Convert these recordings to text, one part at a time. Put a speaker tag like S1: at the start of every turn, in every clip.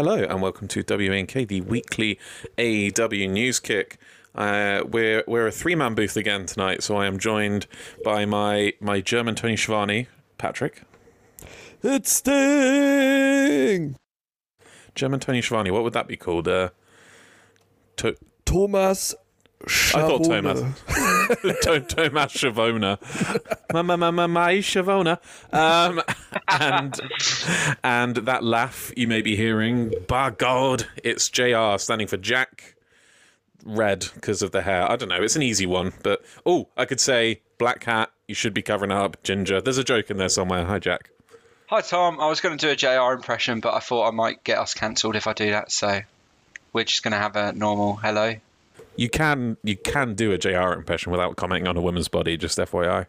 S1: Hello and welcome to WNK, the weekly AEW news kick. Uh, we're we're a three man booth again tonight, so I am joined by my my German Tony Schiavone, Patrick.
S2: It's Sting!
S1: German Tony Schiavone, what would that be called? Uh, to-
S2: Thomas
S1: I thought Thomas. To- Thomas Shavona. Ma ma ma ma my Shavona. Um, and and that laugh you may be hearing, by God, it's JR standing for Jack Red because of the hair. I don't know. It's an easy one, but oh, I could say black hat. You should be covering up ginger. There's a joke in there somewhere. Hi, Jack.
S3: Hi Tom, I was going to do a JR impression, but I thought I might get us cancelled if I do that, so we're just going to have a normal hello.
S1: You can you can do a JR impression without commenting on a woman's body. Just FYI.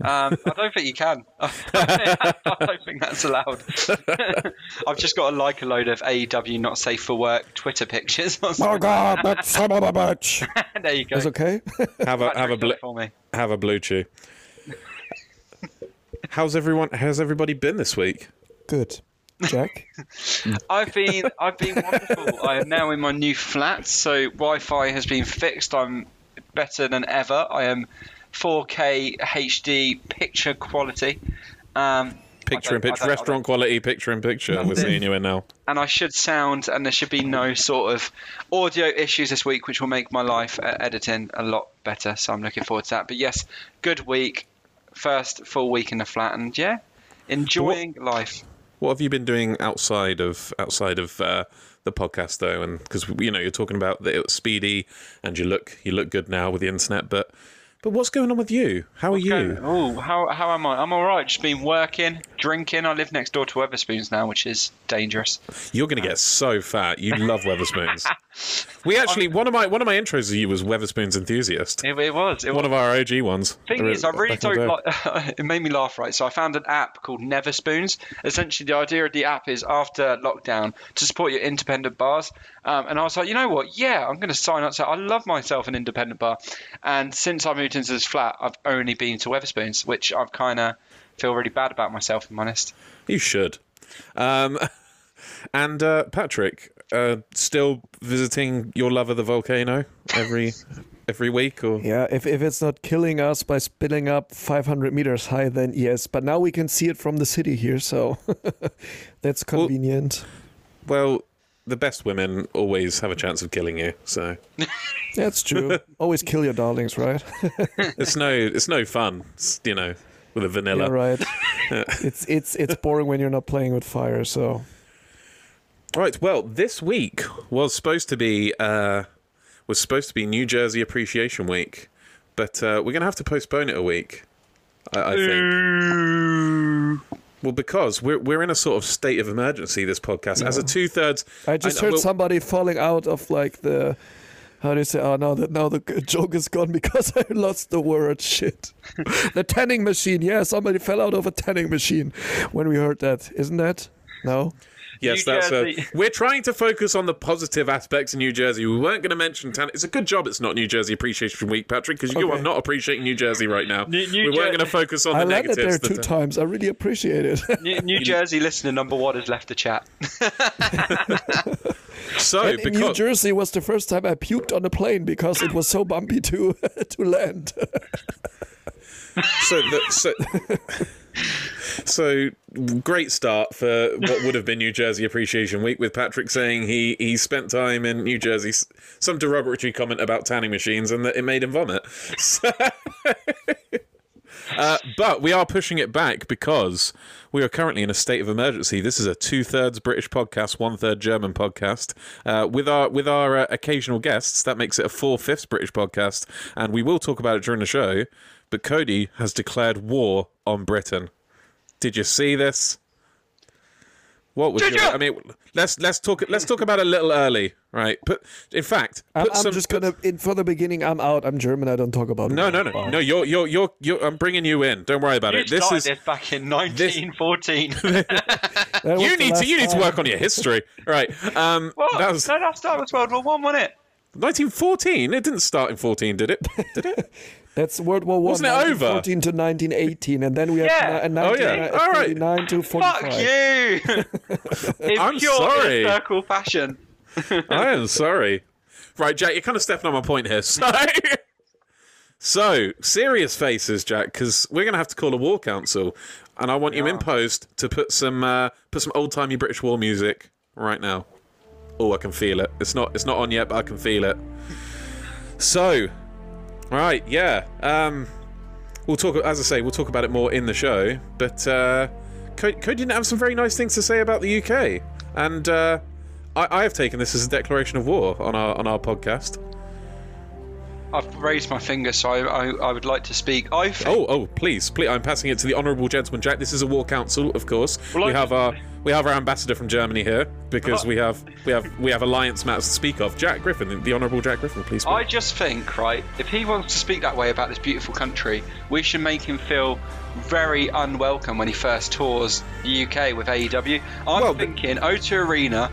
S3: Um, I don't think you can. I don't think that's allowed. I've just got to like a load of AEW not safe for work Twitter pictures. or
S2: Oh god, that son of a bitch!
S3: there you go.
S2: Is okay?
S1: Have a have a
S3: Patrick,
S1: bl-
S3: do it for me.
S1: have a blue chew. How's everyone? How's everybody been this week?
S2: Good. Jack?
S3: I've been I've been wonderful. I am now in my new flat, so Wi-Fi has been fixed. I'm better than ever. I am 4K HD picture quality. Um,
S1: Picture in
S3: I don't- I
S1: picture, restaurant quality, picture in picture. We're seeing you in now.
S3: and I should sound, and there should be no sort of audio issues this week, which will make my life uh, editing a lot better. So I'm looking forward to that. But yes, good week, first full week in the flat, and yeah, enjoying life.
S1: What have you been doing outside of outside of uh, the podcast though? And because you know you're talking about that it's speedy and you look you look good now with the internet, but but what's going on with you? How are you?
S3: Oh, how how am I? I'm all right. Just been working, drinking. I live next door to Wetherspoons now, which is dangerous.
S1: You're going to get so fat. You love Wetherspoons. we actually one of my one of my intros of you was Wetherspoons enthusiast.
S3: It, it was. It
S1: One
S3: was.
S1: of our OG ones.
S3: thing is, I really
S1: back in the
S3: don't like. it made me laugh, right? So I found an app called Never Spoons. Essentially, the idea of the app is after lockdown to support your independent bars. Um, and I was like, you know what? Yeah, I'm going to sign up. So I love myself an independent bar. And since I moved into this flat, I've only been to Wetherspoons, which I've kind of feel really bad about myself, if I'm honest.
S1: You should. Um, and uh, Patrick, uh, still visiting your love of the volcano every every week, or
S2: Yeah, if, if it's not killing us by spilling up 500 meters high, then yes. But now we can see it from the city here, so that's convenient.
S1: well, the best women always have a chance of killing you. So
S2: That's true. Always kill your darlings, right?
S1: it's no it's no fun, it's, you know, with a vanilla.
S2: Yeah, right. it's it's it's boring when you're not playing with fire. So
S1: Right. Well, this week was supposed to be uh, was supposed to be New Jersey Appreciation Week, but uh, we're going to have to postpone it a week. I, I think. Well, because we're we're in a sort of state of emergency. This podcast, as a two thirds.
S2: I just heard
S1: well,
S2: somebody falling out of like the. How do you say? Oh, now that now the joke is gone because I lost the word. Shit. the tanning machine. Yeah, somebody fell out of a tanning machine when we heard that. Isn't that? No.
S1: Yes,
S3: New
S1: that's. Uh,
S3: Jersey.
S1: we're trying to focus on the positive aspects of New Jersey. We weren't going to mention. Tan- it's a good job it's not New Jersey Appreciation Week, Patrick, because you
S2: Okay.
S1: are not appreciating New Jersey right now.
S3: New- New
S1: we weren't
S3: Jer-
S1: going to focus on
S2: I
S1: the
S2: landed
S1: negatives.
S2: there two
S1: that-
S2: times. I really appreciate it.
S3: New, New Jersey listener number one has left the chat.
S1: So,
S2: And in New Jersey was the first time I puked on a plane because it was so bumpy to to land.
S1: so, the, so, so great start for what would have been New Jersey Appreciation Week with Patrick saying he he spent time in New Jersey. Some derogatory comment about tanning machines and that it made him vomit. So- Uh, but we are pushing it back because we are currently in a state of emergency. This is a two-thirds British podcast, one-third German podcast. Uh, with our with our uh, occasional guests, that makes it a four-fifths British podcast, and we will talk about it during the show. But Cody has declared war on Britain. Did you see this? What was
S3: Did
S1: your,
S3: ya?
S1: I mean, let's let's talk let's talk about it a little early, right? But in fact,
S2: I'm, I'm
S1: some,
S2: just gonna in for the beginning. I'm out. I'm German. I don't talk about
S1: no, no, no, no. You're you're you're you're. I'm bringing you in. Don't worry about
S3: You
S1: it. This is
S3: this back in 1914.
S2: That
S1: you need to
S2: last
S1: you need to work on your history, right? Um,
S3: What?
S1: that was
S3: No, that started with World War One, wasn't it?
S1: 1914. It didn't start in 14, did it? Did it?
S2: That's World War One,
S1: Wasn't it over?
S2: 1914 to 1918, and then we have
S3: Yeah.
S2: ni-
S1: Oh, yeah.
S2: 19,
S1: All right.
S2: 39 to 45.
S3: Fuck you! In
S1: I'm
S3: pure
S1: sorry.
S3: circle fashion.
S1: I am sorry. Right, Jack, you're kind of stepping on my point here. So, so serious faces, Jack, because we're going to have to call a war council, and I want you in post to put some uh, put some old timey British war music right now. Oh, I can feel it. It's not it's not on yet, but I can feel it. So, right, yeah. Um, we'll talk. As I say, we'll talk about it more in the show. But uh, Cody didn't have some very nice things to say about the UK, and uh, I, I have taken this as a declaration of war on our on our podcast.
S3: I've raised my finger, so I, I, I would like to speak. I think
S1: Oh, oh, please, please! I'm passing it to the honourable gentleman, Jack. This is a war council, of course.
S3: Well,
S1: we
S3: I-
S1: have our we have our ambassador from Germany here because we have we have we have alliance matters to speak of. Jack Griffin, the, the honourable Jack Griffin, please. Speak.
S3: I just think, right, if he wants to speak that way about this beautiful country, we should make him feel very unwelcome when he first tours the UK with AEW. I'm
S1: Well, the-
S3: thinking O2 Arena,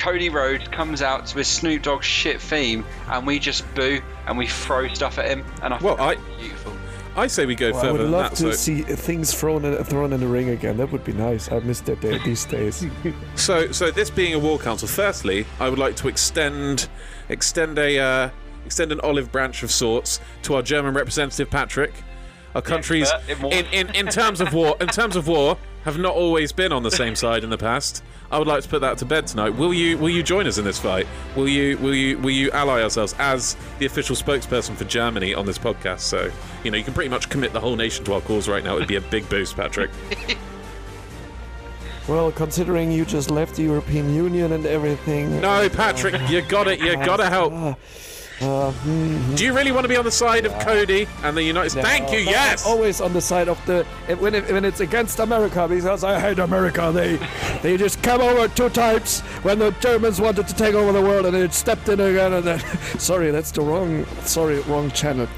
S3: Cody Rhodes comes out to his Snoop Dogg shit theme, and we just boo and we throw stuff at him, and I
S1: Well,
S3: think
S1: I-
S3: beautiful.
S1: I say we go
S2: Well, I
S1: further
S2: would
S1: than
S2: love
S1: that.
S2: to
S1: so,
S2: see things thrown in, thrown in the ring again. That would be nice. I miss that day, these days.
S1: so, so this being a war council, firstly, I would like to extend extend a uh, extend an olive branch of sorts to our German representative Patrick. Our countries,
S3: expert in war.
S1: in, in, in terms of war, in terms of war, have not always been on the same side in the past. I would like to put that to bed tonight. Will you will you join us in this fight? Will you will you will you ally ourselves as the official spokesperson for Germany on this podcast? So you know you can pretty much commit the whole nation to our cause right now. It'd be a big boost, Patrick.
S2: well, considering you just left the European Union and everything.
S1: No, Patrick, you got it. You got to help.
S2: Ah, Uh,
S1: Do you really want to be on the side of Cody and the United States? Thank you.
S2: No,
S1: Yes.
S2: I'm always on the side of the when it, when it's against America because I hate America. They they just come over two times when the Germans wanted to take over the world and they stepped in again and then sorry that's the wrong sorry wrong channel.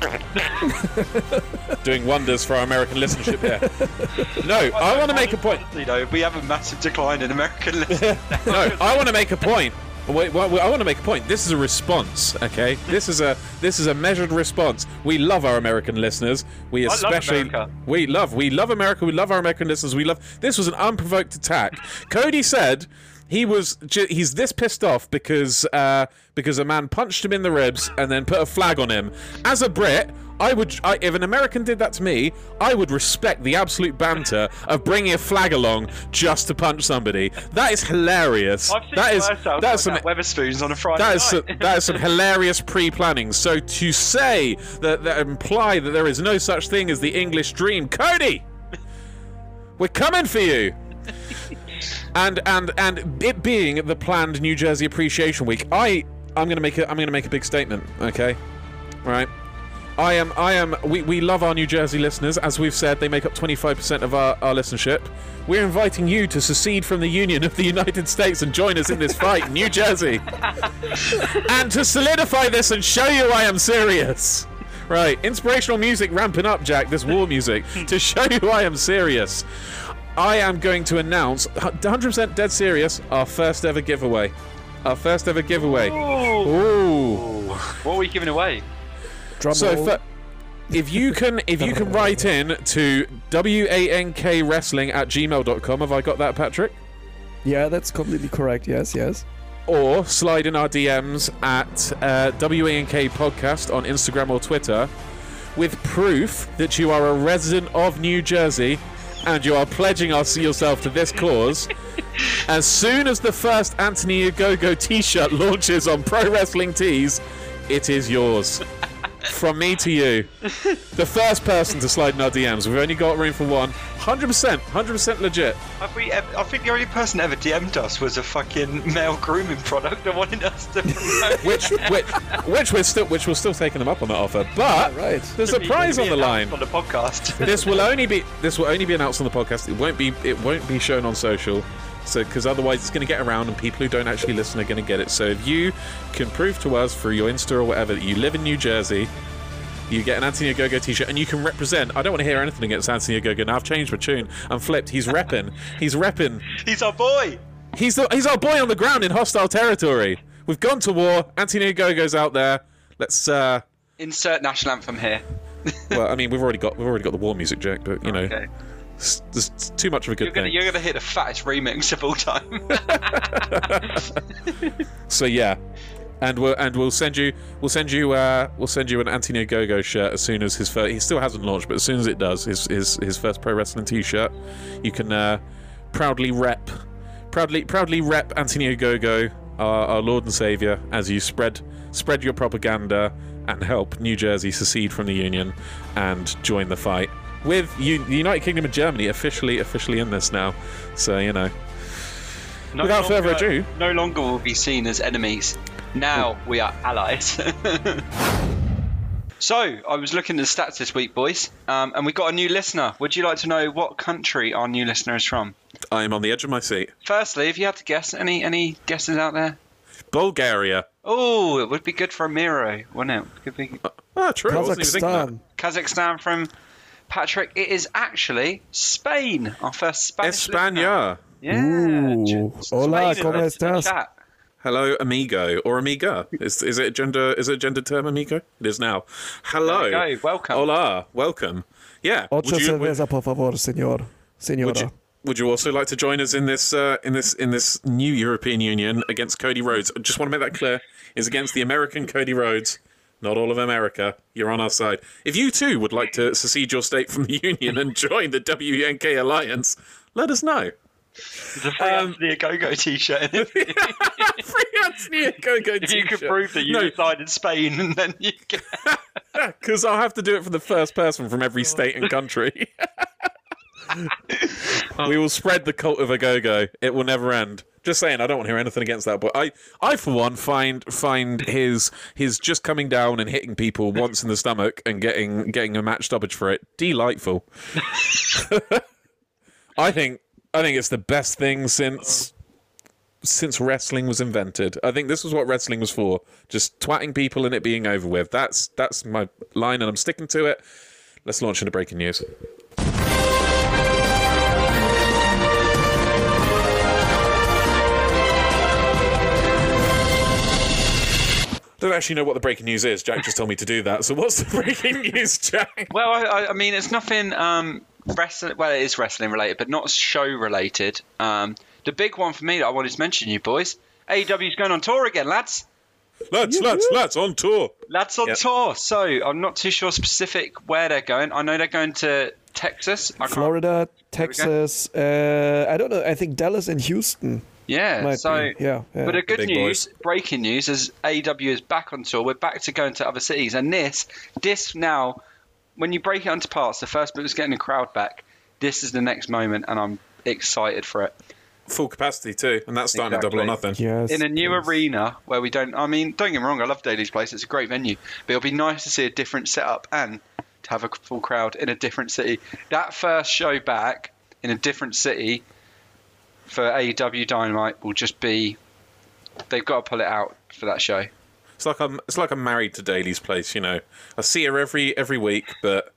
S1: Doing wonders for our American listenership here. No, I want to make a point.
S3: You know, we have a massive decline in American listeners.
S1: No, I want to make a point. Wait, I want to make a point. This is a response, okay? This is a this is a measured response. We love our American listeners. We
S3: love
S1: especially
S3: America.
S1: we love we love America. We love our American listeners. We love. This was an unprovoked attack. Cody said he was he's this pissed off because uh, because a man punched him in the ribs and then put a flag on him. As a Brit, I would I, if an American did that to me, I would respect the absolute banter of bringing a flag along just to punch somebody. That is hilarious.
S3: I've seen
S1: that is that's some
S3: like Wetherspoons on a Friday
S1: that is some,
S3: night.
S1: that is some hilarious pre-planning. So to say that that imply that there is no such thing as the English dream, Cody, we're coming for you. And and and it being the planned New Jersey Appreciation Week, I I'm gonna make a I'm gonna make a big statement. Okay, right. I am I am we, we love our New Jersey listeners as we've said they make up 25% of our, our listenership. We're inviting you to secede from the Union of the United States and join us in this fight, New Jersey. and to solidify this and show you I am serious. Right, inspirational music ramping up, Jack, this war music, to show you I am serious. I am going to announce, 100% dead serious, our first ever giveaway. Our first ever giveaway. Ooh.
S3: What are we giving away?
S2: Drum
S1: So for, if you can if you can write in to wank wrestling at gmail.com, have I got that, Patrick?
S2: yeah, that's completely correct. Yes, yes.
S1: Or slide in our DMs at uh, WANK Podcast on Instagram or Twitter with proof that you are a resident of New Jersey and you are pledging us yourself to this cause. as soon as the first Anthony Ogogo t-shirt launches on Pro Wrestling Tees, it is yours. From me to you. The first person to slide in our DMs. We've only got room for one. 100%, 100% legit.
S3: Have we ever, I think the only person ever DM'd us was a fucking male grooming product that wanted us to promote.
S1: Which, which, which we're still, which we're still taking them up on that offer. But
S2: Right.
S1: there's a prize on the line.
S3: on the podcast.
S1: This will only be, this will only be announced on the podcast. It won't be, it won't be shown on social. So, because otherwise it's going to get around and people who don't actually listen are going to get it. So, if you can prove to us through your Insta or whatever that you live in New Jersey, you get an Anthony Ogogo t-shirt and you can represent. I don't want to hear anything against Anthony Ogogo. Now I've changed my tune. I'm flipped. He's repping. He's repping.
S3: He's our boy.
S1: He's the, he's our boy on the ground in hostile territory. we've gone to war. Anthony Ogogo's out there. Let's. uh
S3: Insert national anthem here.
S1: Well, I mean, we've already got we've already got the war music, Jack. But you know,
S3: Okay.
S1: it's, it's too much of a good
S3: You're gonna
S1: thing.
S3: you're gonna hit the fattest remix of all time.
S1: So yeah, and we'll and we'll send you we'll send you uh we'll send you an Anthony Ogogo shirt as soon as his first. He still hasn't launched, but as soon as it does, his his his first pro wrestling T-shirt, you can uh, proudly rep, proudly proudly rep Anthony Ogogo, our, our Lord and Savior, as you spread spread your propaganda and help New Jersey secede from the Union and join the fight. With U- the United Kingdom and Germany officially officially in this now, so you know.
S3: No
S1: Without further ado-
S3: no longer will be seen as enemies. Now we are allies. so I was looking at the stats this week, boys, um, and we got a new listener. Would you like to know what country our new listener is from?
S1: I am on the edge of my seat.
S3: Firstly, if you had to guess, any any guesses out there?
S1: Bulgaria.
S3: Oh, it would be good for a Miro, wouldn't it? Could be
S1: Ah, true. I wasn't even thinking that.
S2: Kazakhstan.
S3: Kazakhstan from Patrick. It is actually Spain, our first Spanish. listener.
S1: España.
S3: Yeah.
S2: Ooh. Hola, ¿cómo estás?
S3: chat.
S1: Hello, amigo or amiga. Is is it a gender? Is it a gender term, amigo? It is now. Hello.
S3: There you go, welcome.
S1: Hola. Welcome. Yeah.
S2: Ocho
S1: Would you, would,
S2: cerveza, por favor, señor. Señora.
S1: would you would you also like to join us in this uh, in this in this new European Union against Cody Rhodes? I just want to make that clear. Is against the American Cody Rhodes. Not all of America. You're on our side. If you too would like to secede your state from the Union and join the WNK alliance, let us know.
S3: There's a free
S1: Um,
S3: Anthony Go t-shirt. if
S1: Free Anthony Go-Go
S3: you could prove that you
S1: No,
S3: in Spain, and then you can...
S1: Because I'll have to do it for the first person from every state and country. we will spread the cult of a go-go. It will never end. Just saying, I don't want to hear anything against that. But I, I for one, find find his his just coming down and hitting people once in the stomach and getting getting a match stoppage for it delightful. I think I think it's the best thing since since wrestling was invented. I think this was what wrestling was for. Just twatting people and it being over with. That's that's my line and I'm sticking to it. Let's launch into breaking news. Don't actually know what the breaking news is. Jack just told me to do that. So what's the breaking news, Jack?
S3: Well, I, I- I mean, it's nothing um, wrestling. Well, it is wrestling related, but not show related. Um, the big one for me that I wanted to mention, you boys, AEW's going on tour again, lads.
S1: Lads, lads, lads, on tour.
S3: Lads on
S1: Yep.
S3: tour. So I'm not too sure specific where they're going. I know they're going to Texas. I
S2: Florida, Texas. Uh, I don't know. I think Dallas and Houston.
S3: Yeah.
S2: Might
S3: so,
S2: be. Yeah, yeah.
S3: but the good
S1: big
S3: news,
S1: boys.
S3: breaking news, is AEW is back on tour. We're back to going to other cities, and this, this now, when you break it into parts, the first bit was getting the crowd back. This is the next moment, and I'm excited for it.
S1: Full capacity too, and that's starting to double or nothing.
S2: Yes.
S3: in a new
S2: yes.
S3: arena where we don't. I mean, don't get me wrong. I love Daly's Place. It's a great venue, but it'll be nice to see a different setup and to have a full crowd in a different city. That first show back in a different city for AEW Dynamite will just be. They've got to pull it out for that show.
S1: It's like I'm it's like I'm married to Daly's place, you know. I see her every every week, but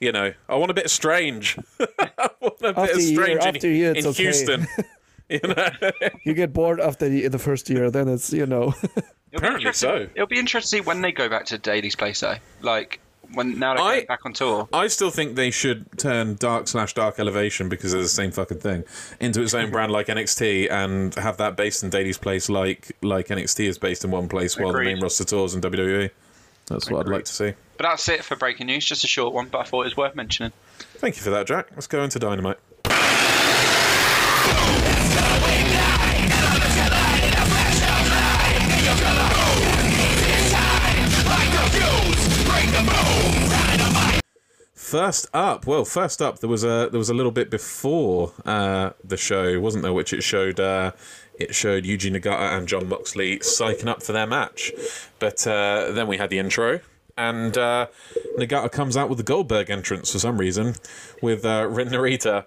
S1: you know, I want a bit of strange. I want a bit
S2: After
S1: of
S2: a year-
S1: strange in,
S2: after year, it's
S1: in
S2: okay.
S1: Houston. you know,
S2: You get bored after the, the first year, then it's you know.
S3: It'll
S1: Apparently so.
S3: It'll be interesting when they go back to Daly's Place, though. Like when now they're
S1: I-
S3: back on tour.
S1: I still think they should turn Dark slash Dark Elevation because they're the same fucking thing into its own brand like NXT and have that based in Daly's place like like NXT is based in one place while the main roster tours in WWE. That's what I'd like to see.
S3: But that's it for breaking news. Just a short one, but I thought it was worth mentioning.
S1: Thank you for that, Jack. Let's go into Dynamite. First up, well, first up, there was a there was a little bit before uh, the show, wasn't there? Which it showed uh, it showed Yuji Nagata and Jon Moxley psyching up for their match, but uh, then we had the intro, and uh, Nagata comes out with the Goldberg entrance for some reason, with uh, Ren Narita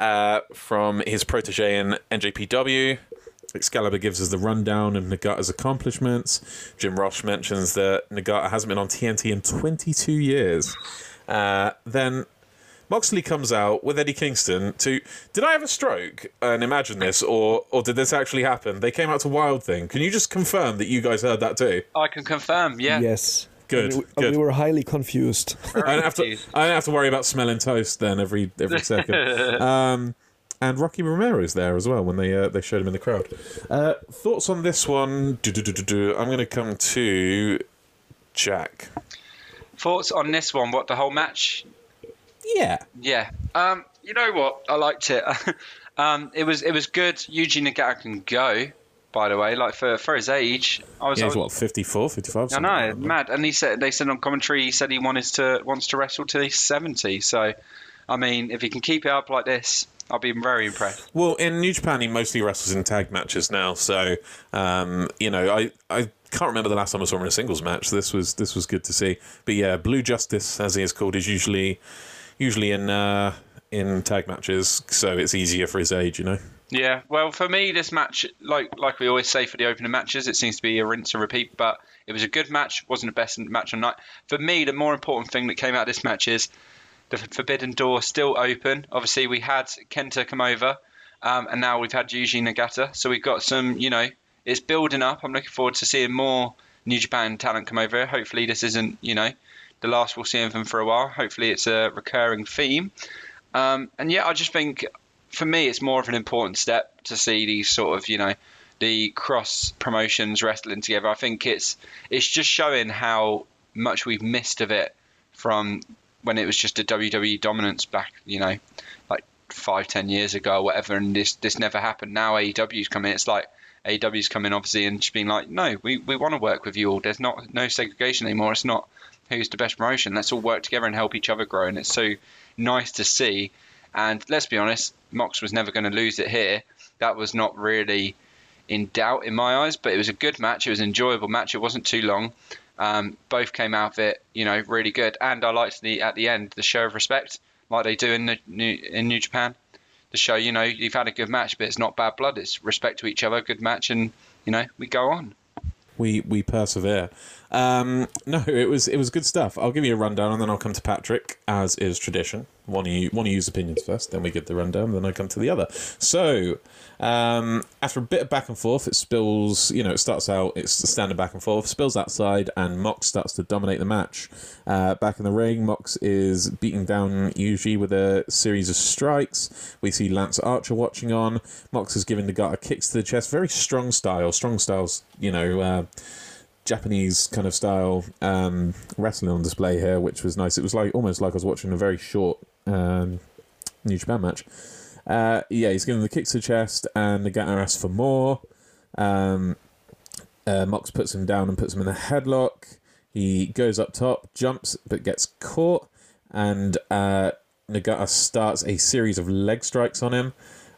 S1: uh, from his protege in NJPW. Excalibur gives us the rundown of Nagata's accomplishments. Jim Ross mentions that Nagata hasn't been on TNT in 22 years. Uh, then Moxley comes out with Eddie Kingston to. Did I have a stroke and imagine this, or or did this actually happen? They came out to Wild Thing. Can you just confirm that you guys heard that too?
S3: I can confirm. Yeah.
S2: Yes.
S1: Good,
S2: And we,
S1: good.
S2: we were highly confused.
S1: I don't have to. I don't have to worry about smelling toast then every every second. Um, and Rocky Romero's there as well when they uh, they showed him in the crowd. Uh, thoughts on this one? I'm going to come to Jack.
S3: Thoughts on this one? What the whole match?
S1: Yeah,
S3: Yeah. Um. You know what? I liked it. um. It was it was good. Yuji Nagata can go. By the way, like for for his age, I was.
S1: yeah
S3: I was
S1: what 54, 55.
S3: I know,
S1: like
S3: mad. And he said they said on commentary he said he wants to wants to wrestle till he's seventy. So, I mean, if he can keep it up like this, I'll be very impressed.
S1: Well, in New Japan, he mostly wrestles in tag matches now. So, um, you know, I, I can't remember the last time I saw him in a singles match. This was this was good to see. But yeah, Blue Justice, as he is called, is usually usually in uh, in tag matches, so it's easier for his age. You know.
S3: Yeah, well, for me, this match, like like we always say for the opening matches, it seems to be a rinse and repeat. But it was a good match. wasn't the best match on night. For me, the more important thing that came out of this match is the Forbidden Door still open. Obviously, we had Kenta come over, um, and now we've had Yuji Nagata. So we've got some, you know, it's building up. I'm looking forward to seeing more New Japan talent come over. Hopefully, this isn't, you know, the last we'll see of them for a while. Hopefully, it's a recurring theme. Um, and yeah, I just think for me, it's more of an important step to see these sort of, you know, the cross promotions wrestling together. I think it's it's just showing how much we've missed of it from when it was just a WWE dominance back, you know, like five, ten years ago or whatever, and this this never happened. Now AEW's coming, it's like AEW's coming obviously and just being like, no, we, we want to work with you all. There's not no segregation anymore. It's not who's the best promotion. Let's all work together and help each other grow. And it's so nice to see. And let's be honest, Mox was never going to lose it here. That was not really in doubt in my eyes, but it was a good match. It was an enjoyable match. It wasn't too long. Um, both came out of it, you know, really good. And I liked the at the end the show of respect, like they do in the in New Japan. The show, you know, you've had a good match, but it's not bad blood. It's respect to each other, good match, and you know, we go on.
S1: we we persevere. Um, no, it was it was good stuff. I'll give you a rundown and then I'll come to Patrick, as is tradition. One of you one of you's opinions first, then we get the rundown, then I come to the other. So um, after a bit of back and forth, it spills. You know, it starts out it's the standard back and forth, spills outside, and Mox starts to dominate the match. Uh, back in the ring, Mox is beating down Yuji with a series of strikes. We see Lance Archer watching on. Mox is giving Nagata kicks to the chest, very strong style. Strong styles, you know. Uh, Japanese kind of style um, wrestling on display here, which was nice. It was like almost like I was watching a very short um, New Japan match. Uh, yeah, he's giving the kicks to the chest, and Nagata asks for more. Um, uh, Mox puts him down and puts him in a headlock. He goes up top, jumps, but gets caught, and uh, Nagata starts a series of leg strikes on him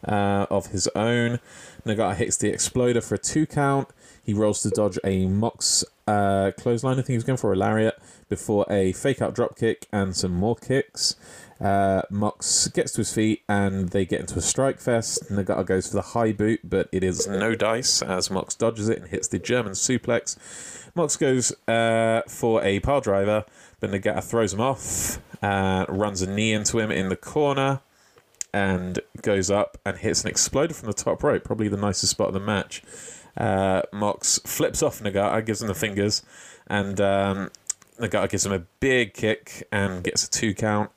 S1: uh, of his own. Nagata hits the exploder for a two count. He rolls to dodge a Mox uh, clothesline. I think he was going for a lariat before a fake out drop kick and some more kicks. Uh, Mox gets to his feet and they get into a strike fest. Nagata goes for the high boot, but it is no dice as Mox dodges it and hits the German suplex. Mox goes uh, for a pile driver, but Nagata throws him off, uh, runs a knee into him in the corner, and goes up and hits an exploder from the top rope, probably the nicest spot of the match. Uh, Mox flips off Nagata, gives him the fingers, and um, Nagata gives him a big kick and gets a two count.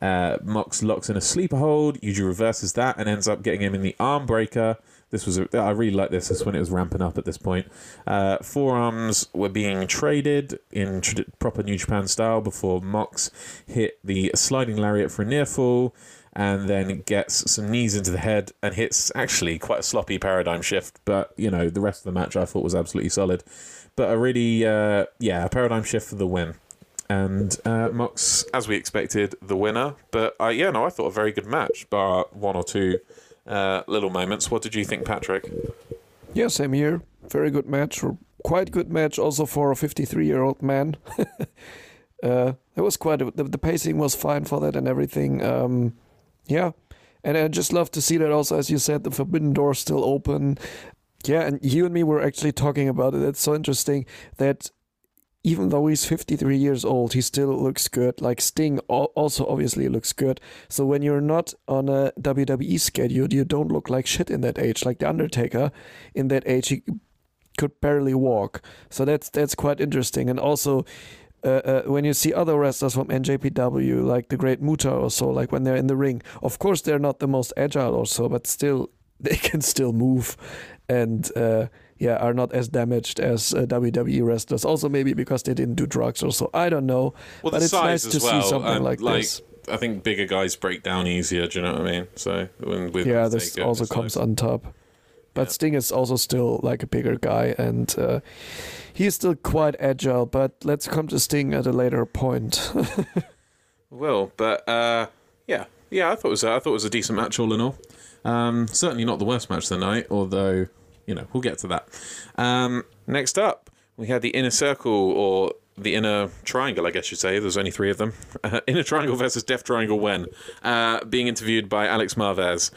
S1: Uh, Mox locks in a sleeper hold. Yuji reverses that and ends up getting him in the arm breaker. This was a, I really like this. This is when it was ramping up at this point. Uh, forearms were being traded in tr- proper New Japan style before Mox hit the sliding lariat for a near fall and then gets some knees into the head and hits actually quite a sloppy paradigm shift. But you know the rest of the match I thought was absolutely solid. But a really uh, yeah a paradigm shift for the win. And uh, Mox, as we expected, the winner. But uh, yeah, no, I thought a very good match, bar one or two uh, little moments. What did you think, Patrick?
S2: Yeah, same here. Very good match. Quite good match also for a 53 year old man. uh, it was quite, a, the, the pacing was fine for that and everything. Um, yeah. And I just love to see that also, as you said, the Forbidden Door still open. Yeah, and you and me were actually talking about it. It's so interesting that even though he's 53 years old, he still looks good. Like Sting also obviously looks good. So when you're not on a WWE schedule, you don't look like shit in that age. Like The Undertaker, in that age, he could barely walk. So that's that's quite interesting. And also, uh, uh, when you see other wrestlers from NJPW, like the Great Muta or so, like when they're in the ring, of course they're not the most agile or so, but still they can still move. And uh, yeah, are not as damaged as uh, WWE wrestlers. Also, maybe because they didn't do drugs or so. I don't know.
S1: Well,
S2: but it's nice to
S1: well.
S2: see something like, like, this.
S1: I think bigger guys break down easier. Do you know what I mean? So with
S2: yeah, this also comes on top. But yeah. Sting is also still like a bigger guy, and uh, he's still quite agile. But let's come to Sting at a later point.
S1: well, but uh, yeah, yeah, I thought it was I thought it was a decent match all in all. Um, certainly not the worst match of the night, although you know, we'll get to that. Um, next up, we had the inner circle or the inner triangle, I guess you'd say. There's only three of them. Uh, inner triangle versus Death Triangle when uh, being interviewed by Alex Marvez.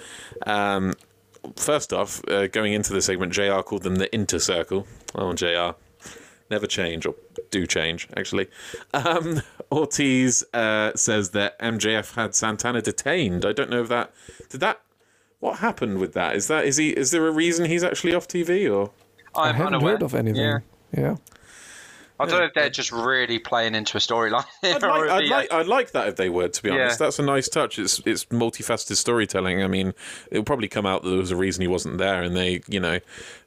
S1: Um, first off, uh, going into the segment, JR called them the Inter Circle. Oh, JR. Never change, or do change, actually. Um, Ortiz uh, says that MJF had Santana detained. I don't know if that. Did that what happened with that? Is that is he? Is there a reason he's actually off TV or?
S2: I'm I haven't unaware. heard of anything. Yeah. yeah.
S3: I don't know if they're just really playing into a storyline.
S1: I'd, like, I'd, like, I'd like that if they were, to be honest. Yeah. That's a nice touch. It's it's multifaceted storytelling. I mean, it'll probably come out that there was a reason he wasn't there, and they, you know,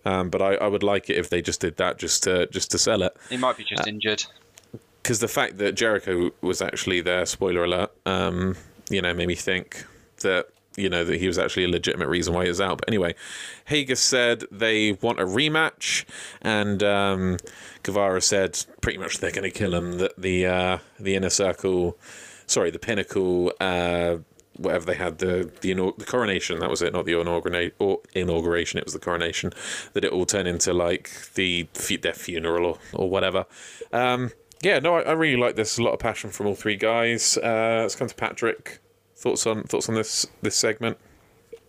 S1: um, but I, I would like it if they just did that just to just to sell it.
S3: He might be just uh, injured.
S1: Because the fact that Jericho was actually there, spoiler alert, um, you know, made me think that you know, that he was actually a legitimate reason why he was out. But anyway, Hager said they want a rematch, and um, Guevara said pretty much they're going to kill him. That the uh, the inner circle, sorry, the pinnacle, uh, whatever they had the the, the coronation. That was it, not the inaugura- or inauguration. It was the coronation. That it will turn into like the their funeral or or whatever. Um, yeah, no, I, I really like this. A lot of passion from all three guys. Uh, let's come to Patrick. Thoughts on thoughts on this this segment?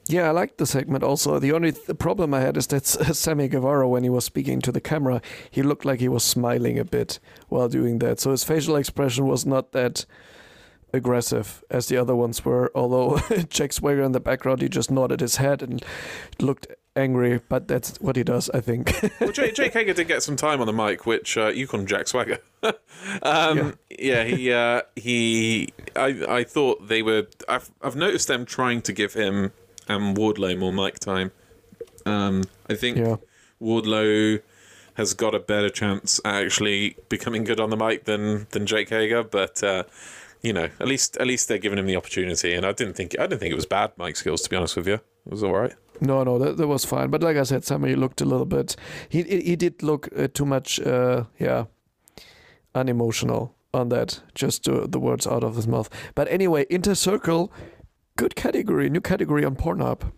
S2: Yeah, I like the segment also. The only th- problem I had is that Sammy Guevara, when he was speaking to the camera, he looked like he was smiling a bit while doing that. So his facial expression was not that aggressive as the other ones were. Although Jack Swagger in the background, he just nodded his head and looked angry, but that's what he does, I think.
S1: well, Jake, Jake Hager did get some time on the mic, which uh, you call him Jack Swagger. um, yeah. yeah, he uh, he. I I thought they were. I've I've noticed them trying to give him um, Wardlow more mic time. Um, I think yeah. Wardlow has got a better chance at actually becoming good on the mic than than Jake Hager, but. Uh, you know, at least at least they're giving him the opportunity, and I didn't think I didn't think it was bad mic skills to be honest with you. It was all right.
S2: No, no, that, that was fine. But like I said, Sammy looked a little bit. He he did look uh, too much, uh, yeah, unemotional on that. Just to, the words out of his mouth. But anyway, Inter Circle, good category, new category on Pornhub.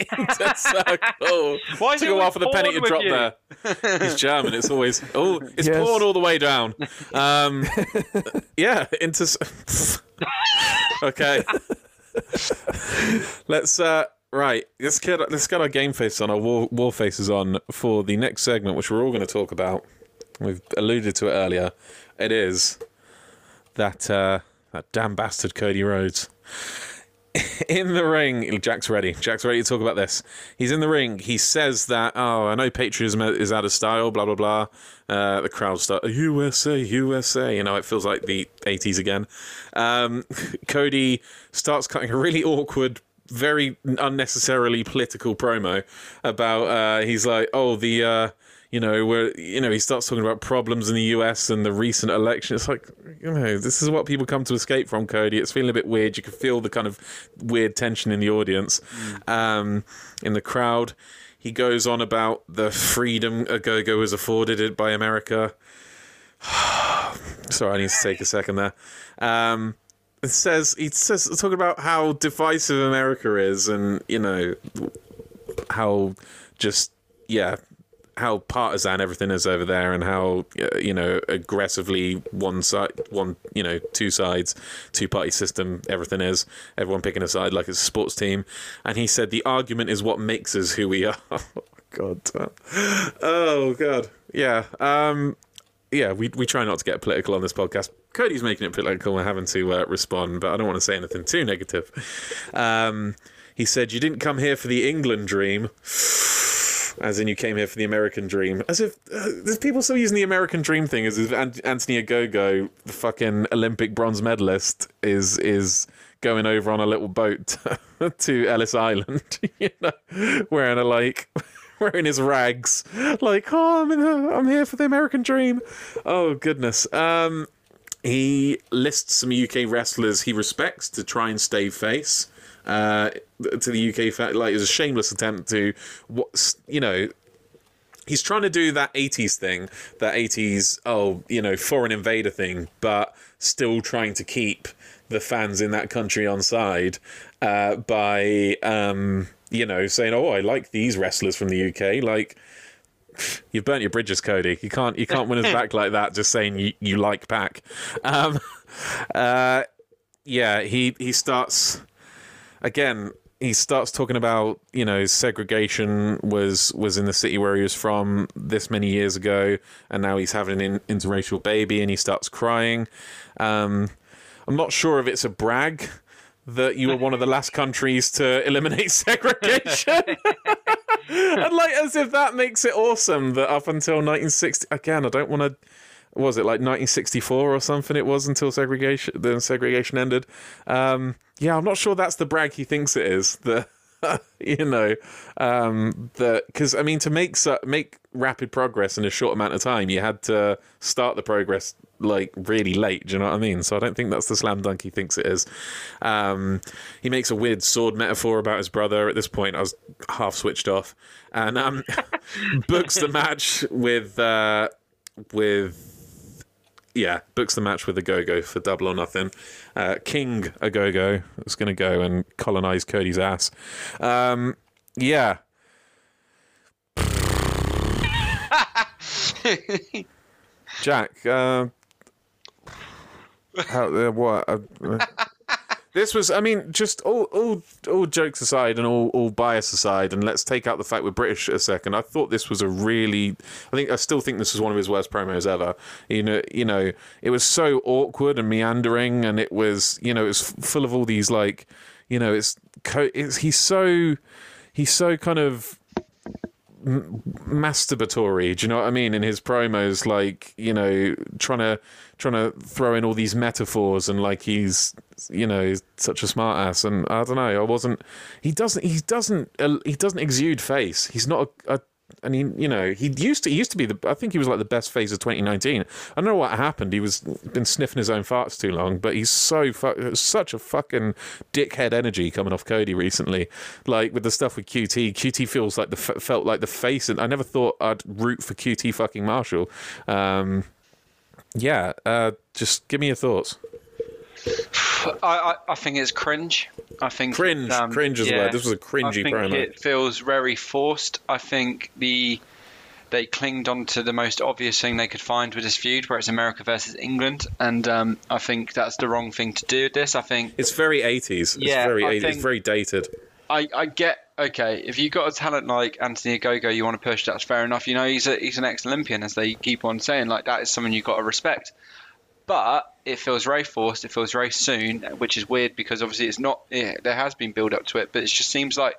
S1: Inter Circle. Why is Took a while for the penny to drop you? there. He's German. It's always oh, it's yes. porn all the way down. Um, yeah, Inter. okay. Let's. Uh, Right, let's get let's get our game face on, our war, war faces on for the next segment, which we're all going to talk about. We've alluded to it earlier. It is that uh, that damn bastard Cody Rhodes in the ring. Jack's ready. Jack's ready to talk about this. He's in the ring. He says that oh, I know patriotism is out of style. Blah blah blah. Uh, the crowd start USA USA. You know, it feels like the 80s again. Um, Cody starts cutting a really awkward very unnecessarily political promo about uh, he's like, oh, the uh, you know, where you know he starts talking about problems in the U.S. and the recent election. It's like, you know, this is what people come to escape from, Cody. It's feeling a bit weird. You can feel the kind of weird tension in the audience, mm. um, in the crowd. He goes on about the freedom a go-go was afforded by America. Sorry, I need to take a second there. Um, it says he says talking about how divisive America is, and you know how just yeah how partisan everything is over there, and how you know aggressively one side, one you know two sides, two party system everything is. Everyone picking a side like it's a sports team, and he said the argument is what makes us who we are. Oh God, oh god, yeah. Um, yeah, we we try not to get political on this podcast. Cody's making it political. We're having to uh, respond, but I don't want to say anything too negative. Um, he said, "You didn't come here for the England dream." As in, you came here for the American dream. As if uh, there's people still using the American dream thing as if Ant- Anthony Ogogo, the fucking Olympic bronze medalist, is is going over on a little boat to Ellis Island, you know, wearing a like wearing his rags, like oh, I'm in the, I'm here for the American dream. Oh goodness. Um, he lists some UK wrestlers he respects to try and stay face. Uh, to the UK, fa- like it was a shameless attempt to what you know he's trying to do that 80s thing, that 80s, oh, you know, foreign invader thing, but still trying to keep the fans in that country on side uh, by, um, you know, saying, oh, I like these wrestlers from the UK. Like, you've burnt your bridges, Cody. You can't you can't win us back like that. Just saying you, you like pack. Um, uh, yeah, he he starts again he starts talking about you know segregation was was in the city where he was from this many years ago and now he's having an interracial baby and he starts crying um, i'm not sure if it's a brag that you were one of the last countries to eliminate segregation. And like as if that makes it awesome that up until 1960 again i don't want to was it like 1964 or something it was until segregation then segregation ended. Um, yeah i'm not sure that's the brag he thinks it is the you know um the because i mean to make su- make rapid progress in a short amount of time you had to start the progress like really late do you know what i mean? So i don't think that's the slam dunk he thinks it is. Um he makes a weird sword metaphor about his brother. At this point i was half switched off. And um books the match with uh with yeah, books the match with a Go Go for double or nothing. Uh, King Ogogo is going to go and colonize Cody's ass. Um, yeah. Jack, uh, how, uh, what? This was, I mean, just all, all, all jokes aside and all, all bias aside, and let's take out the fact we're British a second. I thought this was a really, I think, I still think this was one of his worst promos ever. You know, you know, it was so awkward and meandering, and it was, you know, it was full of all these like, you know, it's, it's he's so, he's so kind of masturbatory. Do you know what I mean? In his promos, like you know, trying to trying to throw in all these metaphors and like he's you know he's such a smartass. And I don't know. I wasn't. He doesn't. He doesn't. Uh, he doesn't exude face. He's not a. a and he, you know, he used to. He used to be the. I think he was like the best face of 2019. I don't know what happened. He was been sniffing his own farts too long. But he's so fu- such a fucking dickhead energy coming off Cody recently. Like with the stuff with QT. QT feels like the felt like the face. And I never thought I'd root for QT fucking Marshall. Um, yeah. Uh, just give me your thoughts.
S3: I, I, I think it's cringe. I think
S1: Cringe,
S3: um,
S1: cringe is the
S3: yeah,
S1: word. This was a
S3: I
S1: cringy
S3: think
S1: promo.
S3: it feels very forced. I think the they clinged on to the most obvious thing they could find with this feud, where it's America versus England, and um, I think that's the wrong thing to do with this. I think
S1: It's very 80s. It's
S3: Yeah,
S1: very
S3: I
S1: 80s. It's very dated.
S3: I, I get okay. If you've got a talent like Anthony Ogogo, you want to push. That's fair enough. You know, he's a, he's an ex-Olympian, as they keep on saying. Like that is someone you've got to respect. But it feels very forced. It feels very soon, which is weird because obviously it's not. Yeah, there has been build up to it, but it just seems like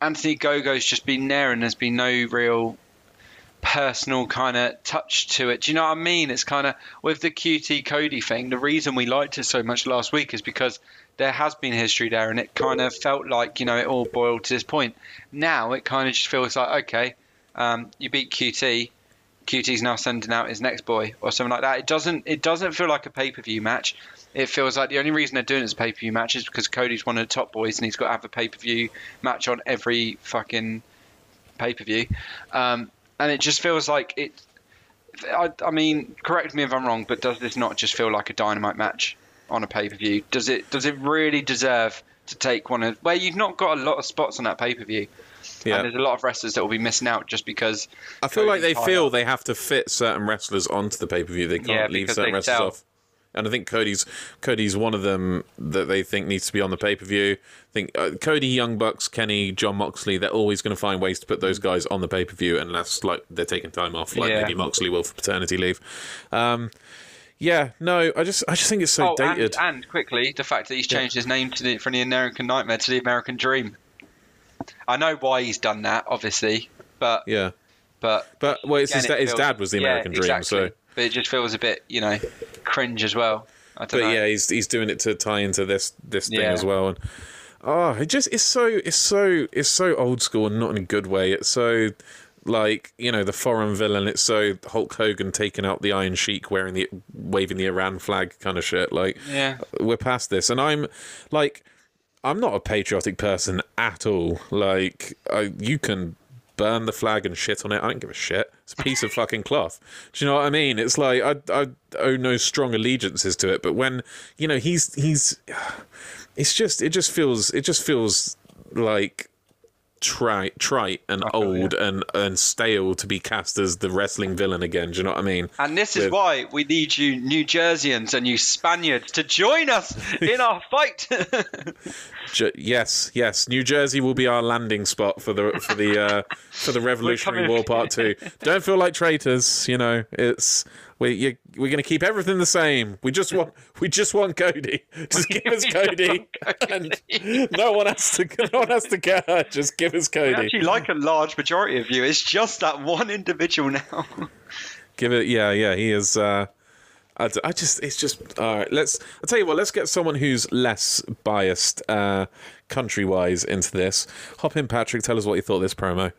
S3: Anthony Ogogo's just been there, and there's been no real personal kind of touch to it. Do you know what I mean? It's kind of with the QT Cody thing. The reason we liked it so much last week is because there has been history there, and it kind of felt like you know it all boiled to this point. Now it kind of just feels like okay, um, you beat QT. QT's now sending out his next boy or something like that. It doesn't. It doesn't feel like a pay per view match. It feels like the only reason they're doing a pay per view match is because Cody's one of the top boys and he's got to have a pay per view match on every fucking pay per view. Um, and it just feels like it. I, I mean, correct me if I'm wrong, but does this not just feel like a dynamite match on a pay per view? Does it? Does it really deserve to take one of where you've not got a lot of spots on that pay per view?
S1: Yeah.
S3: And there's a lot of wrestlers that will be missing out just because.
S1: I feel like they feel they have to fit certain wrestlers onto the pay per view. They can't
S3: Yeah,
S1: leave certain wrestlers
S3: sell.
S1: off. and I think Cody's Cody's one of them that they think needs to be on the pay per view. I think uh, Cody, Young Bucks, Kenny, Jon Moxley, they're always going to find ways to put those guys on the pay per view unless like they're taking time off, like
S3: Yeah.
S1: maybe Moxley will for paternity leave. Um, yeah, no, I just I just think it's so
S3: Oh,
S1: dated.
S3: and quickly, the fact that he's changed his name to the, from the American Nightmare to the American Dream. I know why he's done that, obviously, but
S1: yeah,
S3: but
S1: but well, it's his, da- his
S3: feels-
S1: dad was the
S3: yeah,
S1: American Dream,
S3: exactly.
S1: so.
S3: but it just feels a bit, you know, cringe as well. I don't
S1: But
S3: know.
S1: yeah, he's he's doing it to tie into this this thing
S3: Yeah.
S1: as well, and oh, it just it's so it's so it's so old school and not in a good way. It's so like you know the foreign villain. It's so Hulk Hogan taking out the Iron Sheik wearing the waving the Iran flag kind of shit. Like
S3: Yeah.
S1: we're past this, and I'm like I'm not a patriotic person at all. Like I, you can burn the flag and shit on it. I don't give a shit. It's a piece of fucking cloth. Do you know what I mean? It's like I I owe no strong allegiances to it, but when you know he's he's, it's just it just feels it just feels like trite trite and old and and stale to be cast as the wrestling villain again. Do you know what I mean?
S3: And this is
S1: With-
S3: why we need you New Jerseyans and you Spaniards to join us in our fight.
S1: Ju- yes, yes. New Jersey will be our landing spot for the for the uh, for the Revolutionary War Part Two. Don't feel like traitors. You know, it's we you, we're going to keep everything the same. We just want we just want Cody. Just give us Cody, and no one has to no one has to get hurt. Just give us
S3: I
S1: Cody.
S3: actually like a large majority of you. It's just that one individual now.
S1: Give it. Yeah, yeah. He is. Uh, I, I just it's just all right. Let's. I'll tell you what. Let's get someone who's less biased, uh, country wise, into this. Hop in, Patrick. Tell us what you thought of this promo.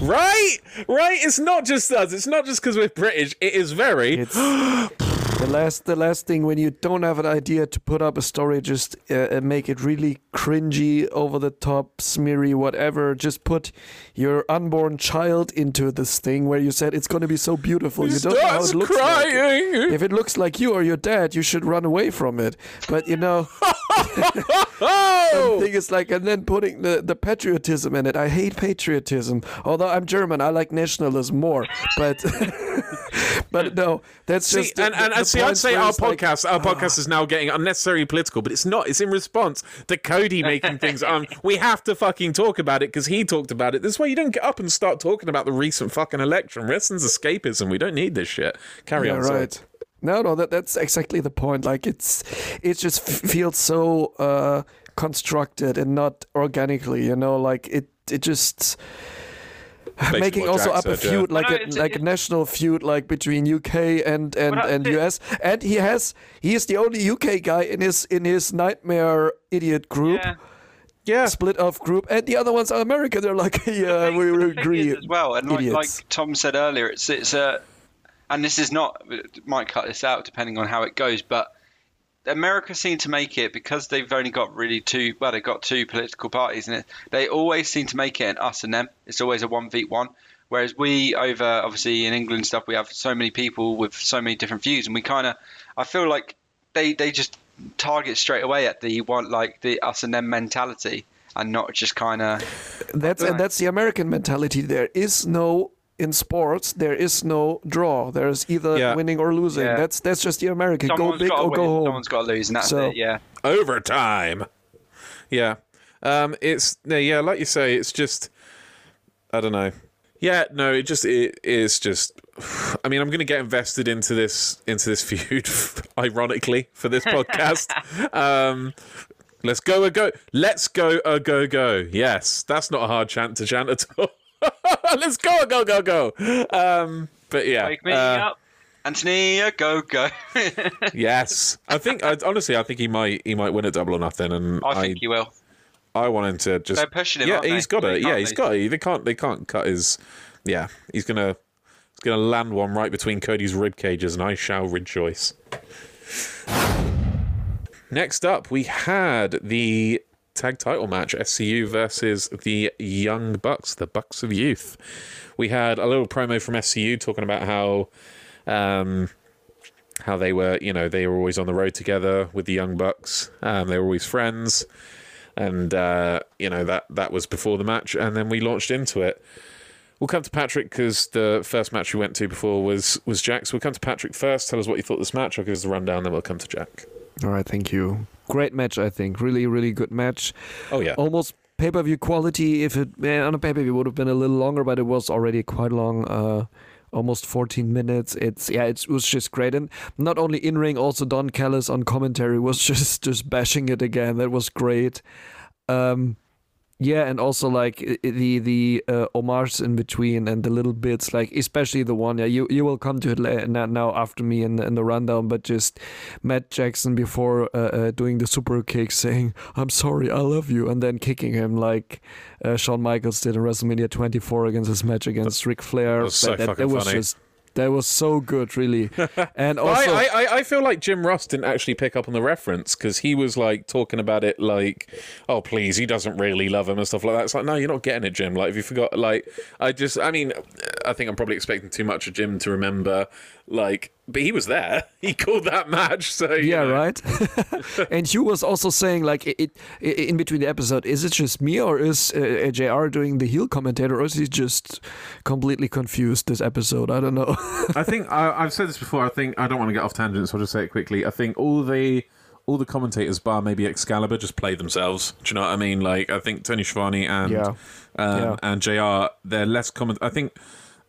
S1: Right, right. It's not just us. It's not just because we're British. It is very.
S2: It's the last the last thing when you don't have an idea to put up a story, just uh, uh, make it really cringy, over the top, smeary, whatever. Just put your unborn child into this thing where you said it's going to be so beautiful. You don't know how it looks like.
S1: crying.
S2: If it looks like you or your dad, you should run away from it. But you know,
S1: oh,
S2: thing is like, and then putting the, the patriotism in it. I hate patriotism. Although I'm German, I like nationalism more. But but no, that's
S1: See,
S2: just the-
S1: and, and,
S2: the
S1: and see, I'd say our
S2: it's like,
S1: podcast, our podcast is now getting unnecessarily political, but it's not. It's in response to Cody making things. Um, we have to fucking talk about it because he talked about it. This way, you don't get up and start talking about the recent fucking election. Wrestling's escapism. We don't need this shit. Carry
S2: Yeah,
S1: on.
S2: right. No, no, that that's exactly the point. Like it's it just f- feels so uh constructed and not organically. You know, like it it just.
S1: Basically
S2: Making also
S1: Jack
S2: up a
S1: said, yeah.
S2: feud like
S3: No,
S2: a
S3: it's-
S2: like a national feud like between UK and and and
S3: that's it.
S2: US and he has he is the only UK guy in his in his nightmare idiot group
S3: Yeah.
S1: Yeah.
S2: split off group and the other ones are American they're like yeah we
S3: The
S2: we
S3: thing
S2: agree
S3: as well, and like, like. Tom said earlier, it's it's a, and this is not might cut this out depending on how it goes, but America seem to make it because they've only got really two. Well, they've got two political parties, and it, they always seem to make it an us and them. It's always a one v one. Whereas we over obviously in England and stuff, we have so many people with so many different views, and we kind of, I feel like they they just target straight away at the one like the us and them mentality, and not just kind of
S2: That's and that's the American mentality. There is no in sports. There is no draw. There's either
S1: Yeah.
S2: winning or losing.
S3: Yeah.
S2: That's that's just the American. Go
S3: someone's
S2: big
S3: got to
S2: or
S3: win,
S2: go home.
S3: someone's got to lose, and that's
S2: So-
S3: it. Yeah.
S1: overtime. Yeah. Um, it's no, yeah, like you say, it's just I don't know. Yeah, no, it just it is just I mean, I'm going to get invested into this into this feud ironically for this podcast. um Let's go a go. Let's go Ogogo. Yes, that's not a hard chant to chant at all. Let's go go go go. Um, but yeah,
S3: Wake me
S1: uh,
S3: up. Anthony Ogogo.
S1: yes. I think I, honestly, I think he might he might win a double or nothing, and
S3: I think he will.
S1: I want him to just.
S3: They're pushing him,
S1: Yeah,
S3: aren't
S1: he's
S3: they?
S1: got
S3: They
S1: it. Yeah, he's got it. They can't. They can't cut his. Yeah, he's gonna. He's gonna land one right between Cody's rib cages, and I shall rejoice. Next up, we had the tag title match: SCU versus the Young Bucks, the Bucks of Youth. We had a little promo from SCU talking about how. Um, how they were, you know, they were always on the road together with the Young Bucks. Um, they were always friends and uh, you know that that was before the match, and then we launched into it. We'll come to Patrick because the first match we went to before was was Jack. So we'll come to Patrick first. Tell us what you thought this match. I'll give us the rundown, then we'll come to Jack.
S2: All right, thank you. Great match, I think. Really, really good match.
S1: Oh yeah,
S2: Almost pay per view quality. If it eh, on a pay per view would have been a little longer, but it was already quite long. Uh, almost 14 minutes. It's yeah, it was just great, and not only in ring, also Don Callis on commentary was just just bashing it again. That was great. Um, yeah, and also like the the uh, homages in between and the little bits, like especially the one. Yeah, you you will come to it now, now after me in, in the rundown, but just Matt Jackson before uh, uh, doing the super kick, saying "I'm sorry, I love you," and then kicking him like uh, Shawn Michaels did in WrestleMania 24 against his match against Ric Flair.
S1: that was so
S2: that, that, was
S1: funny.
S2: just that was so good, really. And also,
S1: I, I, I feel like Jim Ross didn't actually pick up on the reference because he was like talking about it like, oh please, he doesn't really love him and stuff like that. It's like, no, you're not getting it, Jim. Like, if you forgot, like, I just, I mean, I think I'm probably expecting too much of Jim to remember, like, but he was there. He called that match, so
S2: yeah,
S1: know.
S2: right. and Hugh was also saying, like, it, it, in between the episode, is it just me or is uh, JR doing the heel commentator, or is he just completely confused this episode? I don't know.
S1: I think I, I've said this before. I think I don't want to get off tangent, so I'll just say it quickly. I think all the all the commentators, bar maybe Excalibur, just play themselves. Do you know what I mean? Like I think Tony Schiavone and
S2: Yeah.
S1: um,
S2: Yeah.
S1: and Jr. They're less comment. I think.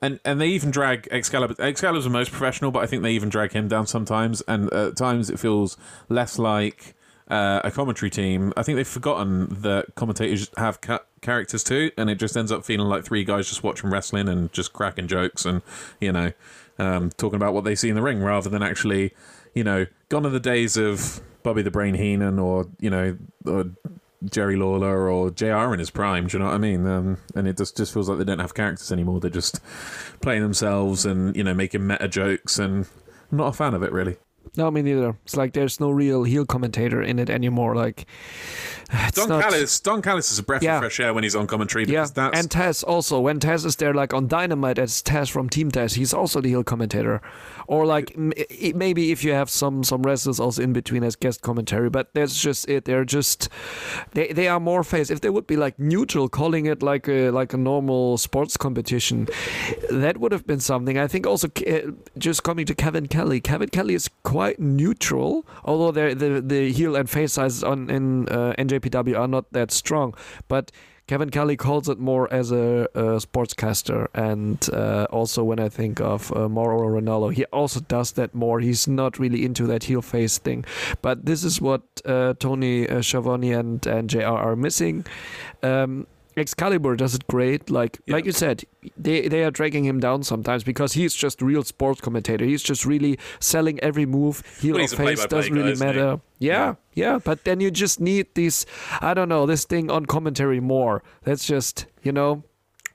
S1: And, and they even drag Excalibur. Excalibur's the most professional, but I think they even drag him down sometimes. And at times it feels less like uh, a commentary team. I think they've forgotten that commentators have ca- characters too, and it just ends up feeling like three guys just watching wrestling and just cracking jokes and you know um, talking about what they see in the ring rather than actually, you know, gone are the days of Bobby the Brain Heenan or you know or Jerry Lawler or JR in his prime. Do you know what I mean? Um, and it just just feels like they don't have characters anymore. They're just playing themselves and you know making meta jokes, and I'm not a fan of it really.
S2: no, me neither. It's like there's no real heel commentator in it anymore. Like,
S1: Don
S2: not,
S1: Callis, Don Callis is a breath
S2: Yeah.
S1: of fresh air when he's on commentary
S2: Yeah,
S1: that's
S2: and Taz also. When Taz is there, like on Dynamite, as Taz from Team Taz, he's also the heel commentator. Or like m- i- maybe if you have some some wrestlers also in between as guest commentary, but that's just it. They're just they they are more face. If they would be like neutral, calling it like a like a normal sports competition, that would have been something. I think also uh, just coming to Kevin Kelly. Kevin Kelly is quite neutral, although the the heel and face sizes on in uh, NJPW are not that strong, but. Kevin Kelly calls it more as a, a sportscaster, and uh, also when I think of uh, Mauro Ranallo, he also does that more. He's not really into that heel face thing, but this is what uh, Tony uh, Schiavone and and Jr. are missing. Um, Excalibur does it great. Like
S1: Yeah.
S2: like you said, they they are dragging him down sometimes because he's just real sports commentator. He's just really selling every move. Heel
S1: Well,
S2: or face doesn't really matter. Yeah, yeah, But then you just need these. I don't know this thing on commentary more. That's just you know.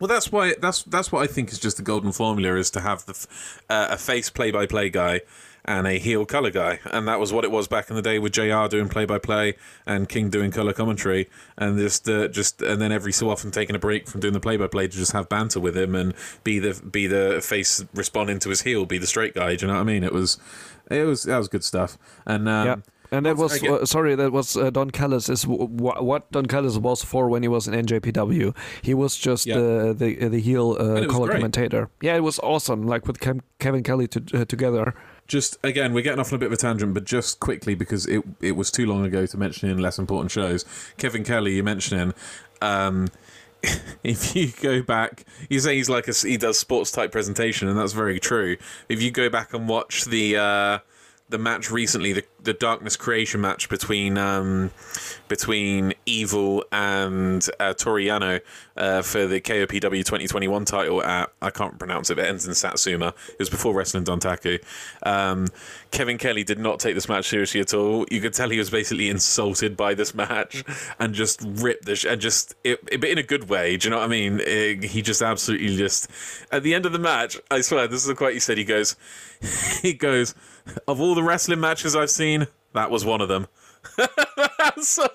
S1: Well, that's why that's that's what I think is just the golden formula is to have the uh, a face play by play guy and a heel color guy, and that was what it was back in the day with Jr. doing play by play and King doing color commentary, and just uh, just and then every so often taking a break from doing the play by play to just have banter with him and be the be the face responding to his heel, be the straight guy. Do you know what I mean? It was it was that was good stuff, and um,
S2: yeah. And that was uh, sorry. That was uh, Don Callis. Is w- w- what Don Callis was for when he was in NJPW. He was just
S1: Yeah.
S2: uh, the the heel uh, color
S1: great.
S2: commentator. Yeah, it was awesome. Like with Cam- Kevin Kelly to, uh, together.
S1: Just again we're getting off on a bit of a tangent but just quickly because it it was too long ago to mention in less important shows. Kevin kelly you mentioning um if you go back you say he's like a he does sports type presentation and that's very true. If you go back and watch the uh the match recently, the the Darkness Creation match between um, between Evil and uh, Toru Yano uh, for the KOPW 2021 title at I can't pronounce it, but it ends in Satsuma. It was before Wrestling Dontaku. Um, Kevin Kelly did not take this match seriously at all. You could tell he was basically insulted by this match and just ripped the sh- and just it, it, but in a good way. Do you know what I mean? It- he just absolutely just at the end of the match. I swear, this is the quote he said. He goes, he goes, of all the wrestling matches I've seen, that was one of them. so,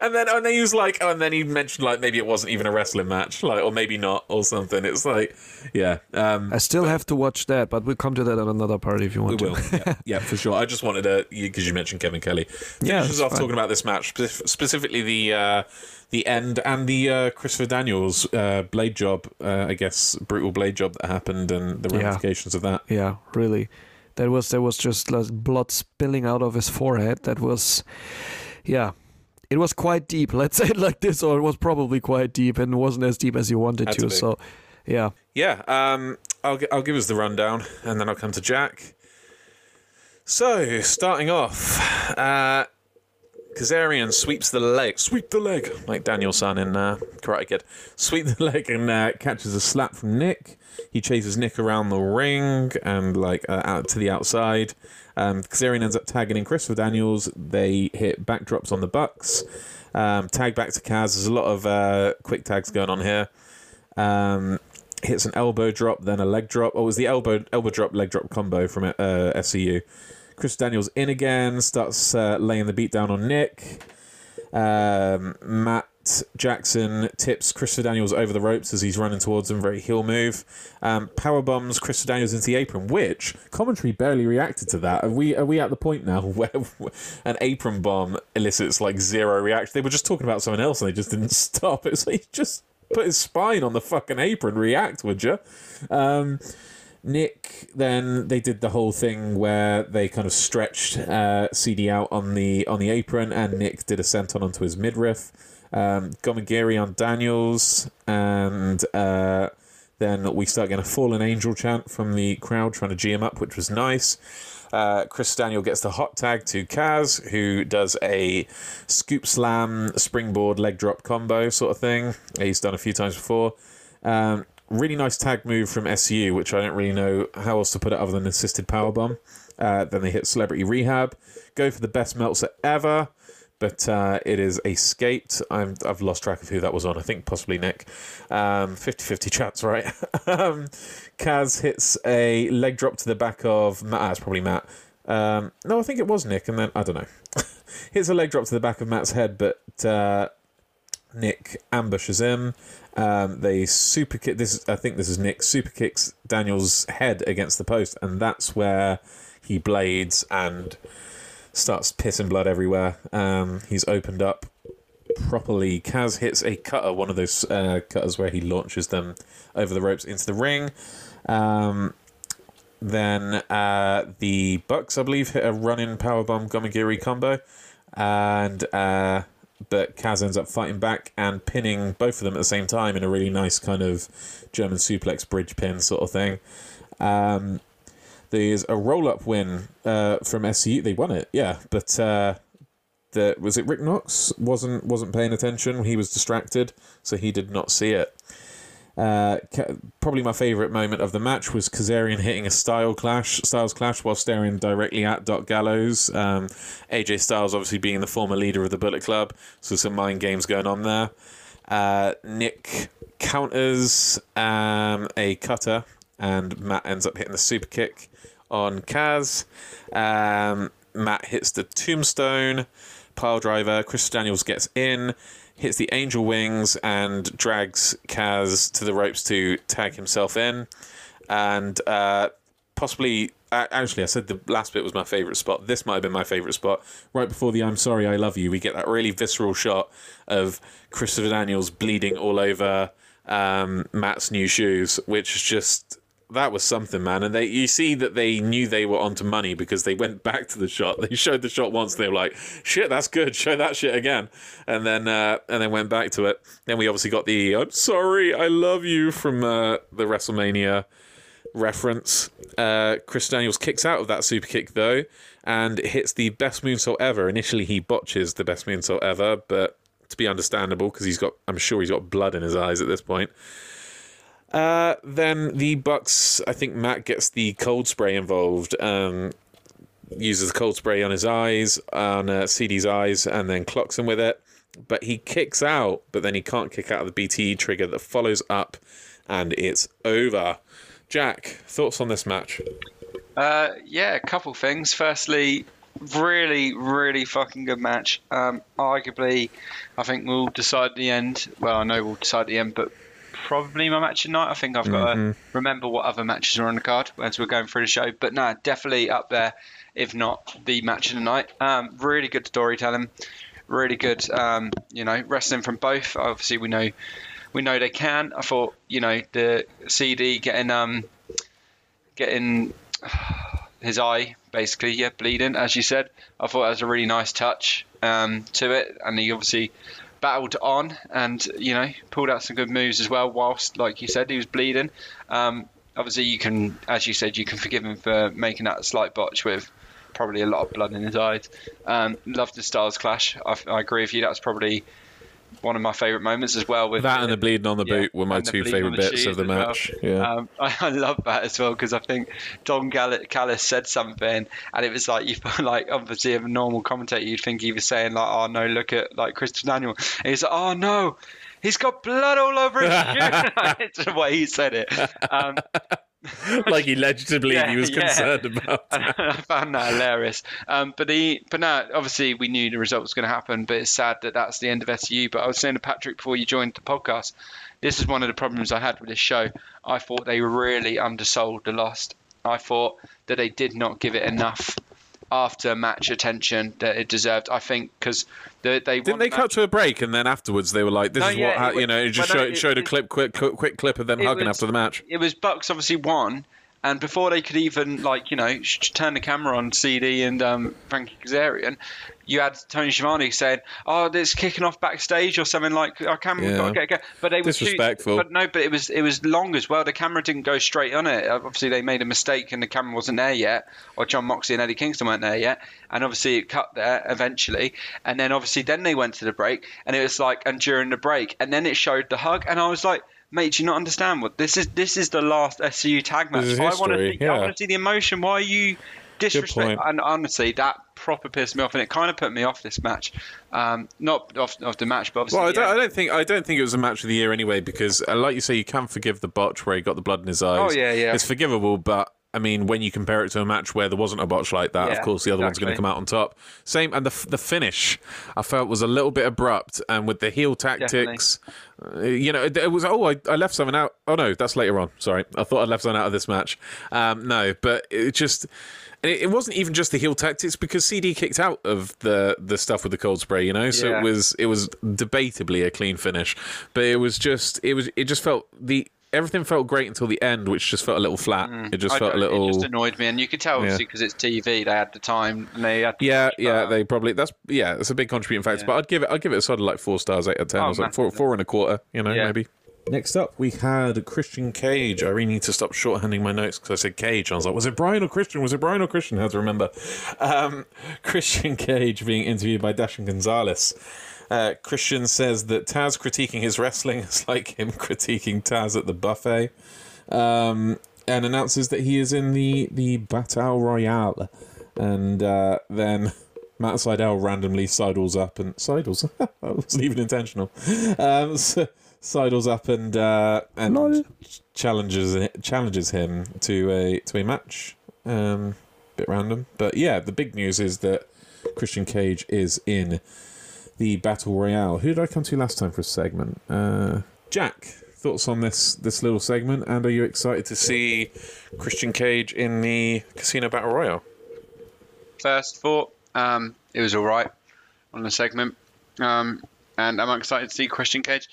S1: and then and then he was like, oh, and then he mentioned like maybe it wasn't even a wrestling match, like or maybe not or something. It's like, yeah, um,
S2: I still have to watch that, but we'll come to that on another part if you
S1: we
S2: want to.
S1: will, yeah, yeah, for sure. I just wanted to because you mentioned Kevin Kelly.
S2: Yeah, it's
S1: off
S2: fine.
S1: talking about this match specifically the uh, the end and the uh, Christopher Daniels uh, blade job, uh, I guess brutal blade job that happened and the
S2: Yeah.
S1: ramifications of that.
S2: Yeah, really. That was there was just like blood spilling out of his forehead. That was, yeah, it was quite deep. Let's say it like this, or it was probably quite deep and wasn't as deep as you wanted
S1: Had to
S2: to. So, yeah,
S1: Yeah, um, I'll, I'll give us the rundown and then I'll come to Jack. So, starting off, uh, Kazarian sweeps the leg, sweep the leg, like Daniel-san in uh, Karate Kid. Sweep the leg and uh, catches a slap from Nick. He chases Nick around the ring and like uh, out to the outside. Um, Kazarian ends up tagging in Christopher Daniels. They hit backdrops on the Bucks. Um, tag back to Kaz. There's a lot of uh, quick tags going on here. Um, hits an elbow drop, then a leg drop. Oh, it was the elbow elbow drop leg drop combo from uh, SCU. Chris Daniels in again, starts uh, laying the beat down on Nick. Um, Matt Jackson tips Chris Daniels over the ropes as he's running towards him. Very heel move. Um, power bombs Chris Daniels into the apron, which commentary barely reacted to that. Are we are we at the point now where an apron bomb elicits like zero reaction? They were just talking about someone else and they just didn't stop. It's like just put his spine on the fucking apron. React, would you? Um, Nick, then they did the whole thing where they kind of stretched uh, CD out on the on the apron, and Nick did a senton onto his midriff. Um, Gomagiri on Daniels, and uh, then we start getting a fallen angel chant from the crowd trying to G him up, which was nice. Uh, Chris Daniel gets the hot tag to Kaz, who does a scoop slam, springboard, leg drop combo sort of thing. He's done a few times before. Um, really nice tag move from SU, which I don't really know how else to put it other than assisted powerbomb. Uh, then they hit Celebrity Rehab, go for the best Meltzer ever, but uh, it is escaped. I'm, I've lost track of who that was on. I think possibly Nick. Um, 50-50 chance, right? um, Kaz hits a leg drop to the back of Matt. ah, probably Matt. Um, no, I think it was Nick, and then I don't know. hits a leg drop to the back of Matt's head, but uh, Nick ambushes him. Um, they super kick. This is, I think this is Nick super kicks Daniel's head against the post, and that's where he blades and starts pissing blood everywhere. Um, he's opened up properly. Kaz hits a cutter, one of those uh, cutters where he launches them over the ropes into the ring. Um, then uh, the Bucks, I believe, hit a running powerbomb Gomagiri combo, and uh, but Kaz ends up fighting back and pinning both of them at the same time in a really nice kind of German suplex bridge pin sort of thing. Um, there's a roll up win uh, from SCU. They won it, yeah, but uh, the was it Rick Knox wasn't wasn't paying attention. He was distracted, so he did not see it. Uh, probably my favorite moment of the match was Kazarian hitting a style clash, Styles clash, while staring directly at Doc Gallows. Um, AJ Styles, obviously being the former leader of the Bullet Club, so some mind games going on there. Uh, Nick counters um, a cutter, and Matt ends up hitting the super kick on Kaz. Um, Matt hits the tombstone pile driver. Chris Daniels gets in, hits the angel wings, and drags Kaz to the ropes to tag himself in. And uh, possibly, actually, I said the last bit was my favorite spot. This might have been my favorite spot. Right before the "I'm sorry, I love you," we get that really visceral shot of Christopher Daniels bleeding all over um, Matt's new shoes, which is just that was something, man. And they, you see that they knew they were onto money because they went back to the shot. They showed the shot once. They were like, "Shit, that's good. Show that shit again." And then, uh, and then went back to it. Then we obviously got the "I'm sorry, I love you" from uh, the WrestleMania reference. Uh, Chris Daniels kicks out of that super kick though, and hits the best moonsault ever. Initially, he botches the best moonsault ever, but to be understandable because he's got, I'm sure he's got blood in his eyes at this point. Uh, then the Bucks, I think Matt gets the cold spray involved. Um, uses the cold spray on his eyes, on uh, CD's eyes, and then clocks him with it. But he kicks out, but then he can't kick out of the BTE trigger that follows up, and it's over. Jack, thoughts on this match?
S3: Uh, yeah, a couple things. Firstly, really, really fucking good match. Um, arguably, I think we'll decide the end. Well, I know we'll decide the end, but probably my match of night. I think I've got to remember what other matches are on the card as we're going through the show. But no, definitely up there, if not the match of the night. Um, really good storytelling, really good. Um, you know, wrestling from both. Obviously, we know we know they can. I thought you know the CD getting um getting his eye basically yeah bleeding as you said. I thought that was a really nice touch um, to it, and he obviously battled on and you know pulled out some good moves as well. Whilst like you said he was bleeding. Um, obviously you can, as you said, you can forgive him for making that slight botch with probably a lot of blood in his eyes. Um, loved the Styles clash. I, I agree with you. That's probably one of my favourite moments as well. With
S1: That and the bleeding on the
S3: Yeah,
S1: boot were my two favourite bits of the
S3: as well.
S1: match. Yeah.
S3: Um, I, I love that as well because I think Don Gall- Callis said something, and it was like you like obviously a normal commentator, you'd think he was saying like, "Oh no, look at like Christian Daniel," and he's like, "Oh no." He's got blood all over his shoe. it's the way he said it. Um,
S1: like he legibly
S3: Yeah,
S1: he was
S3: yeah.
S1: concerned about.
S3: I found that hilarious. Um, but the but now obviously we knew the result was going to happen, but it's sad that that's the end of SU. But I was saying to Patrick before you joined the podcast, this is one of the problems I had with this show. I thought they really undersold the Lost. I thought that they did not give it enough after match attention that it deserved. I think because they, they
S1: Didn't they cut to a break and then afterwards they were like, "This
S3: No,
S1: is
S3: yeah,
S1: what ha-,
S3: was-
S1: you know." It just showed,
S3: it-
S1: showed a
S3: it-
S1: clip, quick, quick, quick clip of them hugging
S3: was-
S1: after the match.
S3: it was Bucks obviously won, and before they could even like you know sh- turn the camera on CD and um, Frankie Kazarian, you had Tony Schiavone saying, "Oh, it's kicking off backstage or something like oh, our camera
S1: Yeah.
S3: got to get go." But they were
S1: Disrespectful.
S3: but no, but it was it was long as well. The camera didn't go straight on it. Uh, obviously, they made a mistake and the camera wasn't there yet, or Jon Moxley and Eddie Kingston weren't there yet, and obviously it cut there eventually. And then obviously then they went to the break, and it was like and during the break, and then it showed the hug, and I was like. Mate, do you not understand what this is? This is the last SCU tag match. I want to see. I want to see the emotion. Why are you disrespect?
S1: point.
S3: And honestly, that proper pissed me off, and it kind of put me off this match. Um, not off, off the match, but obviously.
S1: Well, I don't, I don't think I don't think it was a match of the year anyway because, uh, like you say, you can forgive the botch where he got the blood in his eyes.
S3: Oh, yeah, yeah.
S1: It's forgivable, but I mean, when you compare it to a match where there wasn't a botch like that,
S3: Yeah,
S1: of course the other one's going to come out on top. Same, and the the finish I felt was a little bit abrupt, and with the heel tactics, uh, you know, it, it was. Oh, I, I left something out. Oh no, that's later on. Sorry, I thought I left something out of this match. Um, no, but it just. And it, it wasn't even just the heel tactics because CD kicked out of the the stuff with the cold spray, you know. So
S3: Yeah.
S1: it was it was debatably a clean finish, but it was just it was it just felt the everything felt great until the end, which just felt a little flat. It just
S3: Mm. I
S1: felt a little.
S3: It just annoyed me, and you could tell obviously because it's TV. They had the time, and they had.
S1: yeah, yeah, they probably that's yeah, it's a big contributing factor.
S3: Yeah.
S1: But I'd give it I'd give it a sort of like four stars, eight out of ten,
S3: Oh,
S1: or something, four, four and a quarter, you know,
S3: Yeah.
S1: maybe. Next up, we had Christian Cage. I really need to stop shorthanding my notes because I said Cage. I was like, was it Brian or Christian? Was it Brian or Christian? How to remember? Um, Christian Cage being interviewed by Dasha Gonzalez. Uh, Christian says that Taz critiquing his wrestling is like him critiquing Taz at the buffet, um, and announces that he is in the the Battle Royale, and uh, then. Matt Sydal randomly sidles up and sidles. that wasn't even intentional. Um, so, sidles up and uh, and
S2: Lol.
S1: challenges challenges him to a to a match. Um, bit random, but yeah. The big news is that Christian Cage is in the Battle Royale. Who did I come to last time for a segment? Uh, Jack. Thoughts on this this little segment, and are you excited to see Christian Cage in the Casino Battle Royale?
S3: First thought, um, it was all right on the segment, um, and I'm excited to see Christian Cage.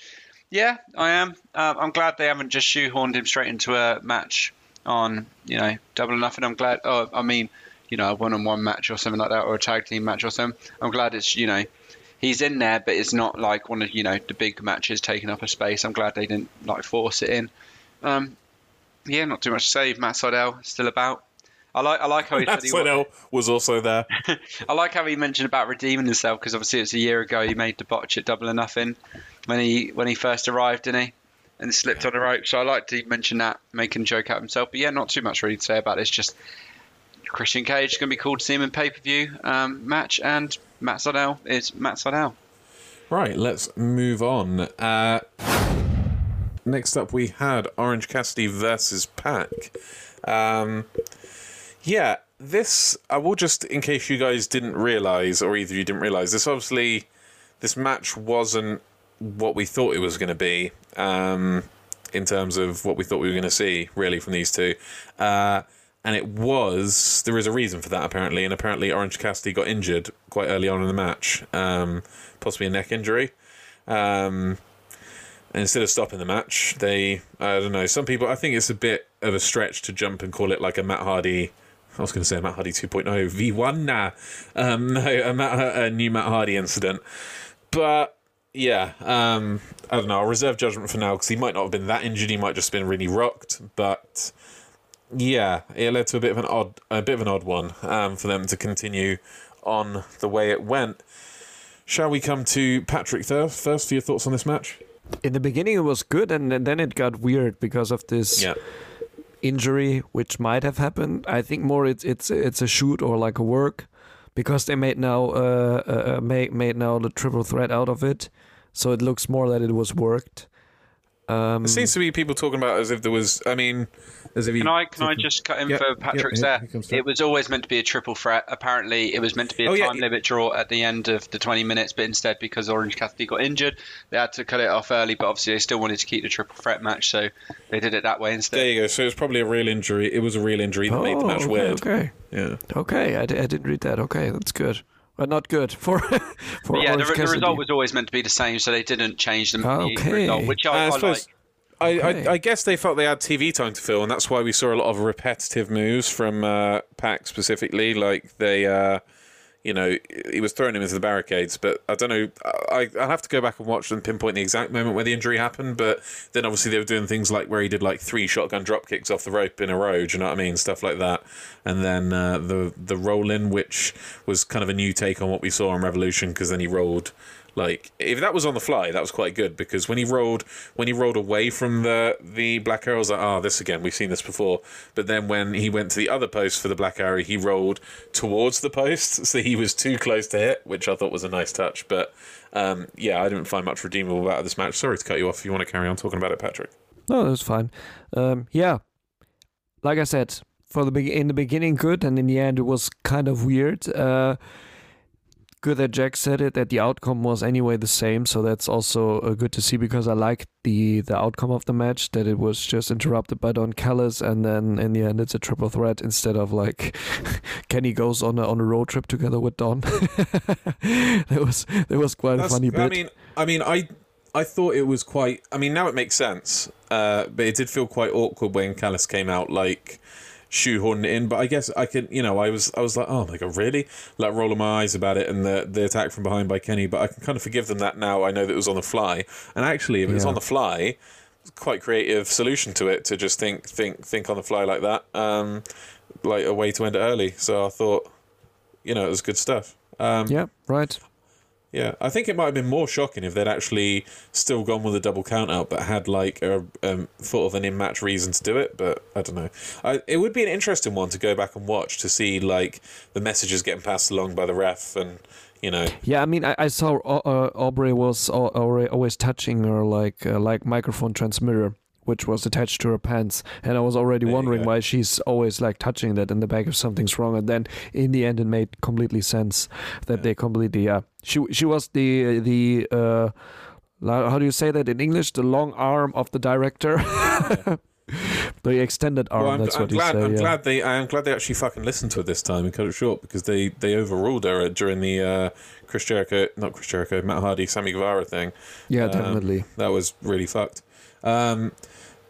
S3: Yeah, I am. Uh, I'm glad they haven't just shoehorned him straight into a match on, you know, double or nothing. I'm glad. Oh, I mean, you know, a one-on-one match or something like that, or a tag team match or something. I'm glad it's, you know, he's in there, but it's not like one of, you know, the big matches taking up a space. I'm glad they didn't like force it in. Um, yeah, not too much to say. Matt Sydal still about. I like. I like how he said he wa-
S1: was also there.
S3: I like how he mentioned about redeeming himself because obviously it's a year ago he made the botch at double or nothing when he when he first arrived, didn't he? And slipped on a rope. So I like to mention that, making a joke out of himself. But yeah, not too much really to say about it. Just Christian Cage is going to be called to see him in pay per view um, match, and Matt Sydal is Matt Sydal.
S1: Right, let's move on. Uh, next up, we had Orange Cassidy versus Pac. Um, yeah, this I will just in case you guys didn't realize or either you didn't realize this obviously this match wasn't what we thought it was going to be um, in terms of what we thought we were going to see really from these two. Uh, and it was there is a reason for that apparently, and apparently Orange Cassidy got injured quite early on in the match, um, possibly a neck injury. Um, and instead of stopping the match, they I don't know. Some people I think it's a bit of a stretch to jump and call it like a Matt Hardy. I was going to say Matt Hardy 2.0 V1 nah, um, no a, Matt, a new Matt Hardy incident, but yeah, um, I don't know. I'll reserve judgment for now because he might not have been that injured. He might just have been really rocked, but yeah, it led to a bit of an odd, a bit of an odd one um, for them to continue on the way it went. Shall we come to Patrick first? First, for your thoughts on this match?
S2: In the beginning, it was good, and then it got weird because of this
S1: Yeah,
S2: injury, which might have happened. I think more it's it's it's a shoot or like a work, because they made now uh, uh uh, made made now the triple threat out of it, so it looks more that it was worked. Um,
S1: there seems to be people talking about as if there was. I mean, as if he,
S3: Can I can I just cut in
S1: Yeah,
S3: for
S1: yeah,
S3: Patrick's
S1: yeah,
S3: there?
S1: here comes.
S3: It was always meant to be a triple threat. Apparently, it was meant to be a
S1: Oh,
S3: time
S1: it-
S3: limit draw at the end of the 20 minutes, but instead, because Orange Cassidy got injured, they had to cut it off early. But obviously, they still wanted to keep the triple threat match, so they did it that way instead.
S1: There you go. So it was probably a real injury. It was a real injury that made the
S2: oh,
S1: match
S2: okay,
S1: weird.
S2: Okay,
S1: Yeah.
S2: okay, I, I didn't read that. Okay, that's good, but not good for for
S3: yeah, the,
S2: Orange
S3: the
S2: Cassidy.
S3: result was always meant to be the same, so they didn't change ah, the, the
S2: Okay.
S3: result, which I,
S1: uh,
S3: I
S1: I,
S3: like.
S1: I,
S2: Okay.
S1: I, I guess they felt they had TV time to fill, and that's why we saw a lot of repetitive moves from uh, Pac specifically. Like they, uh, you know, he was throwing him into the barricades, but I don't know. I I'll have to go back and watch and pinpoint the exact moment where the injury happened. But then obviously they were doing things like where he did like three shotgun drop kicks off the rope in a row. Do you know what I mean? Stuff like that. And then uh, the the roll in, which was kind of a new take on what we saw on Revolution, because then he rolled like if that was on the fly, that was quite good because when he rolled when he rolled away from the the black arrow, I was like, oh, this again. We've seen this before. But then when he went to the other post for the black arrow, he rolled towards the post, so he was too close to hit, which I thought was a nice touch. But um, yeah, I didn't find much redeemable about this match. Sorry to cut you off. If you want to carry on talking about it, Patrick.
S2: No, that's fine. Um, yeah, like I said, for the be- in the beginning, good, and in the end, it was kind of weird. Uh, good that Jack said it that the outcome was anyway the same, so that's also uh, good to see because I liked the the outcome of the match that it was just interrupted by Don Callis, and then in the end, it's a triple threat instead of like Kenny goes on a on a road trip together with Don. that was that was quite a funny bit.
S1: I mean, I mean, I I thought it was quite. I mean, now it makes sense, uh, but it did feel quite awkward when Callis came out, like shoehorned it in. But I guess I can, you know, I was I was like, oh my god, really? Like rolling my eyes about it and the the attack from behind by Kenny. But I can kind of forgive them that now. I know that it was on the fly, and actually, if it was on the fly. Quite creative solution to it to just think, think, think on the fly like that, um, like a way to end it early. So I thought, you know, it was good stuff. Um,
S2: yeah, right.
S1: Yeah, I think it might have been more shocking if they'd actually still gone with a double count out, but had like a um, of an in match reason to do it. But I don't know. I, it would be an interesting one to go back and watch to see like the messages getting passed along by the ref, and you know,
S2: Yeah, I mean, I, I saw uh, uh, Aubrey was al- always touching her like uh, like microphone transmitter, which was attached to her pants, and I was already
S1: There
S2: wondering why she's always like touching that in the back if something's wrong. And then in the end, it made completely sense that
S1: Yeah.
S2: they completely yeah. She she was the the uh, how do you say that in English? The long arm of the director. the extended arm.
S1: well, I'm,
S2: that's
S1: I'm
S2: what
S1: glad.
S2: you say.
S1: I'm
S2: yeah.
S1: glad they. I'm glad they actually fucking listened to it this time and cut it short because they they overruled her during the uh, Chris Jericho, not Chris Jericho, Matt Hardy, Sammy Guevara thing.
S2: yeah,
S1: um,
S2: definitely.
S1: that was really fucked. Um,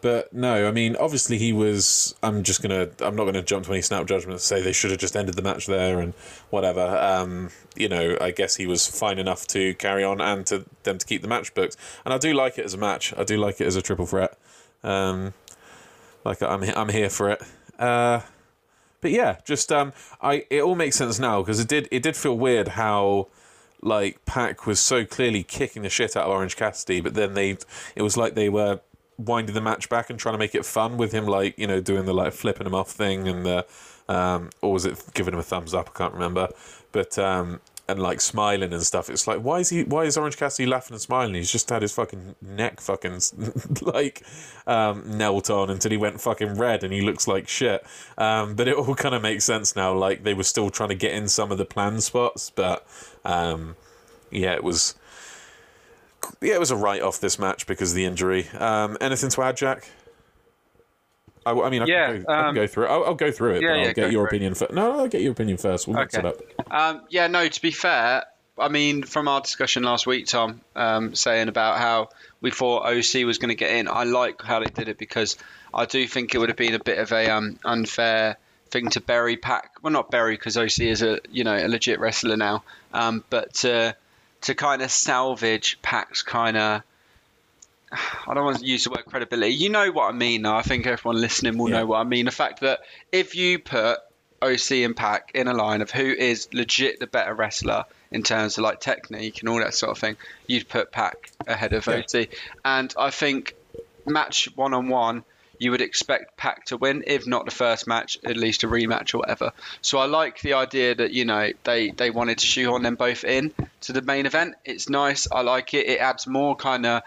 S1: but no, I mean, obviously he was. I'm just gonna. I'm not gonna jump to any snap judgments. Say they should have just ended the match there and whatever. Um, you know, I guess he was fine enough to carry on and to them to keep the match booked. And I do like it as a match. I do like it as a triple threat. Um, like I'm. I'm here for it. Uh, but yeah, just um, I. It all makes sense now because it did. It did feel weird how like Pac was so clearly kicking the shit out of Orange Cassidy, but then they it was like they were winding the match back and trying to make it fun with him like, you know, doing the like flipping him off thing and the um or was it giving him a thumbs up, I can't remember. But um and like smiling and stuff. It's like why is he? Why is Orange Cassidy laughing and smiling? He's just had his fucking neck fucking like um, knelt on until he went fucking red and he looks like shit. Um, but it all kind of makes sense now. Like they were still trying to get in some of the planned spots, but um, yeah, it was. Yeah, it was a write off this match because of the injury. Um, anything to add, Jack? I, I mean, I,
S3: Yeah,
S1: can, go, I can
S3: um,
S1: go through it. I'll, I'll go through it,
S3: yeah,
S1: but I'll
S3: yeah,
S1: get your opinion first. No, I'll get your opinion first. We'll mix
S3: Okay.
S1: it up.
S3: Um, yeah, no. To be fair, I mean, from our discussion last week, Tom, um, saying about how we thought OC was going to get in, I like how they did it because I do think it would have been a bit of a um, unfair thing to bury Pac. Well, not bury because OC is a you know a legit wrestler now, um, but to to kind of salvage Pac's kind of. I don't want to use the word credibility. You know what I mean. Though. I think everyone listening will
S1: Yeah.
S3: know what I mean. The fact that if you put OC and Pac in a line of who is legit the better wrestler in terms of like technique and all that sort of thing, you'd put Pac ahead of
S1: Yeah.
S3: OC. And I think match one on one, you would expect Pac to win, if not the first match, at least a rematch or whatever. So I like the idea that you know they they wanted to shoehorn them both in to the main event. It's nice. I like it. It adds more kind of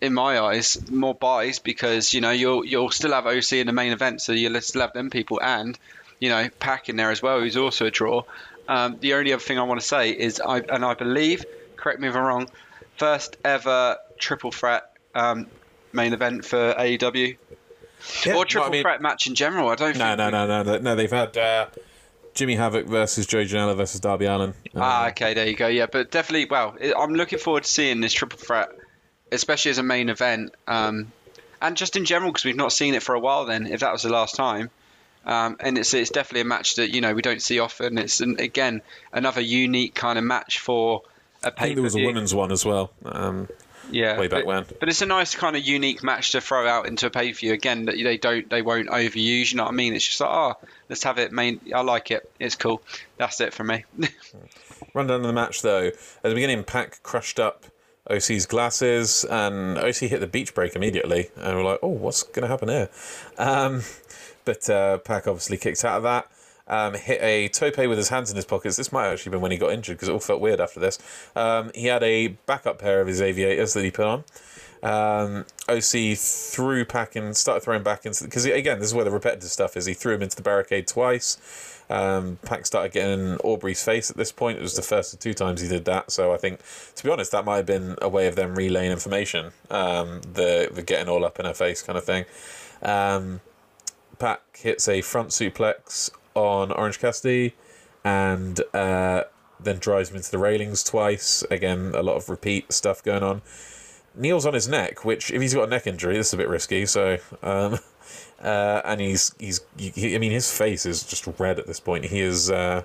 S3: in my eyes, more buys because you know you'll you'll still have OC in the main event, so you'll still have them people, and you know Pac in there as well, who's also a draw. Um, the only other thing I want to say is, I and I believe, correct me if I'm wrong, first ever triple threat um, main event for AEW
S1: Yeah,
S3: or
S1: well,
S3: triple
S1: I mean-
S3: threat match in general. I don't
S1: No,
S3: think.
S1: no, no, no, no, no. They've had uh, Jimmy Havoc versus Joe Janela versus Darby Allin. Uh,
S3: Ah, okay, there you go. Yeah, but definitely, well, I'm looking forward to seeing this triple threat, especially as a main event, um, and just in general because we've not seen it for a while. Then, if that was the last time, um, and it's it's definitely a match that you know we don't see often. It's an, again another unique kind of match for a pay I
S1: think there was a women's one as well. Um,
S3: yeah,
S1: way back
S3: but,
S1: when.
S3: But it's a nice kind of unique match to throw out into a pay per view. Again, that they don't they won't overuse. You know what I mean? It's just like oh, let's have it. Main, I like it. It's cool. That's it for me.
S1: Rundown of the match though. At the beginning, Pac crushed up OC's glasses, and OC hit the beach break immediately, and we're like, "Oh, what's going to happen here?" Um, but uh, Pac obviously kicked out of that. Um, hit a tope with his hands in his pockets. This might have actually been when he got injured because it all felt weird after this. Um, he had a backup pair of his aviators that he put on. Um, OC threw Pac and started throwing back into because again, this is where the repetitive stuff is. He threw him into the barricade twice. Um, Pac started getting Aubrey's face at this point. It was the first of two times he did that. So I think, to be honest, that might have been a way of them relaying information. Um, the the getting all up in her face kind of thing. Um, Pac hits a front suplex on Orange Cassidy, and uh, then drives him into the railings twice. Again, a lot of repeat stuff going on. Kneels on his neck, which if he's got a neck injury, this is a bit risky. So, um, uh, and he's he's he, I mean his face is just red at this point. He is uh,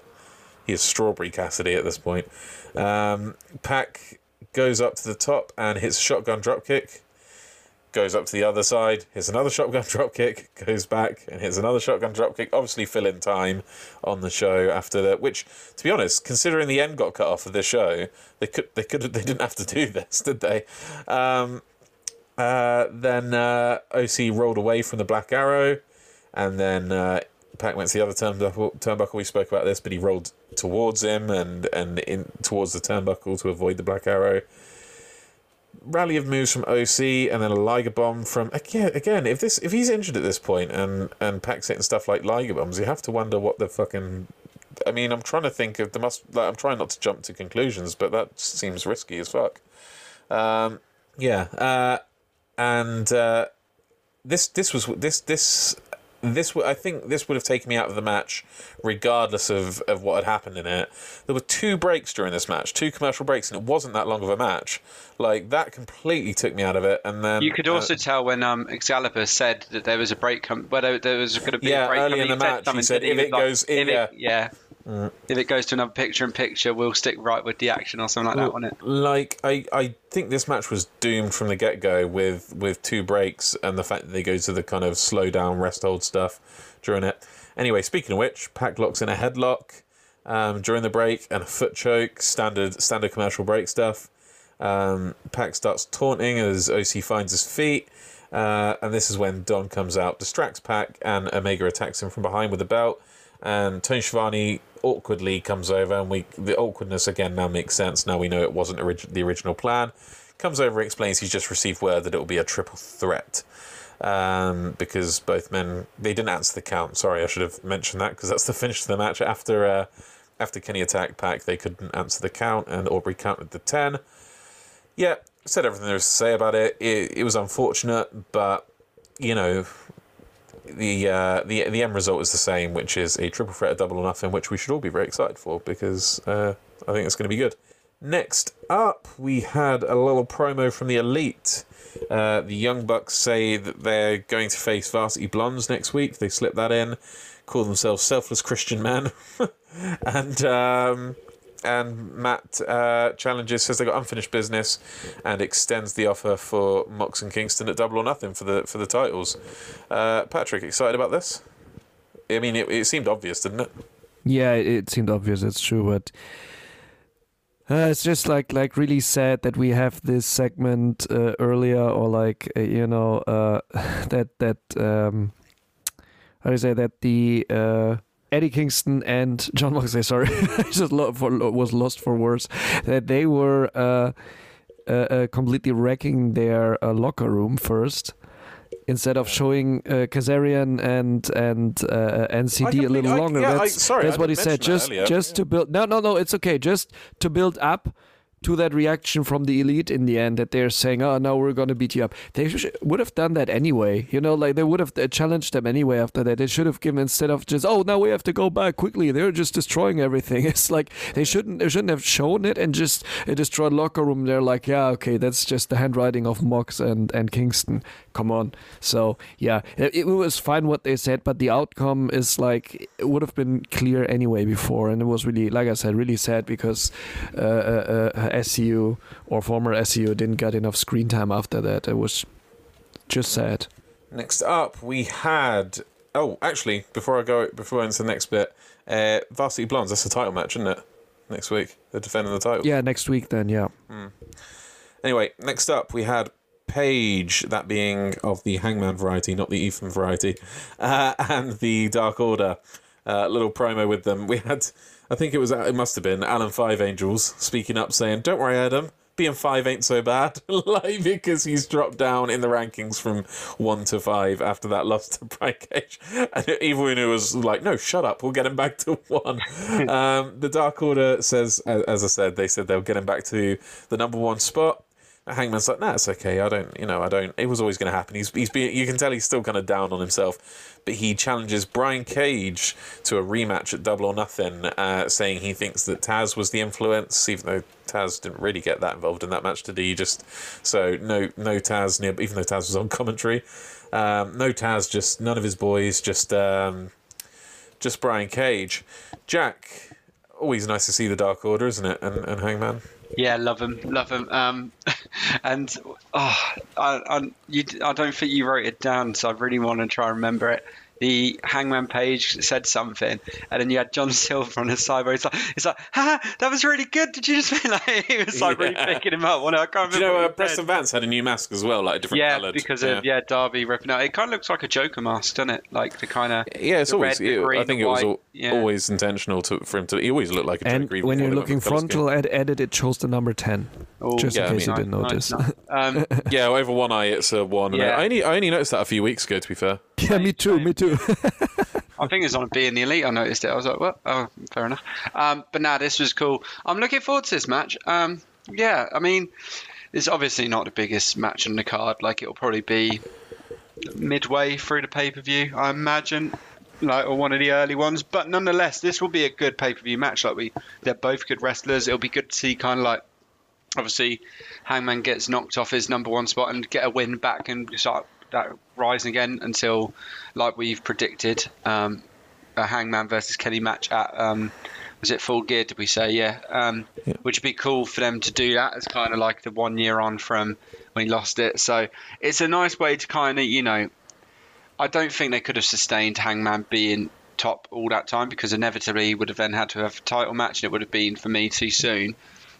S1: he is strawberry Cassidy at this point. Um, Pac goes up to the top and hits a shotgun dropkick. Goes up to the other side, hits another shotgun dropkick, goes back and hits another shotgun dropkick. Obviously, fill in time on the show after that. Which, to be honest, considering the end got cut off of this show, they could they could they didn't have to do this, did they? Um, uh, then uh, OC rolled away from the Black Arrow, and then uh, Pac went to the other turnbuckle. Turnbuckle we spoke about this, but he rolled towards him and and in towards the turnbuckle to avoid the Black Arrow. Rally of moves from OC, and then a Liger bomb from again. Again, if this if he's injured at this point and and packs it and stuff like Liger bombs, you have to wonder what the fucking. I mean, I'm trying to think of the must. Like, I'm trying not to jump to conclusions, but that seems risky as fuck. Um, yeah, uh, and uh, this this was this this this w- I think this would have taken me out of the match regardless of, of what had happened in it. There were two breaks during this match, two commercial breaks, and it wasn't that long of a match. Like that completely took me out of it. And then
S3: You could
S1: uh,
S3: also tell when um, Excalibur said that there was a break, com- whether there was going to be
S1: Yeah,
S3: a break
S1: early in the match, he said, if it goes-
S3: if
S1: yeah.
S3: it, yeah, if it goes to another picture in picture, we'll stick right with the action or something like that on it.
S1: like I, I think this match was doomed from the get go with with two breaks and the fact that they go to the kind of slow down rest hold stuff during it. Anyway, speaking of which, Pac locks in a headlock um, during the break and a foot choke, standard standard commercial break stuff. Um, Pac starts taunting as OC finds his feet. Uh, and this is when Don comes out, distracts Pac, and Omega attacks him from behind with the belt. And Tony Schiavone awkwardly comes over, and we the awkwardness again now makes sense. Now we know it wasn't orig- the original plan. Comes over, explains he's just received word that it will be a triple threat. Um, because both men they didn't answer the count. Sorry, I should have mentioned that because that's the finish of the match. After uh, after Kenny attacked Pac, they couldn't answer the count, and Aubrey counted the ten. Yeah, said everything there was to say about it. It, it was unfortunate, but you know, the uh, the the end result is the same, which is a triple threat, a double or nothing, which we should all be very excited for because uh, I think it's going to be good. Next up, we had a little promo from the Elite. Uh, the Young Bucks say that they're going to face Varsity Blondes next week. They slip that in, call themselves Selfless Christian Men, and um, and Matt uh, challenges says they got unfinished business, and extends the offer for Mox and Kingston at Double or Nothing for the for the titles. Uh, Patrick, excited about this? I mean, it, it seemed obvious, didn't it?
S2: Yeah, it, seemed obvious. It's true, but uh, it's just like like really sad that we have this segment uh, earlier, or like uh, you know uh, that that um, how do you say that the uh, Eddie Kingston and Jon Moxley, sorry, I just lo- for, was lost for words. That they were uh, uh, uh, completely wrecking their uh, locker room first. Instead of showing uh, Kazarian and and uh, NCD a little
S1: I-
S2: longer,
S1: yeah, I-
S2: that's,
S1: sorry,
S2: that's
S1: I
S2: what he said. Just
S1: earlier.
S2: just to build. No, no, no. It's okay. Just to build up to that reaction from the elite in the end that they're saying, "Oh, no, we're going to beat you up." They sh- would have done that anyway. You know, like they would have uh, challenged them anyway after that. They should have given instead of just, "Oh, now we have to go back quickly." They're just destroying everything. It's like they shouldn't they shouldn't have shown it and just uh, destroyed locker room. They're like, "Yeah, okay, that's just the handwriting of Mox and and Kingston." Come on. So yeah, it, it was fine what they said, but the outcome is like it would have been clear anyway before, and it was really, like I said, really sad because uh, uh, uh, SCU or former SCU didn't get enough screen time after that. It was just sad.
S1: Next up, we had. Oh, actually, before I go, before I into the next bit, uh, Varsity Blondes. That's the title match, isn't it? Next week, they're defending the title.
S2: Yeah, next week then. Yeah.
S1: Anyway, next up, we had Page, that being of the Hangman variety, not the Ethan variety, uh, and the Dark Order. Uh, little promo with them. We had, I think it was, it must have been Alan Five Angels speaking up, saying, "Don't worry, Adam." Being five ain't so bad, like because he's dropped down in the rankings from one to five after that loss to Brian Cage, and Evil Uno was like, "No, shut up, we'll get him back to one." um, the Dark Order says, as, as I said, they said they'll get him back to the number one spot. Hangman's like, nah, it's okay. I don't, you know, I don't. It was always going to happen. He's, he's being, you can tell he's still kind of down on himself, but he challenges Brian Cage to a rematch at Double or Nothing, uh, saying he thinks that Taz was the influence, even though Taz didn't really get that involved in that match, did he? Just so no, no Taz near, even though Taz was on commentary, um, no Taz, just none of his boys, just, um, just Brian Cage. Jack, always nice to see the Dark Order, isn't it? And, and Hangman.
S3: Yeah, love him, love him. Um, and oh, I, I, you, I don't think you wrote it down, so I really want to try and remember it. The Hangman page said something, and then you had John Silver on his side where he's like, "It's like, ha, that was really good." Did you just feel like he was like really picking him up? Well, I can't remember.
S1: Do you know uh. Preston Vance had a new mask as well, like a different color.
S3: Yeah,
S1: coloured.
S3: because
S1: yeah.
S3: of yeah Darby ripping out. It kind of looks like a Joker mask, doesn't it? Like the kind of
S1: Yeah, it's always.
S3: red,
S1: it-
S3: green,
S1: I think it was
S3: white,
S1: al-
S3: yeah.
S1: always intentional to, for him to. He always looked like a
S2: And
S1: Joker.
S2: when you're looking
S1: for colour
S2: frontal ed- edit, it shows the number ten.
S3: Oh,
S2: just
S1: Yeah,
S2: in
S1: I
S2: case
S1: mean-
S2: you didn't
S3: nice,
S2: notice.
S3: nice. Um,
S1: Yeah, over one eye, it's a one.
S3: Yeah.
S1: I only I only noticed that a few weeks ago. To be fair.
S2: yeah, me too. Me too.
S3: I think it's on a B in the elite. I noticed it. I was like, well, oh, fair enough. Um, but now this was cool. I'm looking forward to this match. Um, yeah, I mean, it's obviously not the biggest match on the card. Like it'll probably be midway through the pay per view, I imagine. Like or one of the early ones, but nonetheless, this will be a good pay per view match. Like we, they're both good wrestlers. It'll be good to see kind of like obviously Hangman gets knocked off his number one spot and get a win back and start that rising again until, like we've predicted, um, a Hangman versus Kenny match at um, was it Full Gear? Did we say yeah? Um, Which would be cool for them to do that as kind of like the one year on from when he lost it. So it's a nice way to kind of you know, I don't think they could have sustained Hangman being top all that time because inevitably he would have then had to have a title match and it would have been for me too soon.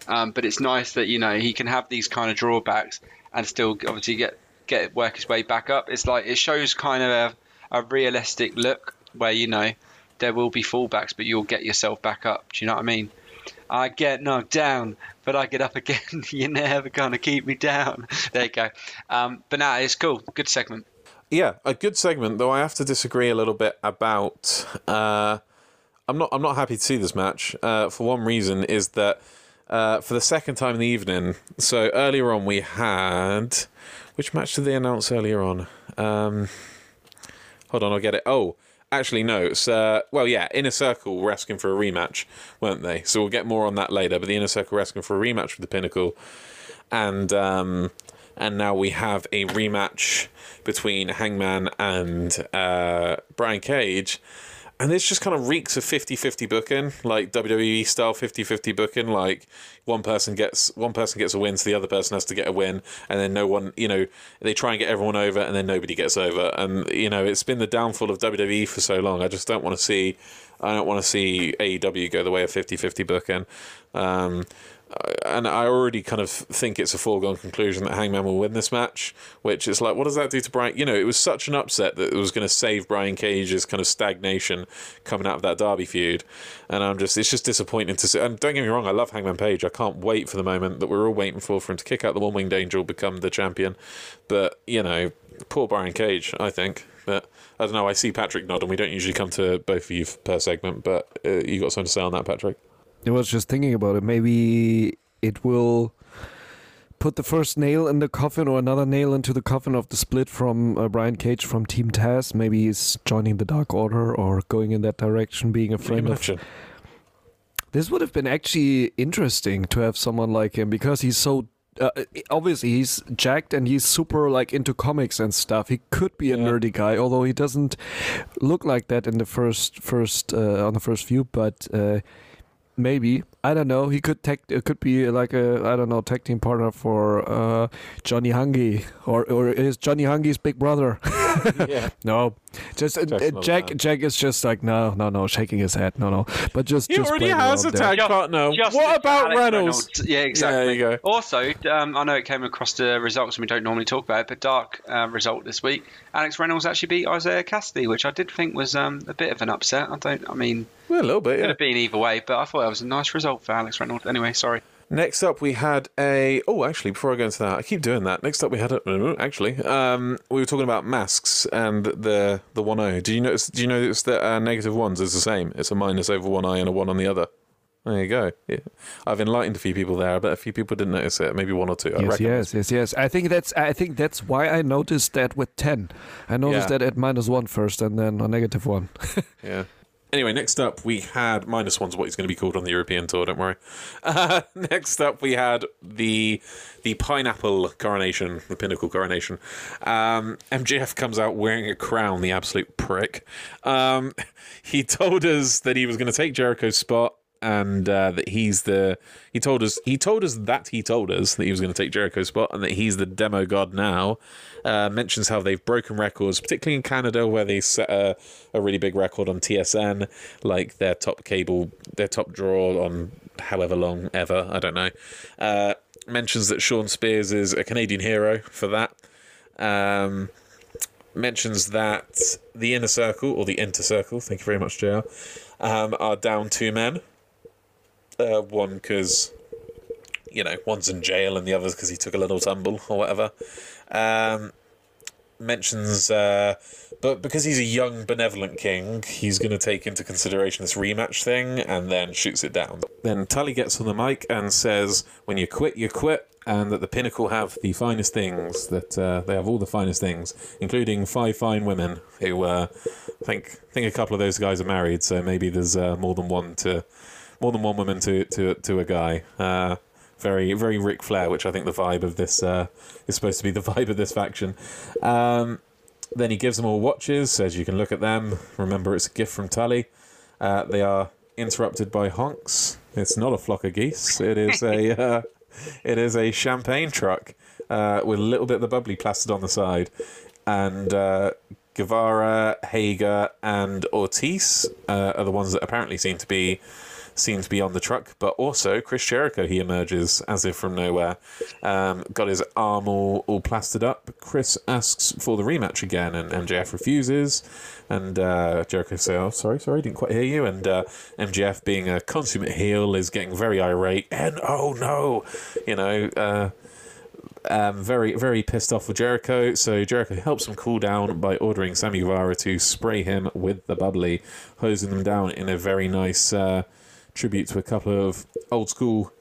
S3: Um, but it's nice that you know he can have these kind of drawbacks and still obviously get get work his way back up. It's like it shows kind of a, a realistic look where you know there will be fallbacks, but you'll get yourself back up. Do you know what I mean? I get knocked down, but I get up again. You're never gonna keep me down. There you go. Um, but now it's cool. Good segment.
S1: Yeah, a good segment. Though I have to disagree a little bit about. Uh, I'm not. I'm not happy to see this match. Uh, for one reason is that uh, for the second time in the evening. So earlier on we had which match did they announce earlier on? Um, hold on, I'll get it. Oh, actually no. It's uh, well, yeah, Inner Circle were asking for a rematch, weren't they? So we'll get more on that later. But the Inner Circle were asking for a rematch with the Pinnacle, and um, and now we have a rematch between Hangman and uh, Brian Cage and this just kind of reeks of 50-50 booking like wwe style 50-50 booking like one person gets one person gets a win so the other person has to get a win and then no one you know they try and get everyone over and then nobody gets over. And you know it's been the downfall of wwe for so long. I just don't want to see i don't want to see aew go the way of 50-50 booking. Um, and I already kind of think it's a foregone conclusion that Hangman will win this match. Which is like, what does that do to Brian? You know, it was such an upset that it was going to save Brian Cage's kind of stagnation coming out of that Darby feud, and I'm just, it's just disappointing to see. And don't get me wrong, I love Hangman Page. I can't wait for the moment that we're all waiting for for him to kick out the one winged angel, become the champion. But you know, poor Brian Cage. I think. But I don't know. I see Patrick nod, and we don't usually come to both of you per segment. But uh, you got something to say on that, Patrick?
S2: I was just thinking about it. Maybe it will put the first nail in the coffin or another nail into the coffin of the split from uh, Brian Cage from Team Taz. Maybe he's joining the Dark Order or going in that direction, being a friend of. This would have been actually interesting to have someone like him because he's so uh, obviously he's jacked and he's super like into comics and stuff. He could be a yeah. nerdy guy, although he doesn't look like that in the first first uh, on the first view. But uh, maybe I don't know. He could take It could be like a I don't know tag team partner for uh, Johnny Hungee or or is Johnny Hungee's big brother? yeah. No, just uh, Jack. Jack is just like no, no, no, shaking his head. No, no. But just
S1: he
S2: just
S1: already has a tag there. partner. What about Alex Reynolds?
S3: Reynolds? Yeah, exactly. Yeah, there you go. Also, um, I know it came across the results and we don't normally talk about it, but dark uh, result this week. Alex Reynolds actually beat Isiah Kassidy, which I did think was um, a bit of an upset. I don't. I mean,
S1: well, a little bit.
S3: Could
S1: yeah.
S3: have been either way, but I thought that was a nice result for Alex Reynolds. Anyway, sorry.
S1: Next up, we had a. Oh, actually, before I go into that, I keep doing that. Next up, we had a. Actually, um, we were talking about masks and the the one eye. Do you notice? Do you notice that uh, negative ones is the same? It's a minus over one eye and a one on the other. There you go. Yeah. I've enlightened a few people there, but a few people didn't notice it. Maybe one or two.
S2: Yes, yes, yes, yes. I think that's. I think that's why I noticed that with ten. I noticed yeah. that at minus one first, and then a negative one.
S1: yeah. Anyway, next up we had minus one's what he's going to be called on the European tour. Don't worry. Uh, next up we had the the pineapple coronation, the pinnacle coronation. Um, MJF comes out wearing a crown. The absolute prick. Um, he told us that he was going to take Jericho's spot and uh, that he's the he told us he told us that he told us that he was going to take Jericho's spot and that he's the demo god now. Uh, mentions how they've broken records, particularly in Canada, where they set a, a really big record on TSN, like their top cable, their top draw on however long ever. I don't know. Uh, mentions that Shawn Spears is a Canadian hero for that. Um, mentions that the inner circle or the inter circle, thank you very much, JR, um, are down two men uh, one because you know one's in jail and the other's because he took a little tumble or whatever. Um, mentions, uh, but because he's a young benevolent king, he's going to take into consideration this rematch thing and then shoots it down. Then Tully gets on the mic and says, "When you quit, you quit." And that the pinnacle have the finest things. That uh, they have all the finest things, including five fine women. Who uh, I think think a couple of those guys are married, so maybe there's uh, more than one to more than one woman to to to a guy. Uh, very very Ric Flair, which I think the vibe of this uh, is supposed to be the vibe of this faction. Um, then he gives them all watches, says you can look at them. Remember, it's a gift from Tully. Uh, they are interrupted by honks. It's not a flock of geese. It is a uh, it is a champagne truck uh, with a little bit of the bubbly plastered on the side, and uh, Guevara, Hager, and Ortiz uh, are the ones that apparently seem to be seem to be on the truck, but also Chris Jericho. He emerges as if from nowhere, um, got his arm all, all plastered up. Chris asks for the rematch again, and MJF refuses. And uh, Jericho says, "Oh, sorry, sorry, didn't quite hear you." And uh, MJF, being a consummate heel, is getting very irate. And oh no, you know. Uh, um, very, very pissed off with Jericho. So Jericho helps him cool down by ordering Sammy Guevara to spray him with the bubbly, hosing them down in a very nice uh, tribute to a couple of old school,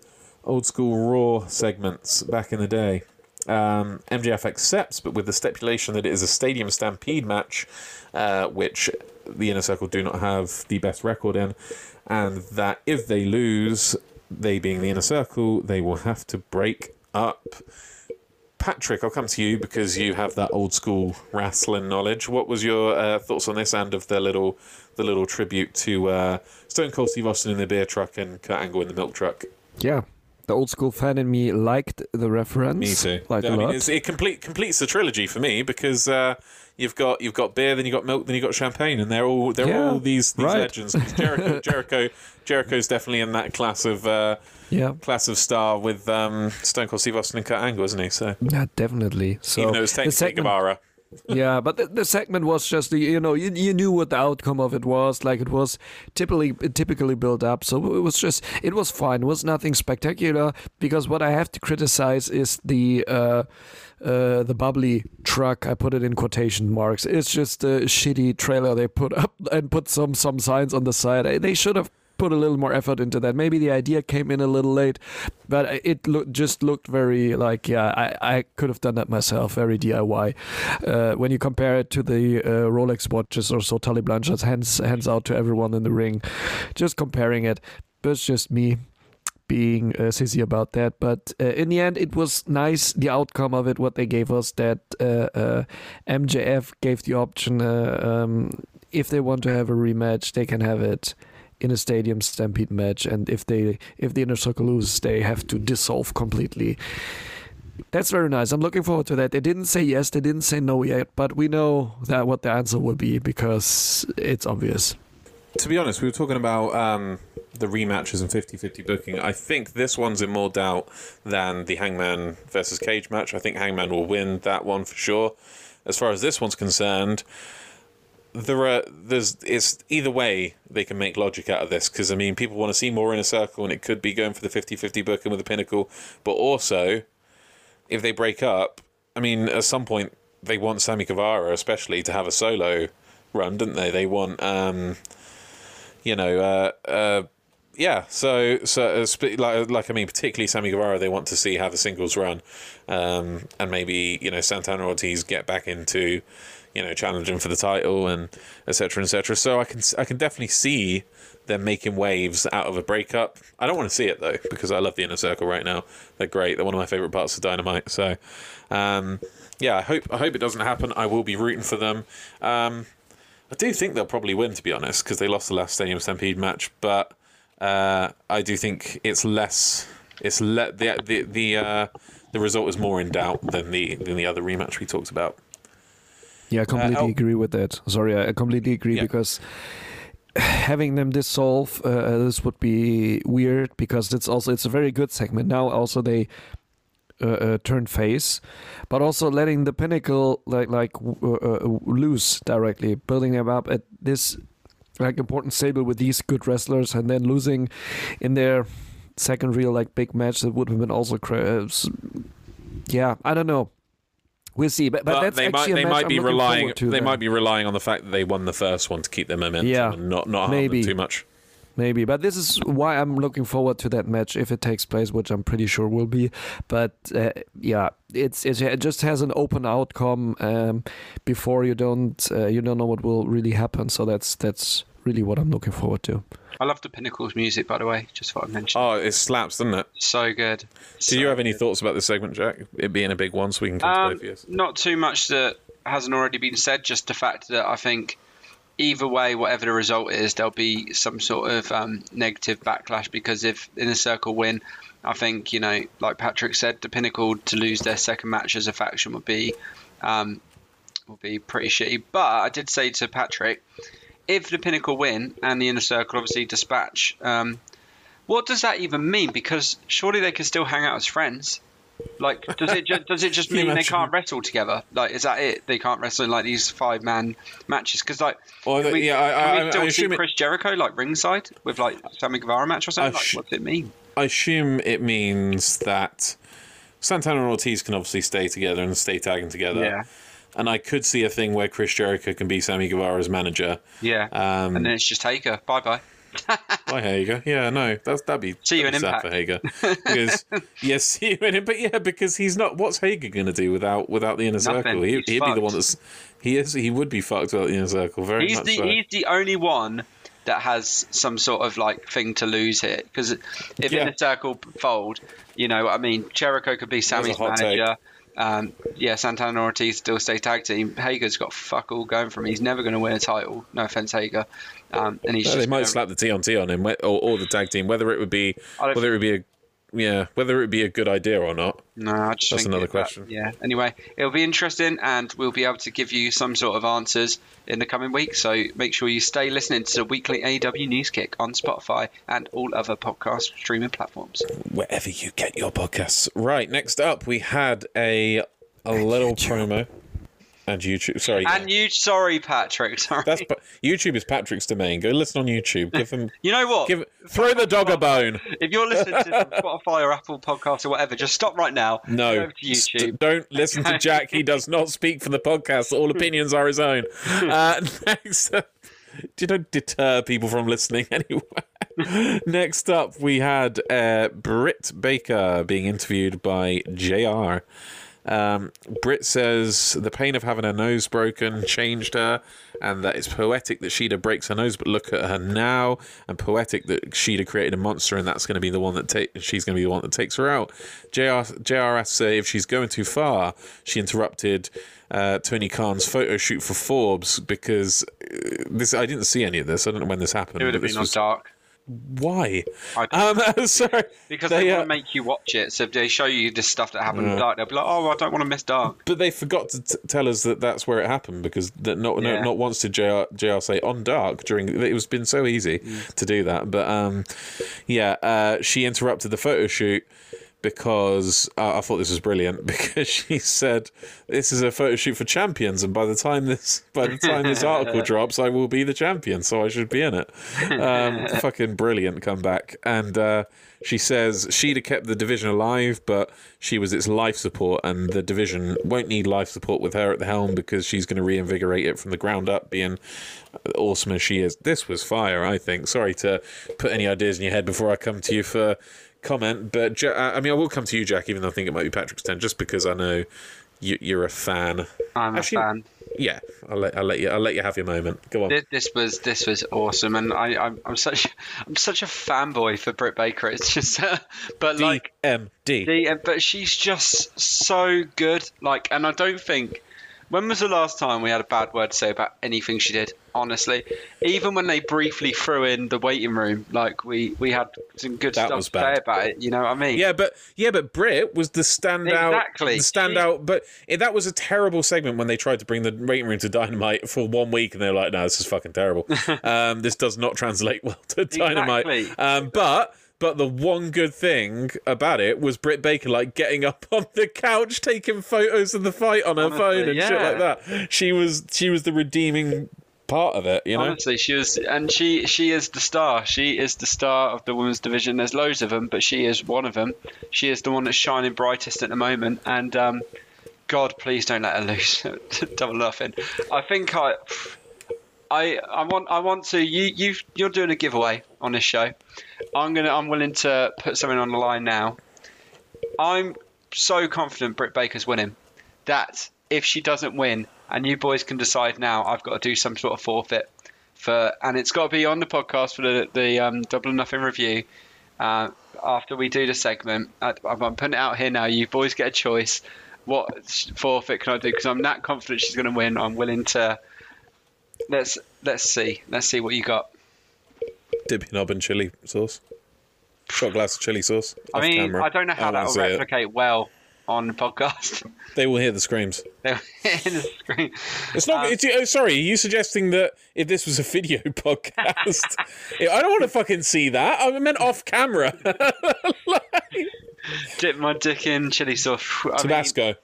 S1: old school Raw segments back in the day. Um, MJF accepts, but with the stipulation that it is a Stadium Stampede match, uh, which the Inner Circle do not have the best record in, and that if they lose, they being the Inner Circle, they will have to break up. Patrick, I'll come to you because you have that old school wrestling knowledge. What was your uh, thoughts on this and of the little the little tribute to uh, Stone Cold Steve Austin in the beer truck and Kurt Angle in the milk truck?
S2: Yeah, the old school fan in me liked the reference.
S1: Me too.
S2: Like
S1: I
S2: a
S1: mean,
S2: lot.
S1: it complete completes the trilogy for me because uh, you've got you've got beer, then you have got milk, then you have got champagne, and they're all they're
S2: Yeah,
S1: all these these
S2: right.
S1: legends. Jericho, Jericho, Jericho's definitely in that class of uh,
S2: yeah,
S1: class of star with um, Stone Cold Steve Austin and Kurt Angle, isn't he? So
S2: yeah, definitely. So
S1: even though it's technically
S2: segment-
S1: Guevara.
S2: Yeah, but the, the segment was just the- you know you, you knew what the outcome of it was like it was typically typically built up so it was just it was fine it was nothing spectacular because what I have to criticize is the uh, uh, the bubbly truck I put it in quotation marks it's just a shitty trailer they put up and put some some signs on the side Eh, they should have put a little more effort into that. Maybe the idea came in a little late, but it look, just looked very like yeah, I, I could have done that myself, very DIY. Uh, when you compare it to the uh, Rolex watches or so, Tully Blanchard's hands hands out to everyone in the ring, just comparing it. But it's just me being uh, sissy about that. But uh, in the end, it was nice. The outcome of it, what they gave us, that uh, uh, MJF gave the option. Uh, um, if they want to have a rematch, they can have it in a stadium stampede match, and if they if the inner circle loses, they have to dissolve completely. That's very nice. I'm looking forward to that. They didn't say yes, they didn't say no yet, but we know that what the answer will be because it's obvious.
S1: To be honest, we were talking about um, the rematches and 50-50 booking. I think this one's in more doubt than the Hangman versus Cage match. I think Hangman will win that one for sure. As far as this one's concerned, there are there's it's either way they can make logic out of this because I mean people want to see more in a circle and it could be going for the 50-50 booking with the pinnacle, but also if they break up, I mean at some point they want Sammy Guevara especially to have a solo run, didn't they? They want um you know, uh, uh, yeah. So, so uh, like, like I mean, particularly Sammy Guevara, they want to see how the singles run, um, and maybe you know Santana Ortiz get back into, you know, challenging for the title and etc. etc. So I can I can definitely see them making waves out of a breakup. I don't want to see it though because I love the inner circle right now. They're great. They're one of my favorite parts of Dynamite. So, um, yeah, I hope I hope it doesn't happen. I will be rooting for them. Um, I do think they'll probably win, to be honest, because they lost the last Stadium Stampede match. But uh, I do think it's less. It's le- the the the uh, the result is more in doubt than the than the other rematch we talked about.
S2: Yeah, I completely
S1: oh.
S2: agree with that. Sorry, I completely agree
S1: Yeah.
S2: because having them dissolve uh, this would be weird because it's also it's a very good segment. Now also they uh, uh, turn face, but also letting the pinnacle like like uh, uh, lose directly, building them up at this like important stable with these good wrestlers, and then losing in their second real like big match that would have been also cra- uh, yeah I don't know. We'll see, but, but,
S1: But,
S2: that's
S1: they might they might
S2: I'm
S1: be relying
S2: to
S1: they
S2: then.
S1: might be relying on the fact that they won the first one to keep their momentum
S2: Yeah,
S1: and not not
S2: maybe.
S1: too much.
S2: Maybe, but this is why I'm looking forward to that match if it takes place, which I'm pretty sure will be. But uh, yeah, it's, it's it just has an open outcome um, before you don't uh, you don't know what will really happen. So that's that's really what I'm looking forward to.
S3: I love the Pinnacles music, by the way. Just thought I'd mention.
S1: Oh, it slaps, doesn't it?
S3: So good.
S1: Do you have any thoughts about this segment, Jack? It being a big one, so we can come to
S3: Um,
S1: both of yours.
S3: not too much that hasn't already been said. Just the fact that I think either way, whatever the result is, there'll be some sort of um, negative backlash because if Inner Circle win, I think you know, like Patrick said, the Pinnacle to lose their second match as a faction would be um, would be pretty shitty. But I did say to Patrick, if the Pinnacle win and the Inner Circle obviously dispatch um, what does that even mean? Because surely they can still hang out as friends. Like, does it just, does it just mean they can't wrestle together? Like, is that it? They can't wrestle in like these five man matches? Because like,
S1: Well,
S3: can we,
S1: yeah, I- I-
S3: we
S1: I
S3: still see
S1: assume it-
S3: Chris Jericho like ringside with like Sammy Guevara match or something?
S1: I
S3: Like,
S1: sh-
S3: what's it mean?
S1: I assume it means that Santana and Ortiz can obviously stay together and stay tagging together.
S3: Yeah.
S1: And I could see a thing where Chris Jericho can be Sammy Guevara's manager.
S3: Yeah,
S1: Um,
S3: and then it's just Hager. Bye bye.
S1: By Hager. Yeah, no, that's that'd be
S3: See you in Impact.
S1: for Hager. Because yes, see you in it, but yeah, because he's not. What's Hager going to do without without the inner
S3: Nothing.
S1: circle? He, he'd be the one that's. He is. He would be fucked without the inner circle. Very
S3: He's
S1: much
S3: the
S1: so.
S3: he's the only one that has some sort of like thing to lose here. Because if
S1: Yeah.
S3: in the circle fold, you know, I mean, Jericho could be Sammy's
S1: take.
S3: manager. Um, yeah, Santana and Ortiz still stay tag team. Hager's got fuck all going for him. He's never going to win a title. No offense, Hager. Um, and he's just
S1: they might
S3: gonna-
S1: slap the T on T on him, or, or the tag team. Whether it would be, whether it would be a, yeah, whether it would be a good idea or not.
S3: No, I just
S1: That's
S3: think
S1: another
S3: it-
S1: question.
S3: yeah. Anyway, it'll be interesting, and we'll be able to give you some sort of answers in the coming week. So make sure you stay listening to the weekly AW News Kick on Spotify and all other podcast streaming platforms.
S1: Wherever you get your podcasts. Right. Next up, we had a a little promo, and YouTube. Sorry,
S3: And you, sorry, Patrick. Sorry.
S1: that's YouTube is Patrick's domain. Go listen on YouTube. Give him.
S3: you know what?
S1: Give throw the dog a bone.
S3: if you're listening to Spotify or Apple Podcasts or whatever, just stop right now.
S1: No,
S3: to YouTube.
S1: don't listen to Jack. He does not speak for the podcast. All opinions are his own. Uh, next, up, you don't deter people from listening anyway. next up, we had uh, Britt Baker being interviewed by JR. Um, Britt says the pain of having her nose broken changed her, and that it's poetic that Shida breaks her nose, but look at her now, and poetic that Shida created a monster, and that's going to be the one that ta- she's going to be the one that takes her out. JR, JR if she's going too far. She interrupted uh, Tony Khan's photo shoot for Forbes because uh, this I didn't see any of this. I don't know when this happened.
S3: It would have been on
S1: was
S3: dark.
S1: Why. Um, sorry,
S3: Because
S1: they,
S3: they,
S1: uh,
S3: want to make you watch it. So if they show you this stuff that happened in dark, they'll be like, oh, I don't want to miss dark.
S1: But they forgot to t- tell us that that's where it happened because that not
S3: Yeah.
S1: no, not once did JR, JR say on dark during it was been so easy
S3: Mm.
S1: to do that. But um, yeah, uh, she interrupted the photo shoot because uh, I thought this was brilliant because she said this is a photo shoot for champions and by the time this by the time this article drops I will be the champion so I should be in it. Um, fucking brilliant comeback and. Uh, she says she'd have kept the division alive, but she was its life support, and the division won't need life support with her at the helm because she's going to reinvigorate it from the ground up, being awesome as she is. This was fire, I think. Sorry to put any ideas in your head before I come to you for comment, but Ja- I mean, I will come to you, Jack, even though I think it might be Patrick's turn, just because I know you, you're a fan.
S3: I'm
S1: Actually-
S3: a fan.
S1: Yeah, I'll let I'll let you I'll let you have your moment. Go on.
S3: This, this was this was awesome, and I I'm, I'm such I'm such a fanboy for Britt Baker. It's just, uh, but like
S1: DMD.
S3: the but she's just so good. Like, and I don't think. When was the last time we had a bad word to say about anything she did? Honestly, even when they briefly threw in the waiting room, like we we had some good
S1: That
S3: stuff
S1: was
S3: to
S1: bad.
S3: say about it. You know what I mean?
S1: Yeah, but yeah, but Brit was the standout.
S3: Exactly.
S1: The standout. But it, that was a terrible segment when they tried to bring the waiting room to Dynamite for one week, and they're like, "No, this is fucking terrible. um, this does not translate well to Dynamite."
S3: Exactly.
S1: Um, but. But the one good thing about it was Britt Baker like getting up on the couch, taking photos of the fight on her
S3: Honestly,
S1: phone and shit like that. She was she was the redeeming part of it, you know.
S3: Honestly, she was, and she she is the star. She is the star of the women's division. There's loads of them, but she is one of them. She is the one that's shining brightest at the moment. And um, God, please don't let her lose. Double nothing. I think I, I I want I want to. You you you're doing a giveaway on this show. I'm gonna I'm willing to put something on the line now. I'm so confident Britt Baker's winning that if she doesn't win, and you boys can decide now, I've got to do some sort of forfeit for, and it's got to be on the podcast for the the um, double nothing review. Uh, after we do the segment, I, I'm putting it out here now. You boys get a choice. What forfeit can I do? Because I'm that confident she's going to win. I'm willing to. Let's let's see. Let's see what you got.
S1: Dip your knob in chili sauce. Shot glass of chili sauce.
S3: I mean,
S1: camera.
S3: I don't know how that will
S1: see it.
S3: replicate well on the podcast.
S1: They will hear the screams.
S3: They're in the screen.
S1: It's not. Uh, it's, oh, sorry, are you suggesting that if this was a video podcast, I don't want to fucking see that. I meant off camera.
S3: Dip my dick in chili sauce. I mean,
S1: Tabasco.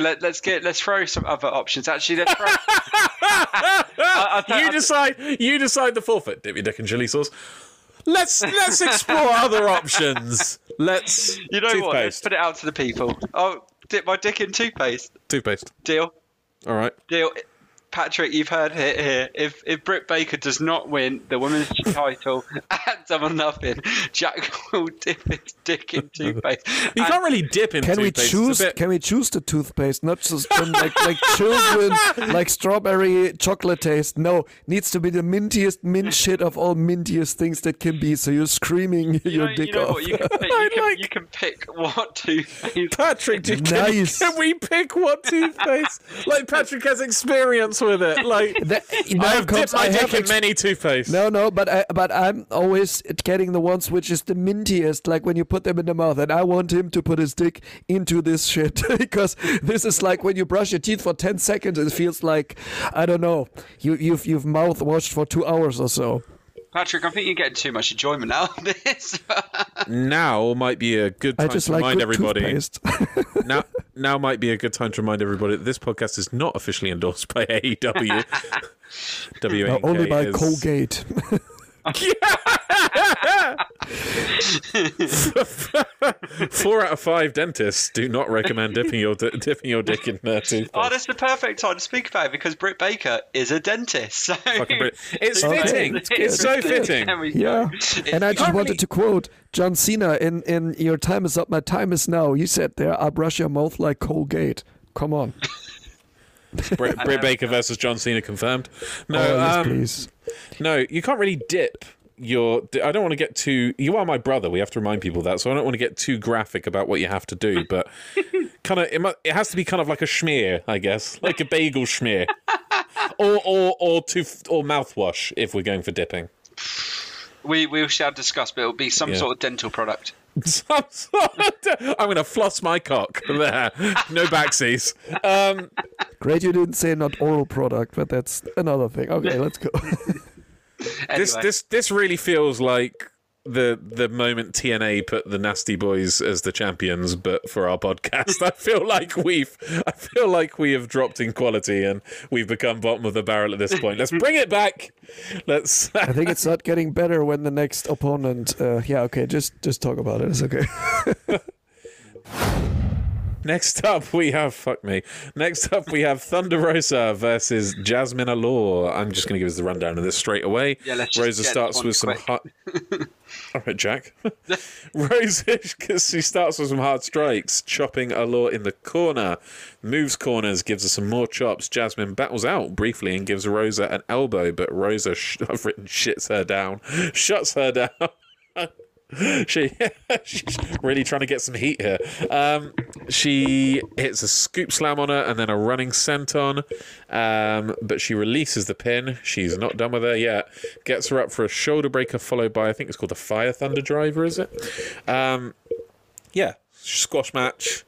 S3: Let, us get let's throw some other options. Actually, let's throw. I, I
S1: you decide. You decide the forfeit. Dip your dick in chili sauce. Let's let's explore other options. Let's.
S3: you know what? Let's
S1: toothpaste.
S3: put it out to the people. Oh, dip my dick in toothpaste.
S1: Toothpaste.
S3: Deal.
S1: All right.
S3: Deal. Patrick, you've heard it here. If if Britt Baker does not win the women's title at Double Nothing, Jack will dip his dick in toothpaste.
S1: You can't really dip in
S2: Can we
S1: toothpaste. It's
S2: choose?
S1: bit-
S2: Can we choose the toothpaste, not just from like like children, like strawberry chocolate taste? No, needs to be the mintiest mint shit of all mintiest things that can be. So you're screaming
S3: You
S2: your
S3: know,
S2: dick
S3: you know
S2: off.
S3: what? You can, pick, you,
S1: I
S3: can,
S1: like-
S3: you can pick what toothpaste.
S1: Patrick, do- can,
S2: Nice.
S1: can we pick what toothpaste? like Patrick has experience with it. Like
S2: now
S1: I've
S2: comes-
S1: dipped my
S2: I
S1: dick
S2: have
S1: in many toothpaste.
S2: No, no, but I, but I'm always getting the ones which is the mintiest, like when you put them in the mouth, and I want him to put his dick into this shit because this is like when you brush your teeth for ten seconds, it feels like I don't know, you you've you've mouth washed for two hours or so.
S3: Patrick, I think you're getting too much enjoyment out of this.
S1: Now might be a good
S2: I
S1: time
S2: just
S1: to
S2: like
S1: remind
S2: good
S1: everybody. now, now might be a good time to remind everybody that this podcast is not officially endorsed by AEW. WA
S2: Uh, only by
S1: is,
S2: Colgate.
S1: Four out of five dentists do not recommend dipping your dipping your dick in their toothpaste.
S3: oh, that's the perfect time to speak about it because Britt Baker is a dentist. So
S1: It's
S2: Okay,
S1: fitting.
S2: it's
S1: It's so fitting.
S3: There we go.
S2: yeah, and I just wanted to quote John Cena in in "Your time is up, my time is now." You said there, "I brush your mouth like Colgate." Come on,
S1: Britt, Britt Baker versus John Cena confirmed. No,
S2: oh, yes,
S1: um,
S2: please.
S1: no, you can't really dip your. I don't want to get too. You are my brother. We have to remind people that, so I don't want to get too graphic about what you have to do. But kind of, it, mu- it has to be kind of like a schmear, I guess, like a bagel schmear, or or or tooth or mouthwash if we're going for dipping.
S3: We we shall discuss, but it'll be some
S1: Yeah.
S3: sort of dental product.
S1: Some sort of- I'm going to floss my cock there. No backsies. Um,
S2: Great, you didn't say not oral product, but that's another thing. Okay, let's go.
S3: Anyway,
S1: this this this really feels like the the moment TNA put the Nasty Boys as the champions, but for our podcast, I feel like we've I feel like we have dropped in quality and we've become bottom of the barrel at this point. Let's bring it back. Let's.
S2: I think it's not getting better when the next opponent. Uh, yeah, okay, just just talk about it. It's okay.
S1: Next up, we have fuck me. Next up, we have Thunder Rosa versus Jazmin Allure. I'm just going to give us the rundown of this straight away.
S3: Yeah, let's
S1: Rosa starts with some
S3: one
S1: hard. All right, Jack. Rosa, because she starts with some hard strikes, chopping Allure in the corner, moves corners, gives her some more chops. Jazmin battles out briefly and gives Rosa an elbow, but Rosa, sh- I've written shits her down, shuts her down. she she's really trying to get some heat here. Um, she hits a scoop slam on her and then a running senton, um, but she releases the pin. She's not done with her yet. Gets her up for a shoulder breaker, followed by I think it's called the Fire Thunder Driver. Is it? Um, yeah, squash match.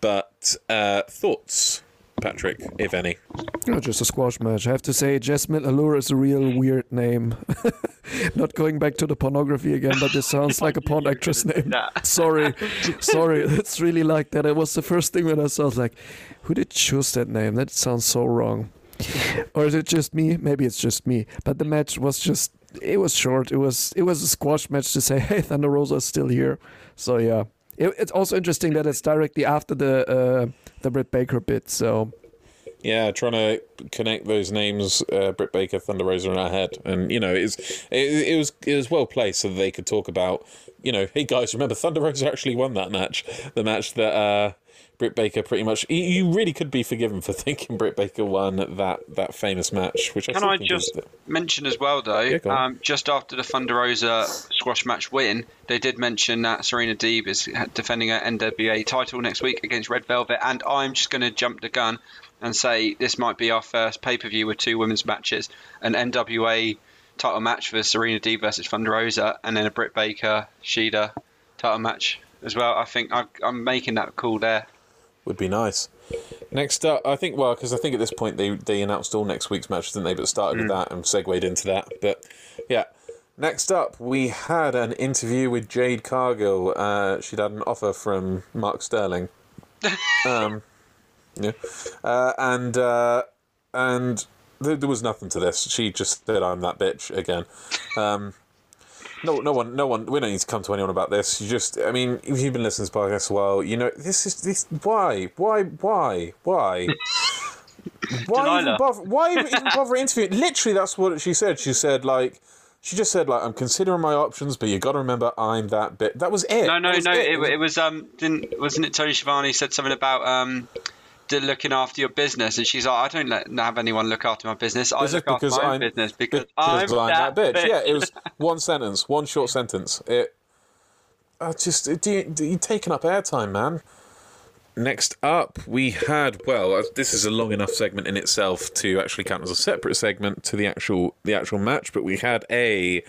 S1: But uh, thoughts, Patrick, if any?
S2: No, just a squash match. I have to say, Jazmin Allure is a real weird name. Not going back to the pornography again, but this sounds like a porn actress name.
S3: Nah.
S2: Sorry, sorry. It's really like that. It was the first thing when I saw. I was like, who did choose that name? That sounds so wrong. Or is it just me? Maybe it's just me. But the match was just. It was short. It was. It was a squash match to say, hey, Thunder Rosa is still here. So yeah. It, it's also interesting that it's directly after the uh, the Britt Baker bit. So
S1: Yeah, trying to connect those names, uh, Britt Baker, Thunder Rosa, in our head, and you know, it's it, it was it was well placed so that they could talk about, you know, hey guys, remember Thunder Rosa actually won that match, the match that uh, Britt Baker pretty much. You, really could be forgiven for thinking Britt Baker won that that famous match, which
S3: Can
S1: still
S3: I just mention as well, though,
S1: Yeah,
S3: um, just after the Thunder Rosa squash match win, they did mention that Serena Deeb is defending her NWA title next week against Red Velvet, and I'm just going to jump the gun and say this might be our first pay per view with two women's matches an NWA title match for Serena Deeb versus Thunder Rosa, and then a Britt Baker Shida title match as well. I think I'm making that call there.
S1: Would be nice. Next up, I think well, because I think at this point they they announced all next week's matches, didn't they? But started with that and segued into that. But yeah, next up we had an interview with Jade Cargill. Uh, she'd had an offer from Mark Sterling. um, yeah, uh, and uh, and there, there was nothing to this. She just said, "I'm that bitch" again. Um, no, no one, no one. We don't need to come to anyone about this. You just, I mean, if you've been listening to this podcast a while, you know this is this. Why, why, why, why? why even bother? Why even bother interviewing? Literally, that's what she said. She said like. She just said like I'm considering my options, but you got to remember I'm that bit. That was it.
S3: No, no, no.
S1: It.
S3: It, it was um, didn't wasn't it Tony Schiavone said something about um, looking after your business, and she's like, I don't let, have anyone look after my business. I
S1: Is it
S3: look after
S1: because
S3: my
S1: I'm-
S3: business because,
S1: because
S3: I'm,
S1: I'm that bitch. Yeah, it was one sentence, one short sentence. It. I just do you, do you taking up airtime, man. Next up, we had well, uh, this is a long enough segment in itself to actually count as a separate segment to the actual the actual match. But we had a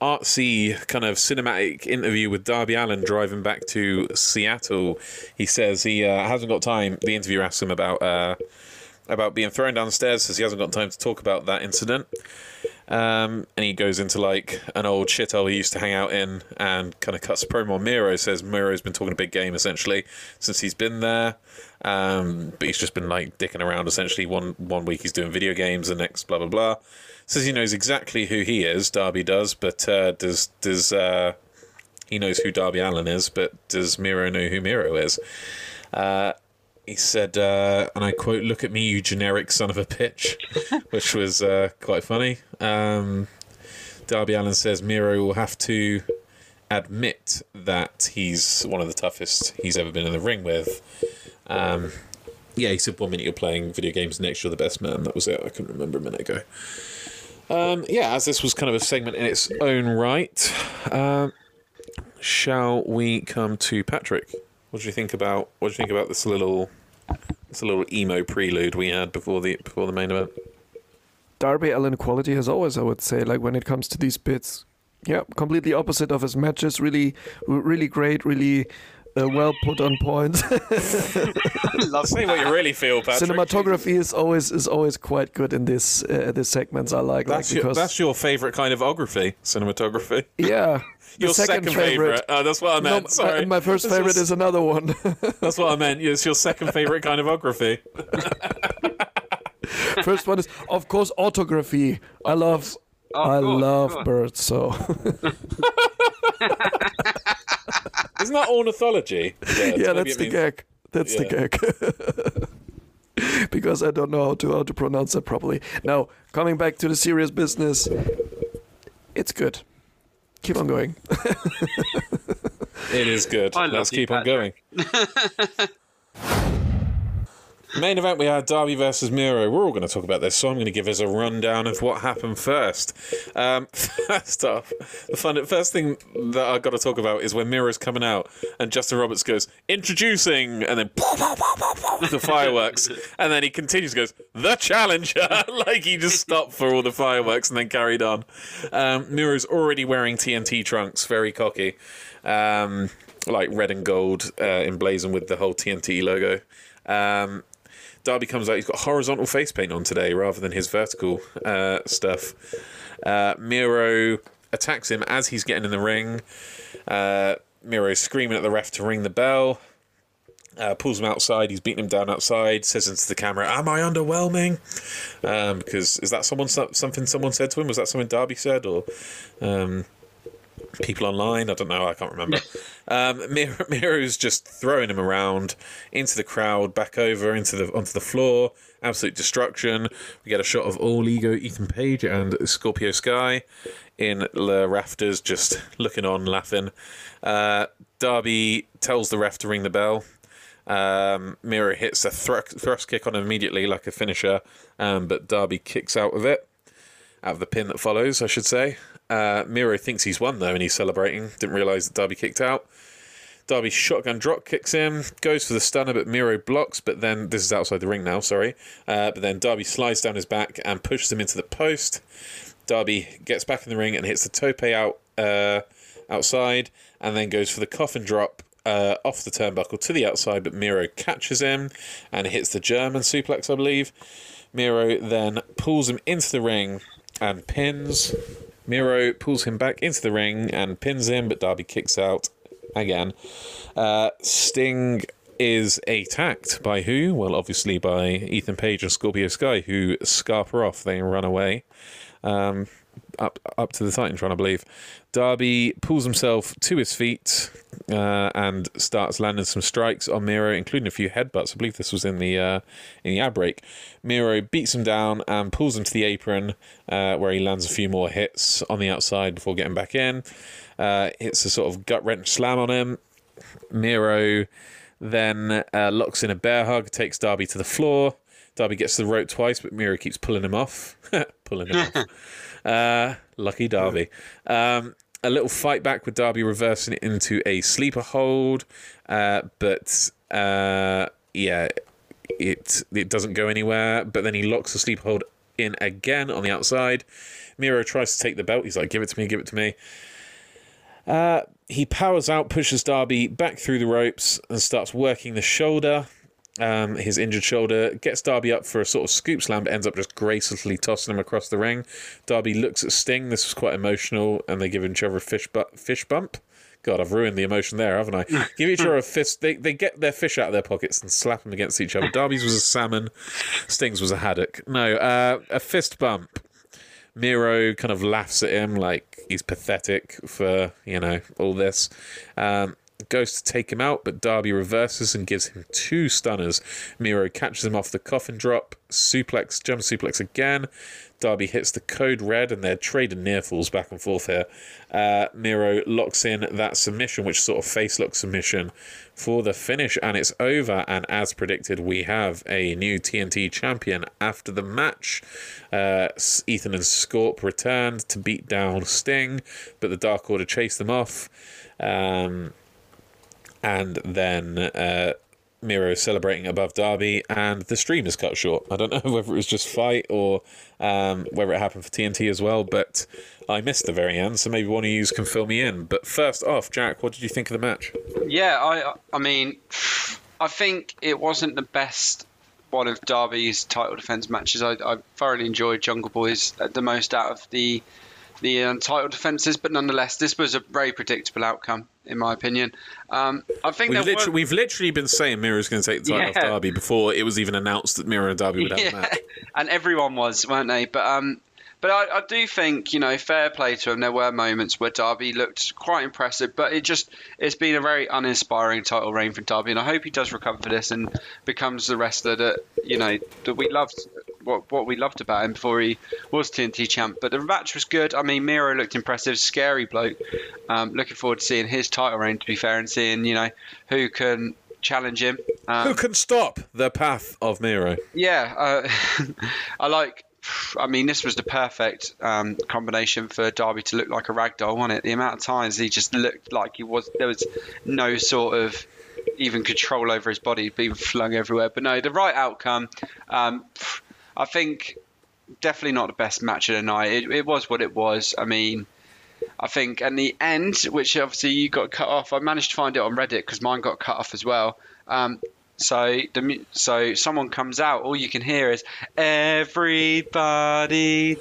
S1: artsy kind of cinematic interview with Darby Allin driving back to Seattle. He says he uh, hasn't got time. The interviewer asks him about uh, about being thrown downstairs, says he hasn't got time to talk about that incident. Um, and he goes into like an old shithole he used to hang out in and kind of cuts a promo on Miro. Says Miro's been talking a big game essentially since he's been there. Um, but he's just been like dicking around essentially. One one week he's doing video games, the next blah blah blah. Says he knows exactly who he is, Darby does, but uh, does does uh, he knows who Darby Allin is, but does Miro know who Miro is? Uh, he said, uh, and I quote, "Look at me, you generic son of a bitch," which was uh, quite funny. Um, Darby Allin says Miro will have to admit that he's one of the toughest he's ever been in the ring with. Um, yeah, he said one minute you're playing video games, next you're the best man. That was it. I couldn't remember a minute ago. Um, yeah, as this was kind of a segment in its own right, um, shall we come to Patrick? What do you think about what do you think about this little this little emo prelude we had before the before the main event?
S2: Darby Allin quality as always, I would say. Like when it comes to these bits, yeah, completely opposite of his matches. Really, really great. Really uh, well put on point.
S3: Love
S1: Say what you really feel, Patrick.
S2: Cinematography is always is always quite good in this uh, this segments. I like
S1: That's
S2: like,
S1: your,
S2: because
S1: that's your favorite kind of ography, cinematography.
S2: yeah.
S1: Your second, favorite. Oh, that's what I
S2: No,
S1: meant.
S2: my-
S1: Sorry.
S2: my first
S1: That's
S2: favorite
S1: your-
S2: is another one.
S1: That's what I meant. It's your second favorite kind of ography.
S2: First one is, of course, autography. I love,
S3: Oh,
S2: I
S3: course,
S2: love birds. So
S1: Isn't that ornithology?
S2: yeah,
S1: maybe
S2: that's the
S1: means-
S2: gag. That's the gag. because I don't know how to how to pronounce that properly. Now, coming back to the serious business, it's good. Keep on going.
S1: It is good.
S3: I
S1: Let's
S3: you,
S1: keep on going. Main event, we had Darby versus Miro. We're all going to talk about this, so I'm going to give us a rundown of what happened first. Um, first off, the fun, first thing that I've got to talk about is when Miro's coming out and Justin Roberts goes, introducing, and then the fireworks, and then he continues, goes, the challenger, like he just stopped for all the fireworks and then carried on. Um, Miro's already wearing TNT trunks, very cocky. Um, like red and gold, uh, emblazoned with the whole TNT logo. Um, Darby comes out. He's got horizontal face paint on today rather than his vertical uh, stuff. Uh, Miro attacks him as he's getting in the ring. Uh, Miro's screaming at the ref to ring the bell. Uh, pulls him outside. He's beating him down outside. Says into the camera, "Am I underwhelming?" Um, because is that someone something someone said to him? Was that something Darby said or? Um, people online. I don't know. I can't remember. Um, Miro, Miro's just throwing him around into the crowd, back over into the onto the floor. Absolute destruction. We get a shot of all ego Ethan Page and Scorpio Sky in the rafters, just looking on, laughing. Uh, Darby tells the ref to ring the bell. Um, Miro hits a thrust, thrust kick on him immediately, like a finisher, um, but Darby kicks out of it out of the pin that follows, I should say. Uh, Miro thinks he's won though, and he's celebrating. Didn't realise that Darby kicked out. Darby's shotgun drop kicks him, goes for the stunner, but Miro blocks. But then this is outside the ring now. Sorry, uh, but then Darby slides down his back and pushes him into the post. Darby gets back in the ring and hits the tope out uh, outside, and then goes for the coffin drop uh, off the turnbuckle to the outside, but Miro catches him and hits the German suplex, I believe. Miro then pulls him into the ring and pins. Miro pulls him back into the ring and pins him, but Darby kicks out again. Uh, Sting is attacked by who? Well, obviously by Ethan Page and Scorpio Sky, who scarper off. They run away. Um, up up to the Titantron, I believe. Darby pulls himself to his feet uh, and starts landing some strikes on Miro, including a few headbutts. I believe this was in the uh, in the ad break. Miro beats him down and pulls him to the apron, uh, where he lands a few more hits on the outside before getting back in. Uh, hits a sort of gut wrench slam on him. Miro then uh, locks in a bear hug, takes Darby to the floor. Darby gets the rope twice, but Miro keeps pulling him off. pulling him off. Uh, lucky Darby. Um, a little fight back with Darby reversing it into a sleeper hold, uh, but uh, yeah, it it doesn't go anywhere. But then he locks the sleeper hold in again on the outside. Miro tries to take the belt. He's like, "Give it to me, give it to me." Uh, he powers out, pushes Darby back through the ropes, and starts working the shoulder um, his injured shoulder, gets Darby up for a sort of scoop slam, but ends up just gracefully tossing him across the ring. Darby looks at Sting. This was quite emotional, and they give each other a fish, bu- fish bump. God, I've ruined the emotion there, haven't I? give each other a fist. They, they get their fish out of their pockets and slap them against each other. Darby's was a salmon, Sting's was a haddock. No, uh, a fist bump. Miro kind of laughs at him like he's pathetic for, you know, all this. Um, goes to take him out, but Darby reverses and gives him two stunners. Miro catches him off the coffin drop, suplex, jump suplex again. Darby hits the code red, and they're trading near falls back and forth here. Uh, Miro locks in that submission, which sort of face lock submission for the finish, and it's over. And as predicted, we have a new TNT champion after the match. Uh, Ethan and Scorp returned to beat down Sting, but the Dark Order chased them off. Um, and then uh, Miro celebrating above Darby, and the stream is cut short. I don't know whether it was just FITE or um, whether it happened for TNT as well, but I missed the very end, so maybe one of you can fill me in. But first off, Jack, what did you think of the match?
S3: Yeah, I I mean, I think it wasn't the best one of Darby's title defense matches. I, I thoroughly enjoyed Jungle Boys the most out of the the um, title defenses, but nonetheless, this was a very predictable outcome, in my opinion. Um, I think
S1: we've
S3: literally,
S1: were... we've literally been saying Miro's going to take the title yeah. off Darby before it was even announced that Miro and Darby would have yeah. a match.
S3: And everyone was, weren't they? But um, but I, I, do think, you know, fair play to him. There were moments where Darby looked quite impressive, but it just it's been a very uninspiring title reign for Darby, and I hope he does recover for this and becomes the wrestler that you know that we loved what what we loved about him before he was TNT champ. But the match was good. I mean, Miro looked impressive, scary bloke. Um, looking forward to seeing his title reign, to be fair, and seeing you know who can challenge him.
S1: Um, who can stop the path of Miro?
S3: Yeah, uh, I like I mean, this was the perfect um, combination for Darby to look like a ragdoll, wasn't it? The amount of times he just looked like he was there was no sort of even control over his body, being flung everywhere. But no, the right outcome. Um, I think definitely not the best match of the night. It, it was what it was. I mean. I think, and the end, which obviously you got cut off. I managed to find it on Reddit because mine got cut off as well. Um, so the so someone comes out, all you can hear is "Everybody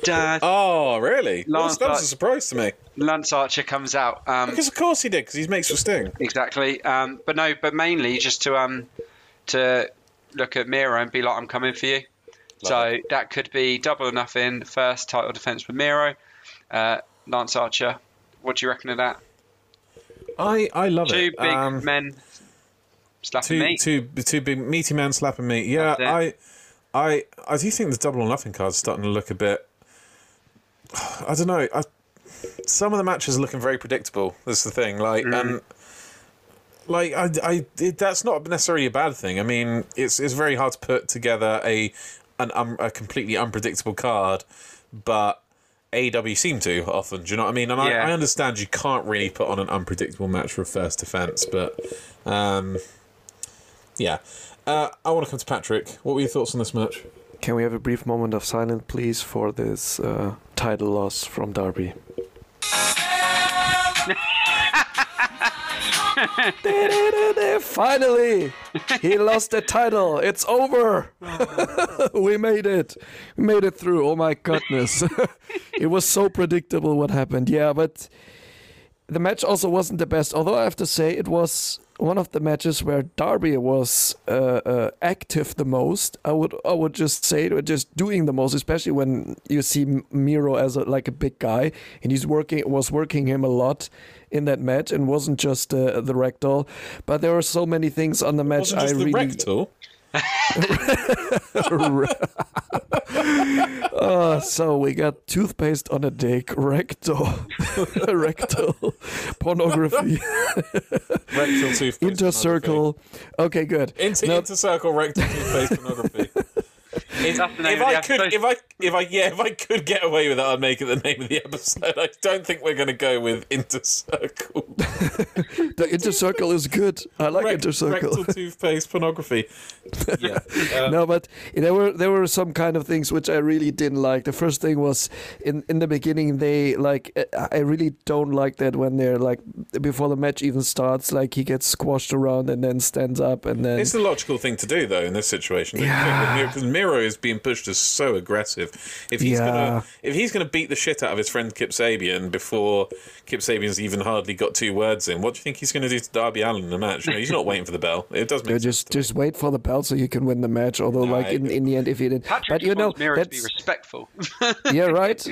S3: dance."
S1: Oh, really? Lance that was a surprise to me.
S3: Lance Archer comes out um,
S1: because, of course, he did because he makes for Sting.
S3: Exactly, um, but no, but mainly just to um to look at Miro and be like, "I'm coming for you." So it. that could be double or nothing. First title defense for Miro, uh, Lance Archer. What do you reckon of that?
S1: I I love
S3: Two
S1: it.
S3: Two big um, men slapping
S1: two,
S3: meat.
S1: Two, two big meaty men slapping meat. Yeah, I, I, I do think the double or nothing card's starting to look a bit. I don't know. I, some of the matches are looking very predictable. That's the thing. Like, mm. and like I, I, it, that's not necessarily a bad thing. I mean, it's it's very hard to put together a an um, a completely unpredictable card, but AEW seem to often. Do you know what I mean? And yeah. I, I understand you can't really put on an unpredictable match for a first defense, but um, yeah. Uh, I want to come to Patrick. What were your thoughts on this match?
S2: Can we have a brief moment of silence, please, for this uh, title loss from Darby? Finally, he lost the title. It's over. Oh. we made it. We made it through. Oh my goodness. it was so predictable what happened. Yeah, but the match also wasn't the best. Although I have to say it was one of the matches where Darby was uh, uh, active the most. I would I would just say just doing the most, especially when you see Miro as a, like a big guy and he's working was working him a lot in that match and wasn't just uh, the ragdoll. But there were so many things on the match I
S1: the
S2: really
S1: rectal.
S2: Uh, so we got toothpaste on a dick, rectal, rectal pornography,
S1: Rectal toothpaste.
S2: intercircle. Okay, good.
S1: Inter, intercircle rectal toothpaste pornography. If,
S3: That's the name
S1: if I could,
S3: episode.
S1: if I, if I, yeah, if I could get away with it, I'd make it the name of the episode. I don't think we're going to go with intercircle.
S2: The intercircle is good. I like
S1: Rec-
S2: intercircle.
S1: rectal toothpaste pornography. Yeah. Um,
S2: no, but there were there were some kind of things which I really didn't like. The first thing was in in the beginning they like uh, I really don't like that when they're like before the match even starts like he gets squashed around and then stands up and then
S1: It's the logical thing to do, though, in this situation.
S2: Yeah.
S1: Because Miro is being pushed as so aggressive. If he's
S2: Yeah.
S1: gonna, if he's gonna beat the shit out of his friend Kip Sabian before Kip Sabian's even hardly got two words in, what do you think he's going to do to Darby Allin in the match? No, he's not waiting for the bell. It does make
S2: Yeah,
S1: sense.
S2: just just wait for the bell so you can win the match. Although, like in, in the end, if you did,
S3: Patrick
S2: but you know
S3: wants Miro be respectful.
S2: yeah right.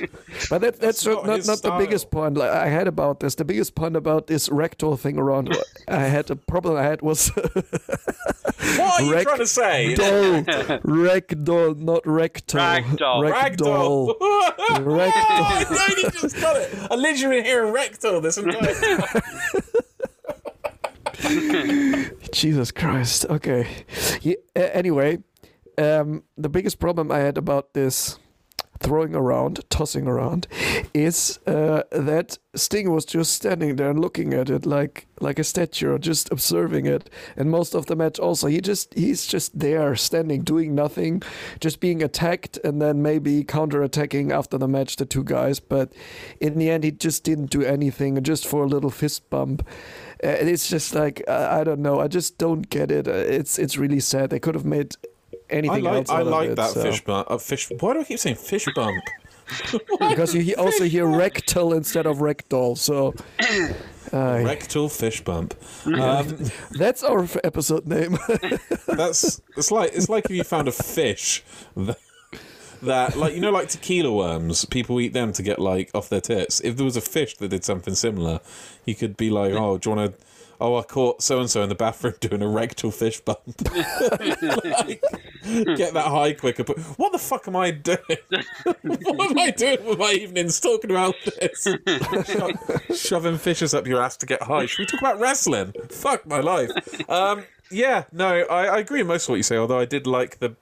S2: But that, that's,
S1: not
S2: not not, the biggest point like, I had about this. The biggest point about this rectal thing around I had a problem I had was
S1: what are you
S2: Rec-
S1: trying to say?
S2: doll, ragdoll, not rectal,
S3: Ragdoll.
S1: Ragdoll.
S2: Ragdoll.
S1: I only just got it. I literally hear rectal this entire time.
S2: Jesus Christ. Okay. Yeah, a- anyway, um, the biggest problem I had about this throwing around, tossing around, is uh, that Sting was just standing there and looking at it like like a statue, or just observing it. And most of the match also, he just he's just there, standing, doing nothing, just being attacked, and then maybe counter-attacking after the match the two guys. But in the end, he just didn't do anything, just for a little fist bump. Uh, and it's just like I, I don't know. I just don't get it. Uh, It's it's really sad. They could have made
S1: I like
S2: else.
S1: I like
S2: it,
S1: that
S2: so.
S1: fish bump. Uh, fish. Why do I keep saying fish bump?
S2: because you also hear rectal instead of rectal. So uh,
S1: Rectal fish bump. Um,
S2: that's our episode name.
S1: that's it's like it's like if you found a fish that, that like you know like tequila worms people eat them to get like off their tits if there was a fish that did something similar you could be like oh do you want to oh i caught so and so in the bathroom doing a rectal fish bump like, get that high quicker but what the fuck am i doing what am i doing with my evenings talking about this Sho- shoving fishes up your ass to get high should we talk about wrestling fuck my life um yeah, no, I, I agree with most of what you say. Although I did like the,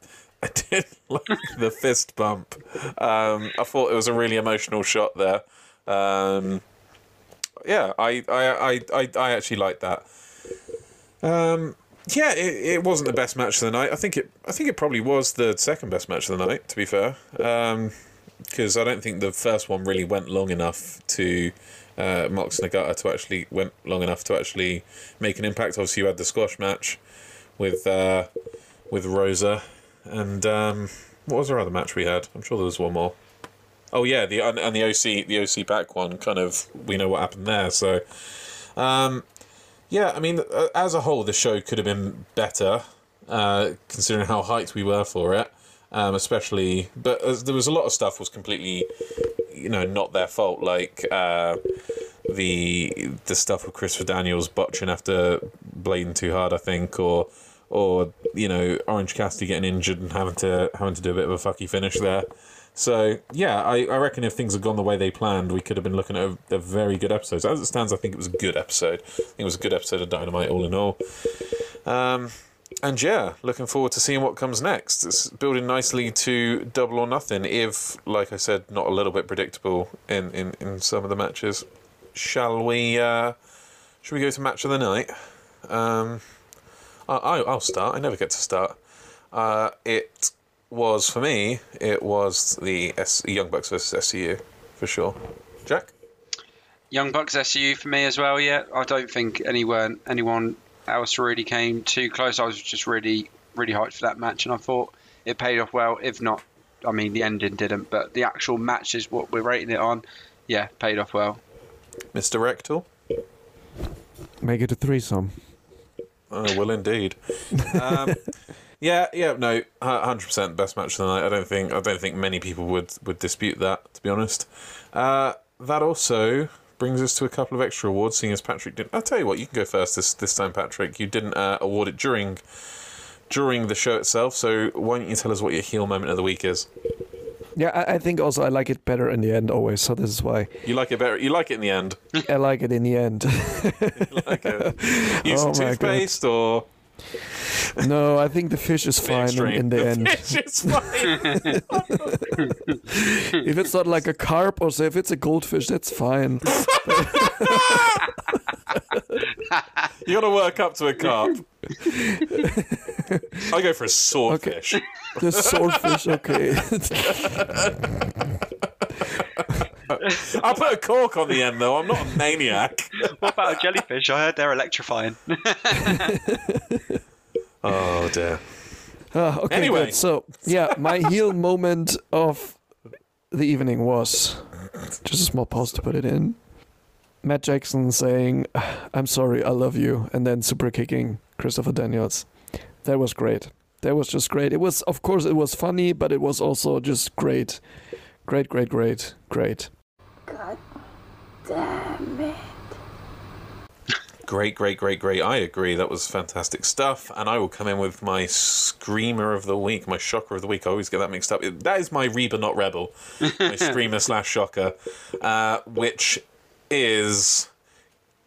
S1: I did like the fist bump. Um, I thought it was a really emotional shot there. Um, yeah, I, I, I, I, actually liked that. Um, yeah, it, it wasn't the best match of the night. I think it, I think it probably was the second best match of the night. To be fair, because I don't think the first one really went long enough to. Uh, Mox Nagata to actually went long enough to actually make an impact. Obviously, you had the squash match with uh, with Rosa, and um, what was our other match we had? I'm sure there was one more. Oh yeah, the and, the OC the OC Pac one. Kind of we know what happened there. So, um, yeah, I mean, uh, as a whole, the show could have been better, uh, considering how hyped we were for it. Um, especially, but uh, there was a lot of stuff was completely, you know, not their fault. Like uh, the the stuff with Christopher Daniels botching after blading too hard, I think, or or you know Orange Cassidy getting injured and having to having to do a bit of a fucky finish there. So yeah, I, I reckon if things had gone the way they planned, we could have been looking at a, a very good episode. As it stands, I think it was a good episode. I think it was a good episode of Dynamite, all in all. Um, and yeah, looking forward to seeing what comes next. It's building nicely to double or nothing. If, like I said, not a little bit predictable in, in, in some of the matches. Shall we? Uh, shall we go to match of the night? Um, I, I, I'll start. I never get to start. Uh, it was for me. It was the S- Young Bucks versus SCU for sure. Jack.
S4: Young Bucks SCU for me as well. Yeah, I don't think anyone anyone else really came too close. I was just really really hyped for that match, and I thought it paid off well. If not, I mean the ending didn't, but the actual match is what we're rating it on. Yeah, paid off well.
S1: Mr. Rectal?
S2: Make it a threesome.
S1: Oh, well, indeed. Um, yeah, yeah, no, hundred percent best match of the night. I don't think I don't think many people would would dispute that. To be honest, uh, that also brings us to a couple of extra awards. Seeing as Patrick didn't, I'll tell you what, you can go first this this time, Patrick. You didn't uh, award it during during the show itself, so why don't you tell us what your heel moment of the week is?
S2: Yeah, I, I think also I like it better in the end always. So this is why
S1: You like it better. You like it in the end.
S2: I like it in the end.
S1: You like it. Use
S2: Oh
S1: some
S2: my God.
S1: toothpaste or
S2: no, I think the fish is fine in, in the end.
S1: Just fine.
S2: if it's not like a carp or so, if it's a goldfish, that's fine.
S1: You got to work up to a carp. I go for a swordfish.
S2: The swordfish, okay.
S1: I'll put a cork on the end though. I'm not a maniac.
S4: What about a jellyfish? I heard they're electrifying.
S1: Oh dear.
S2: Ah, okay,
S1: Anyway.
S2: good. So, yeah, my heel moment of the evening was just a small pause to put it in. Matt Jackson saying, I'm sorry, I love you, and then super kicking Christopher Daniels. That was great. That was just great. It was, of course, it was funny, but it was also just great. Great, great, great, great.
S5: God damn it.
S1: Great, great, great, great. I agree. That was fantastic stuff. And I will come in with my screamer of the week, my shocker of the week. I always get that mixed up. That is my Reba Not Rebel, my screamer slash shocker, uh, which is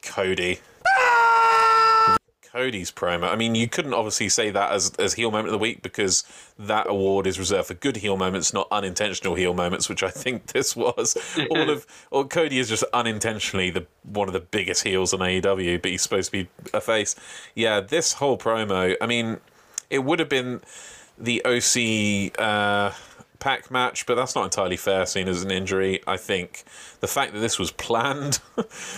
S1: Cody. Cody's promo. I mean, you couldn't obviously say that as as heel moment of the week because that award is reserved for good heel moments, not unintentional heel moments, which I think this was. All of or Cody is just unintentionally the one of the biggest heels on AEW, but he's supposed to be a face. Yeah, this whole promo. I mean, it would have been the OC uh, Pac match, but that's not entirely fair, seen as an injury. I think the fact that this was planned, uh,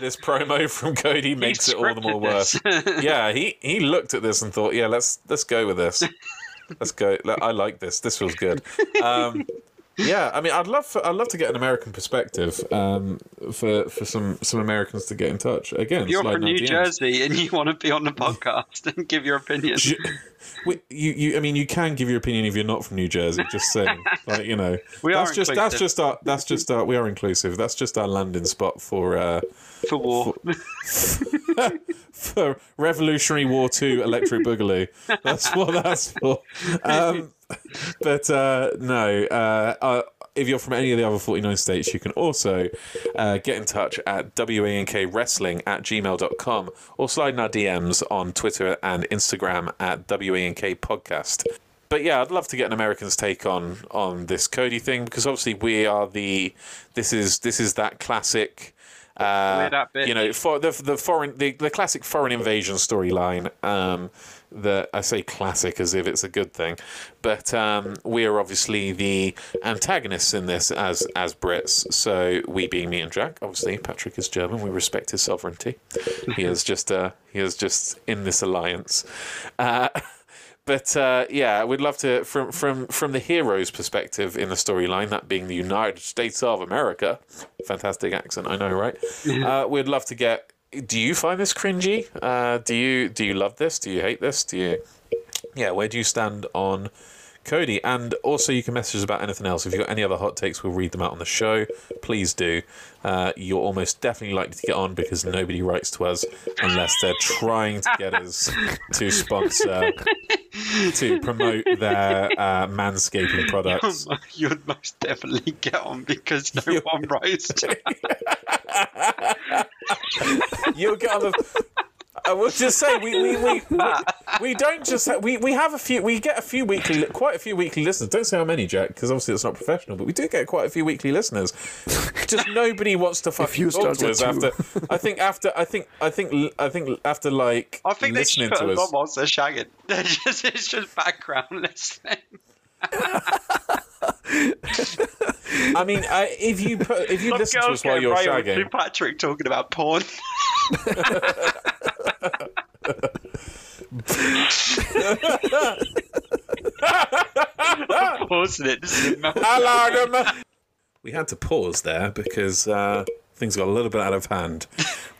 S1: this promo from Cody makes it all the more worse. yeah, he he looked at this and thought, yeah, let's let's go with this. Let's go. I like this. This feels good. Um, yeah, I mean, I'd love for, I'd love to get an American perspective um, for for some some Americans to get in touch again.
S4: You're from New
S1: DMs.
S4: Jersey and you want to be on the podcast and give your opinion.
S1: Wait, you, you, I mean, you can give your opinion if you're not from New Jersey. Just saying, like you know,
S4: We are
S1: that's just that's just our that's just our we are inclusive. That's just our landing spot for uh,
S4: For war.
S1: for Revolutionary War Two Electric Boogaloo. That's what that's for. Um, but uh, no, uh, uh, if you're from any of the other 49 states, you can also uh, get in touch at wankWrestling at gmail.com or slide in our DMs on Twitter and Instagram at WANK Podcast. But yeah, I'd love to get an American's take on on this Cody thing because obviously we are the this is this is that classic you know for the the foreign the, the classic foreign invasion storyline um that I say classic as if it's a good thing but um we are obviously the antagonists in this as as Brits. So we being me and Jack obviously Patrick is German we respect his sovereignty. He is just uh he is just in this alliance. Uh but uh, yeah, we'd love to from from from the hero's perspective in the storyline, that being the United States of America. Fantastic accent, I know, right? uh, we'd love to get. Do you find this cringy? Uh, do you do you love this? Do you hate this? Do you? Yeah, where do you stand on Cody? And also, you can message us about anything else. If you've got any other hot takes, we'll read them out on the show. Please do. Uh, you're almost definitely likely to get on because nobody writes to us unless they're trying to get us to sponsor, to promote their uh, manscaping products.
S4: You'd most definitely get on because no one writes to
S1: You'll get on the. I will just say we we, we, we, we don't just ha- we we have a few we get a few weekly quite a few weekly listeners. Don't say how many, Jack, because obviously it's not professional. But we do get quite a few weekly listeners. Just nobody wants to fucking
S2: you
S1: talk to us
S2: two.
S1: after. I think after I think I think I think after like
S4: I think they should
S1: listening
S4: put
S1: to
S4: them on
S1: us.
S4: whilst they're shagging. They're just, it's just background listening.
S1: I mean, uh, if you put, if you
S4: Some
S1: listen to
S4: girls
S1: us while you're
S4: railed
S1: shagging,
S4: to Patrick talking about porn. Pausing it. This is a
S1: we had to pause there because uh, things got a little bit out of hand.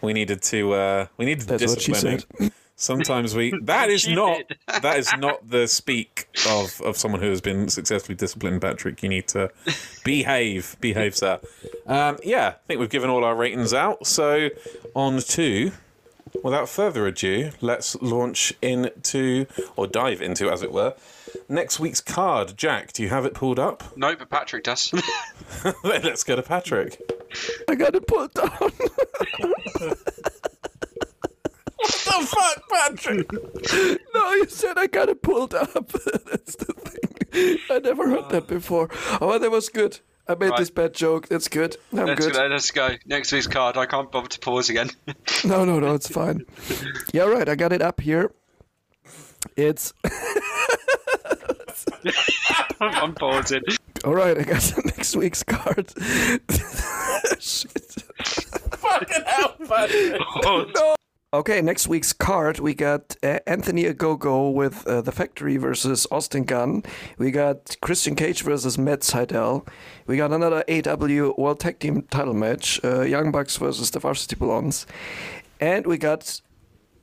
S1: We needed to uh, we needed
S2: That's what she
S1: disciplining.
S2: Said.
S1: Sometimes we that is not that is not the speak of of someone who has been successfully disciplined. Patrick, you need to behave, behave, sir. Um, yeah, I think we've given all our ratings out. So on to. Without further ado, let's launch into, or dive into, as it were, next week's card. Jack, do you have it pulled up?
S4: No, but Patrick does.
S1: let's go to Patrick.
S2: I got it pulled down.
S1: The fuck, Patrick?
S2: no, you said I got it pulled up. That's the thing. I never heard that ah. before. Oh, that was good. I made
S4: Right.
S2: this bad joke. That's good. I'm
S4: let's,
S2: good.
S4: go, let's go. Next week's card. I can't bother to pause again.
S2: No, no, no, it's fine. Yeah, right. I got it up here. It's
S4: I'm, I'm pausing.
S2: all right. I got next week's card. Shit.
S1: Fucking hell, Patrick.
S2: Oh, Okay, next week's card we got uh, Anthony Ogogo with uh, the Factory versus Austin Gunn. We got Christian Cage versus Matt Sydal. We got another AEW World Tag Team title match, uh, Young Bucks versus the Varsity Blondes, and we got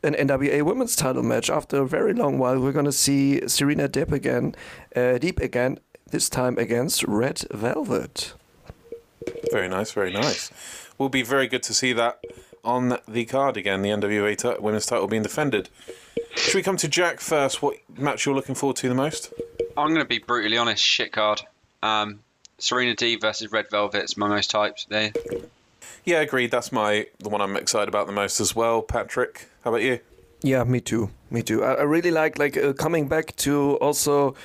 S2: an NWA Women's title match. After a very long while, we're gonna see Serena Deeb again, uh, Deeb again. This time against Red Velvet.
S1: Very nice, very nice. Will be very good to see that on the card again. The NWA ti- Women's title being defended. Should we come to Jack first? What match you're looking forward to the most?
S4: I'm going to be brutally honest. Shit card. Um, Serena Deeb versus Red Velvet's my most typed there.
S1: Yeah, agreed. That's my the one I'm excited about the most as well. Patrick, how about you?
S2: Yeah, me too. Me too. I, I really like like uh, coming back to also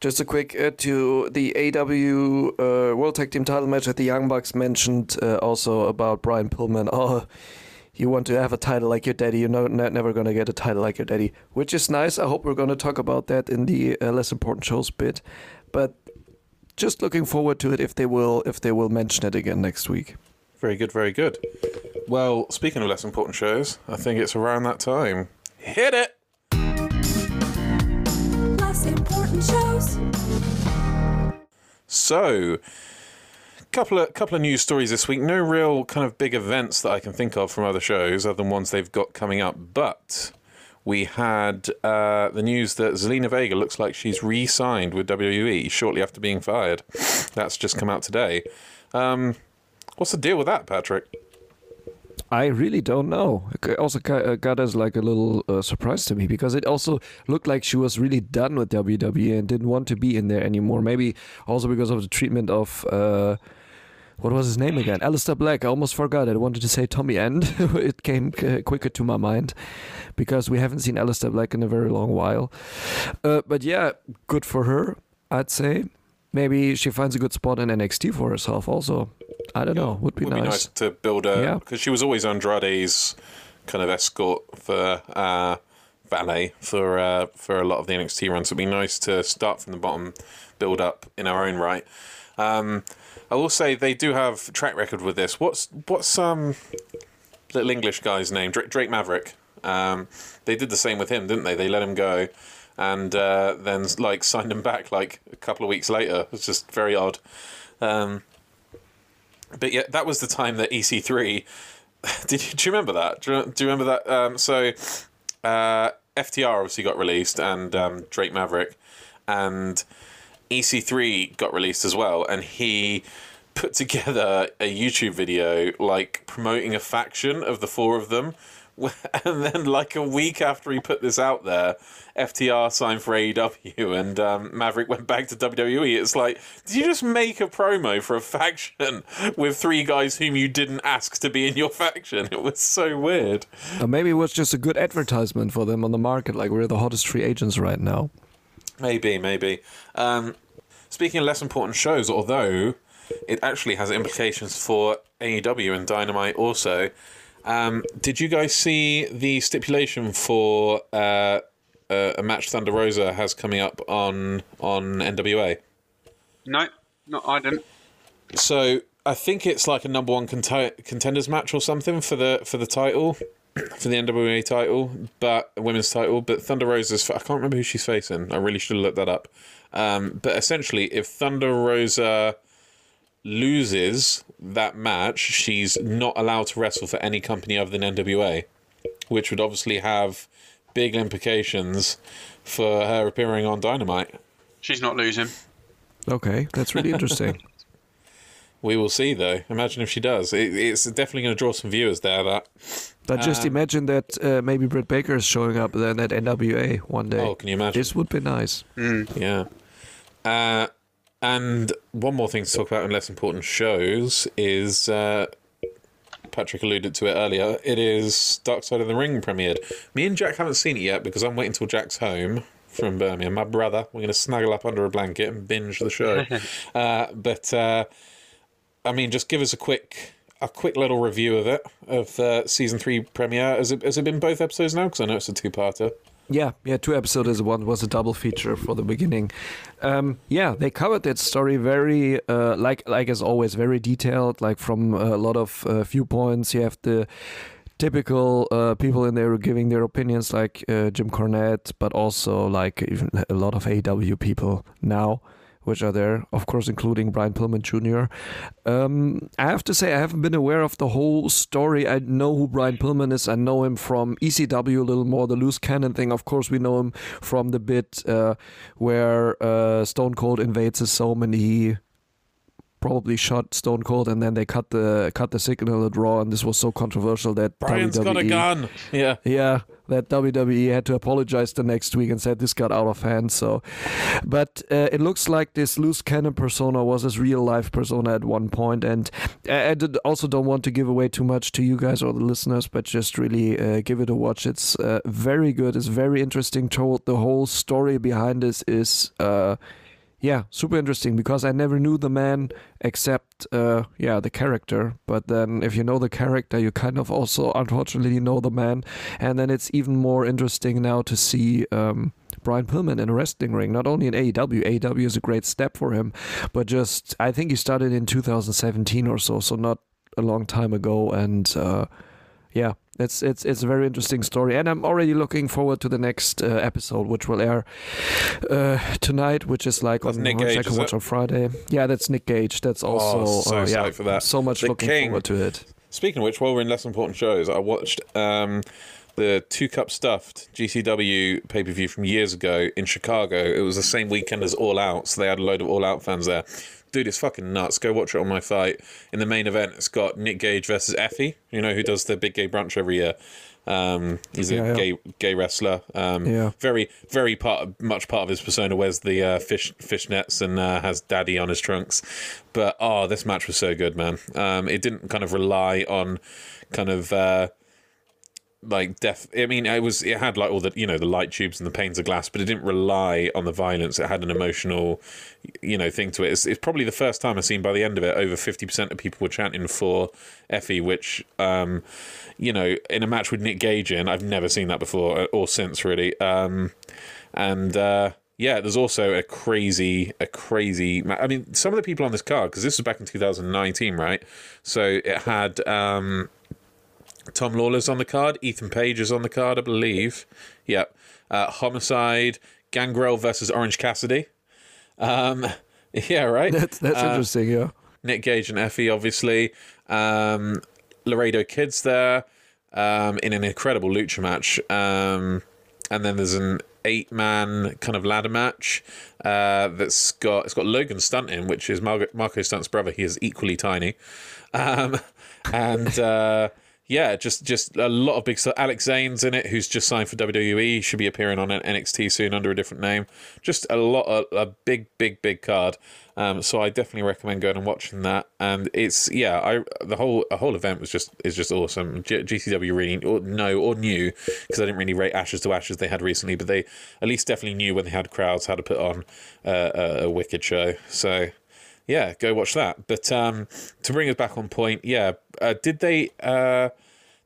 S2: just a quick uh, to the AEW uh, World Tag Team Title match that the Young Bucks mentioned uh, also about Brian Pillman. Oh, you want to have a title like your daddy? You're no, not, never gonna get a title like your daddy, which is nice. I hope we're gonna talk about that in the uh, less important shows bit, but just looking forward to it if they will if they will mention it again next week.
S1: Very good, very good. Well, speaking of less important shows, I think it's around that time. Hit it!
S5: Less important shows.
S1: So, couple of couple of news stories this week. No real kind of big events that I can think of from other shows, other than ones they've got coming up. But we had uh, the news that Zelina Vega looks like she's re-signed with WWE shortly after being fired. That's just come out today. Um, what's the deal with that, Patrick?
S2: I really don't know. It also got, uh, as like a little uh, surprise to me because it also looked like she was really done with WWE and didn't want to be in there anymore. Maybe also because of the treatment of uh, what was his name again? Aleister Black. I almost forgot. I wanted to say Tommy End. it came uh, quicker to my mind because we haven't seen Aleister Black in a very long while. Uh, but yeah, good for her. I'd say. Maybe she finds a good spot in NXT for herself. Also, I don't know. Would be
S1: Would
S2: nice.
S1: be nice to build her
S2: Yeah.
S1: because she was always Andrade's kind of escort for uh, valet for uh, for a lot of the NXT runs. It'd be nice to start from the bottom, build up in our own right. Um, I will say they do have track record with this. What's what's um little English guy's name? Drake, Drake Maverick. Um, they did the same with him, didn't they? They let him go, and uh, then like signed him back like a couple of weeks later. It's just very odd. Um, but yeah, that was the time that EC3. Did you, do you remember that? Do you, do you remember that? Um, so uh, FTR obviously got released, and um, Drake Maverick, and EC3 got released as well, and he put together a YouTube video like promoting a faction of the four of them. And then, like a week after he put this out there, FTR signed for AEW and um, Maverick went back to WWE. It's like, did you just make a promo for a faction with three guys whom you didn't ask to be in your faction? It was so weird.
S2: Or maybe it was just a good advertisement for them on the market. Like we're the hottest free agents right now.
S1: Maybe, maybe. Um, speaking of less important shows, although it actually has implications for AEW and Dynamite also. Um, did you guys see the stipulation for uh, uh, a match Thunder Rosa has coming up on on NWA?
S4: No, no, I didn't.
S1: So I think it's like a number one conti- contenders match or something for the for the title, for the NWA title, but women's title. But Thunder Rosa's I can't remember who she's facing. I really should have looked that up. Um, but essentially, if Thunder Rosa loses that match, she's not allowed to wrestle for any company other than NWA, which would obviously have big implications for her appearing on Dynamite.
S4: She's not losing.
S2: Okay, that's really interesting.
S1: We will see, though. Imagine if she does. It, it's definitely going to draw some viewers there. That
S2: But just
S1: Uh,
S2: imagine that uh, maybe Britt Baker is showing up then at NWA one day.
S1: oh, can you imagine?
S2: This would be nice.
S1: Yeah. Uh, and one more thing to talk about in less important shows is uh, Patrick alluded to it earlier. It is Dark Side of the Ring premiered. Me and Jack haven't seen it yet because I'm waiting till Jack's home from Birmingham. My brother, we're going to snuggle up under a blanket and binge the show. uh, but uh, I mean, just give us a quick. A quick little review of it, of the season three premiere. Has it, has it been both episodes now? Because I know it's a two-parter.
S2: Yeah, yeah, two episodes is one was a double feature for the beginning. Um, yeah, they covered that story very, uh, like like as always, very detailed. Like from a lot of uh, viewpoints, you have the typical uh, people in there giving their opinions, like uh, Jim Cornette, but also like even a lot of AEW people now. Which are there, of course, including Brian Pillman Jr. Um, I have to say, I haven't been aware of the whole story. I know who Brian Pillman is. I know him from ECW a little more, the loose cannon thing. Of course, we know him from the bit uh, where uh, Stone Cold invades his home and he probably shot Stone Cold, and then they cut the cut the signal at Raw, and this was so controversial that
S1: Brian's
S2: WWE,
S1: got a gun. Yeah.
S2: yeah, that WWE had to apologize the next week and said this got out of hand. So, but uh, it looks like this loose cannon persona was his real life persona at one point, and I, I did also don't want to give away too much to you guys or the listeners, but just really uh, give it a watch. It's uh, very good. It's very interesting. Told the whole story behind this is. Yeah, super interesting because I never knew the man except uh yeah, the character. But then if you know the character, you kind of also unfortunately know the man. And then it's even more interesting now to see um Brian Pillman in a wrestling ring, not only in AEW. AEW is a great step for him, but just I think he started in 2017 or so, so not a long time ago. And uh, yeah, it's it's it's a very interesting story, and I'm already looking forward to the next uh, episode, which will air uh, tonight, which is like
S1: That's
S2: on
S1: Nick Gage,
S2: watch on Friday. Yeah, that's Nick Gage. That's also
S1: Oh, so
S2: uh, yeah,
S1: for that.
S2: so much
S1: The
S2: looking
S1: King.
S2: forward to it.
S1: Speaking of which, while we're in less important shows, I watched um, the Two Cup Stuffed GCW pay per view from years ago in Chicago. It was the same weekend as All Out, so they had a load of All Out fans there. Dude, it's fucking nuts. Go watch it on my fight. In the main event, it's got Nick Gage versus Effy, you know, who does the big gay brunch every year. Um, he's a
S2: Yeah, yeah.
S1: gay gay wrestler. Um,
S2: Yeah.
S1: very very part of, much part of his persona wears the uh, fish fishnets and uh, has daddy on his trunks. But oh, this match was so good, man. Um, it didn't kind of rely on kind of uh, like def. I mean, it was it had like all the you know the light tubes and the panes of glass, but it didn't rely on the violence. It had an emotional, you know, thing to it. It's, it's probably the first time I've seen by the end of it over fifty percent of people were chanting for Effy, which um, you know, in a match with Nick Gage in, I've never seen that before uh, or since really. Um, and uh, yeah, there's also a crazy, a crazy. I mean, some of the people on this card because this was back in 2019, right? So it had um, Tom Lawlor's on the card, Ethan Page is on the card, I believe. Yep. Uh, Homicide, Gangrel versus Orange Cassidy. Um, yeah, right.
S2: That's that's
S1: Uh,
S2: interesting. Yeah.
S1: Nick Gage and Effy, obviously. Um, Laredo Kid's there um, in an incredible lucha match. Um, and then there's an eight man kind of ladder match uh, that's got it's got Logan Stunt in, which is Margo, Marko Stunt's brother. He is equally tiny. Um, and uh, yeah, just just a lot of big stuff. Alex Zayne's in it, who's just signed for WWE. Should be appearing on NXT soon under a different name. Just a lot, a, a big, big, big card. Um, so I definitely recommend going and watching that. And it's yeah, I the whole the whole event was just is just awesome. G- GCW really or no or knew because I didn't really rate Ashes to Ashes they had recently, but they at least definitely knew when they had crowds how to put on uh, a, a wicked show. So yeah, go watch that. But um, to bring us back on point, yeah, uh, did they uh,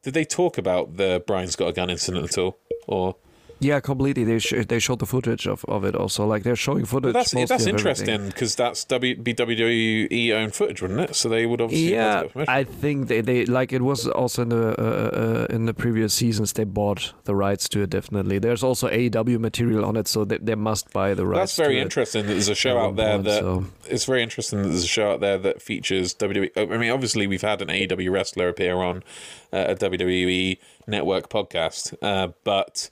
S1: did they talk about the Brian's got a gun incident at all, or
S2: Yeah, completely. They sh- they showed the footage of, of it also. Like they're showing footage.
S1: But that's that's interesting because that's w, be WWE owned footage, wouldn't it? So they would obviously have
S2: Yeah,
S1: to get permission.
S2: I think they, they like it was also in the uh, uh, in the previous seasons they bought the rights to it definitely. There's also AEW material on it, so they, they must buy the rights.
S1: That's very interesting. That there's a show out there
S2: point,
S1: that
S2: so-
S1: it's very interesting that there's a show out there that features WWE. I mean, obviously we've had an AEW wrestler appear on uh, a WWE network podcast, uh, but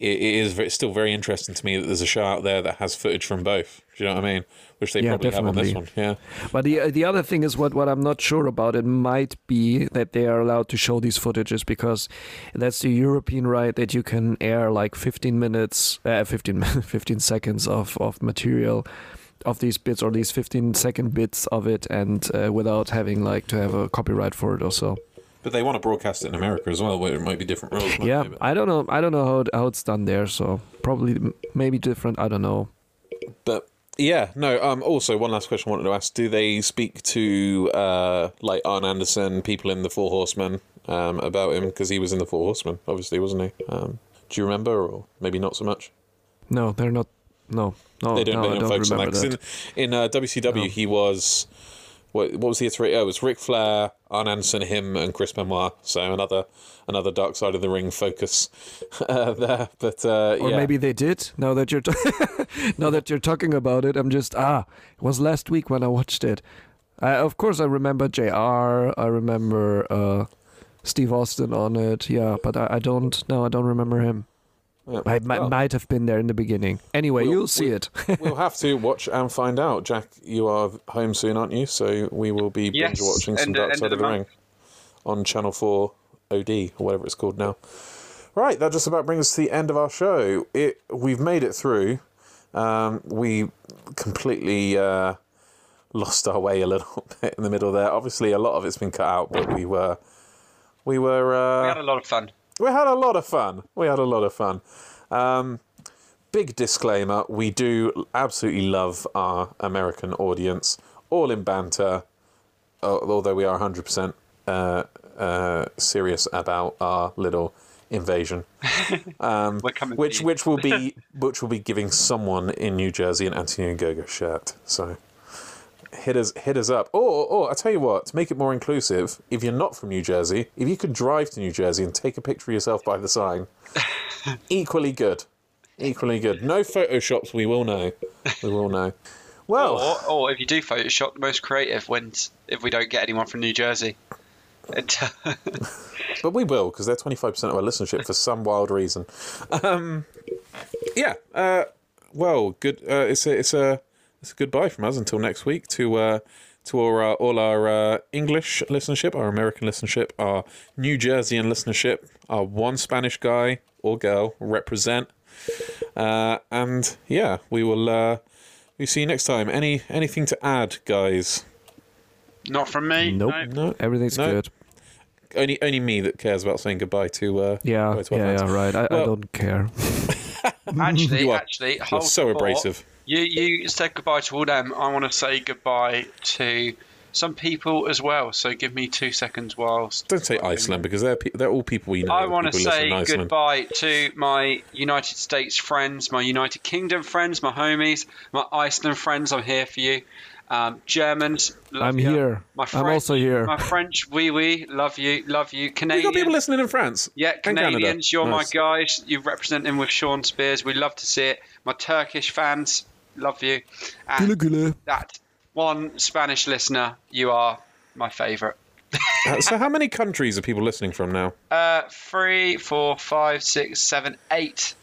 S1: it, it is still very interesting to me that there's a show out there that has footage from both. Do you know what I mean? Which they
S2: Yeah,
S1: probably have on this one. Yeah.
S2: But the the other thing is what what I'm not sure about. It might be that they are allowed to show these footages because that's the European right that you can air like 15 minutes, uh, 15 15 seconds of of material of these bits or these 15 second bits of it and uh, without having like to have a copyright for it or so.
S1: But they want to broadcast it in America as well, where it might be different rules.
S2: Yeah,
S1: they?
S2: I don't know. I don't know how it, how it's done there. So probably maybe different. I don't know.
S1: But yeah, no. Um. Also, one last question I wanted to ask: Do they speak to uh like Arn Anderson, people in the Four Horsemen, um, about him because he was in the Four Horsemen, obviously, wasn't he? Um. Do you remember, or maybe not so much?
S2: No, they're not. No, no,
S1: they don't.
S2: no,
S1: they
S2: I
S1: don't,
S2: don't
S1: focus on that.
S2: that.
S1: in in uh, WCW,
S2: No.
S1: he was. What, what was the iteration? Oh, it was Ric Flair, Arn Anderson, him, and Chris Benoit. So another another Dark Side of the Ring focus uh, there. But uh,
S2: Or
S1: yeah.
S2: maybe they did. Now that you're t- now that you're talking about it, I'm just ah. It was last week when I watched it. I, of course, I remember Jr. I remember uh, Steve Austin on it. Yeah, but I, I don't. No, I don't remember him.
S1: Yeah.
S2: I might,
S1: Well,
S2: might have been there in the beginning. Anyway,
S1: We'll-
S2: you'll see
S1: we-
S2: it.
S1: we'll have to watch and find out. Jack, you are home soon, aren't you? So we will be
S4: Yes,
S1: binge watching some
S4: end-
S1: Dark
S4: end
S1: Side
S4: of
S1: of the
S4: the
S1: Ring on Channel 4 OD or whatever it's called now. Right, that just about brings us to the end of our show. It We've made it through. Um, we completely uh, lost our way a little bit in the middle there. Obviously, a lot of it's been cut out, but we were. We were. Uh,
S4: We had a lot of fun.
S1: We had a lot of fun. We had a lot of fun. Um, big disclaimer: we do absolutely love our American audience, all in banter. Although we are 100% uh, uh, serious about our little invasion,
S4: We're
S1: which which will be which will be giving someone in New Jersey an Anthony Ogogo shirt. So hit us hit us up. Or or I tell you what, to make it more inclusive, if you're not from New Jersey, if you could drive to New Jersey and take a picture of yourself by the sign, equally good. Equally good. No photoshops, we will know. We will know. Well,
S4: Or, or if you do Photoshop, the most creative wins. If we don't get anyone from New Jersey,
S1: but we will because they're 25% of our listenership for some wild reason. Um, yeah. Uh, well, good. Uh, it's a it's a it's a goodbye from us until next week to uh, to all our, all our uh, English listenership, our American listenership, our New Jerseyan listenership, our one Spanish guy or girl represent. Uh, and yeah, we will. Uh, we see you next time. Any anything to add, guys?
S4: not from me.
S2: Nope.
S4: no.
S1: No.
S2: Everything's
S1: No.
S2: good.
S1: Only only me that cares about saying goodbye to. Uh,
S2: Yeah,
S1: goodbye to
S2: yeah, yeah, right. I, I don't care.
S4: Actually,
S1: You are-
S4: actually,
S1: You're
S4: hold
S1: so
S4: thought.
S1: abrasive.
S4: You you said goodbye to all them. I want to say goodbye to some people as well. So give me two seconds whilst.
S1: Don't say Iceland because they're pe- they're all people we know.
S4: I want to say goodbye to my United States friends, my United Kingdom friends, my homies, my Iceland friends. I'm here for you. Um, Germans, love
S2: I'm
S4: you.
S2: here.
S4: My
S2: I'm
S4: French,
S2: also here.
S4: My French, wee wee, love you, love you.
S1: We
S4: Canadians,
S1: got people listening in France.
S4: yeah. Canadians, you're
S1: Nice.
S4: my guys. You represent them with Shawn Spears. We love to see it. My Turkish fans, love you. And
S2: güle.
S4: that one Spanish listener, you are my favourite.
S1: Uh, so, how many countries are people listening from now?
S4: Uh, three, four, five, six, seven, eight.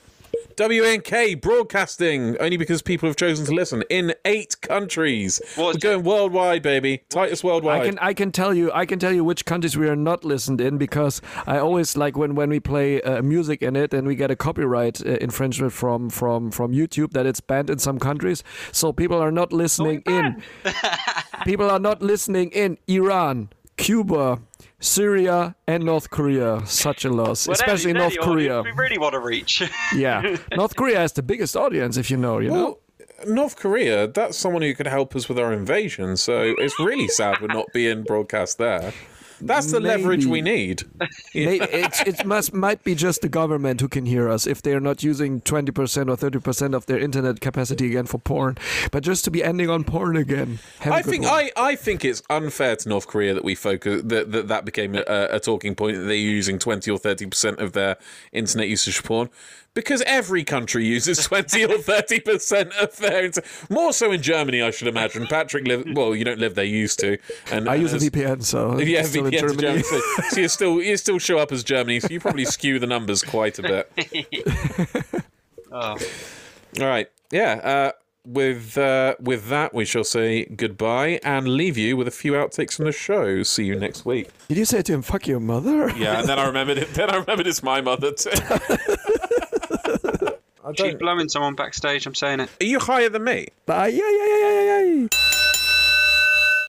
S1: WNK broadcasting only because people have chosen to listen in eight countries.
S4: What-
S1: We're going worldwide, baby. Titus worldwide.
S2: I can I can tell you I can tell you which countries we are not listened in because I always like when when we play uh, music in it and we get a copyright uh, infringement from from from YouTube that it's banned in some countries so people are not listening in people are not listening in Iran Cuba Syria and North Korea such a loss
S4: Well,
S2: especially North Korea
S4: audience We really want to reach.
S2: yeah North Korea has the biggest audience if you know you know
S1: North Korea, that's someone who could help us with our invasion, so it's really sad we're not being broadcast there. That's the leverage we need.
S2: May- it, it must might be just the government who can hear us if they're not using 20% or 30% of their internet capacity again for porn. But just to be ending on porn again.
S1: I think
S2: one.
S1: I, I think it's unfair to North Korea that we focus that that, that became a, a talking point that they're using twenty or thirty percent of their internet usage for porn. Because every country uses twenty or thirty percent of their inter- more so in Germany, I should imagine. Patrick live well, you don't live there, you used to, and
S2: I use a VPN, so
S1: Yeah,
S2: it's still in
S1: VPN to
S2: Germany.
S1: Germany. So, so you still you still show up as Germany, so you probably skew the numbers quite a bit.
S4: Oh.
S1: All right, yeah. Uh, with uh, with that, we shall say goodbye and leave you with a few outtakes from the show. See you next week.
S2: Did you say to him, "Fuck your mother"?
S1: Yeah, and then I remembered it. Then I remembered it's my mother too. I don't.
S4: blowing someone backstage. I'm saying it.
S1: Are you higher than me?
S2: Uh, yeah, yeah, yeah, yeah, yeah, yeah.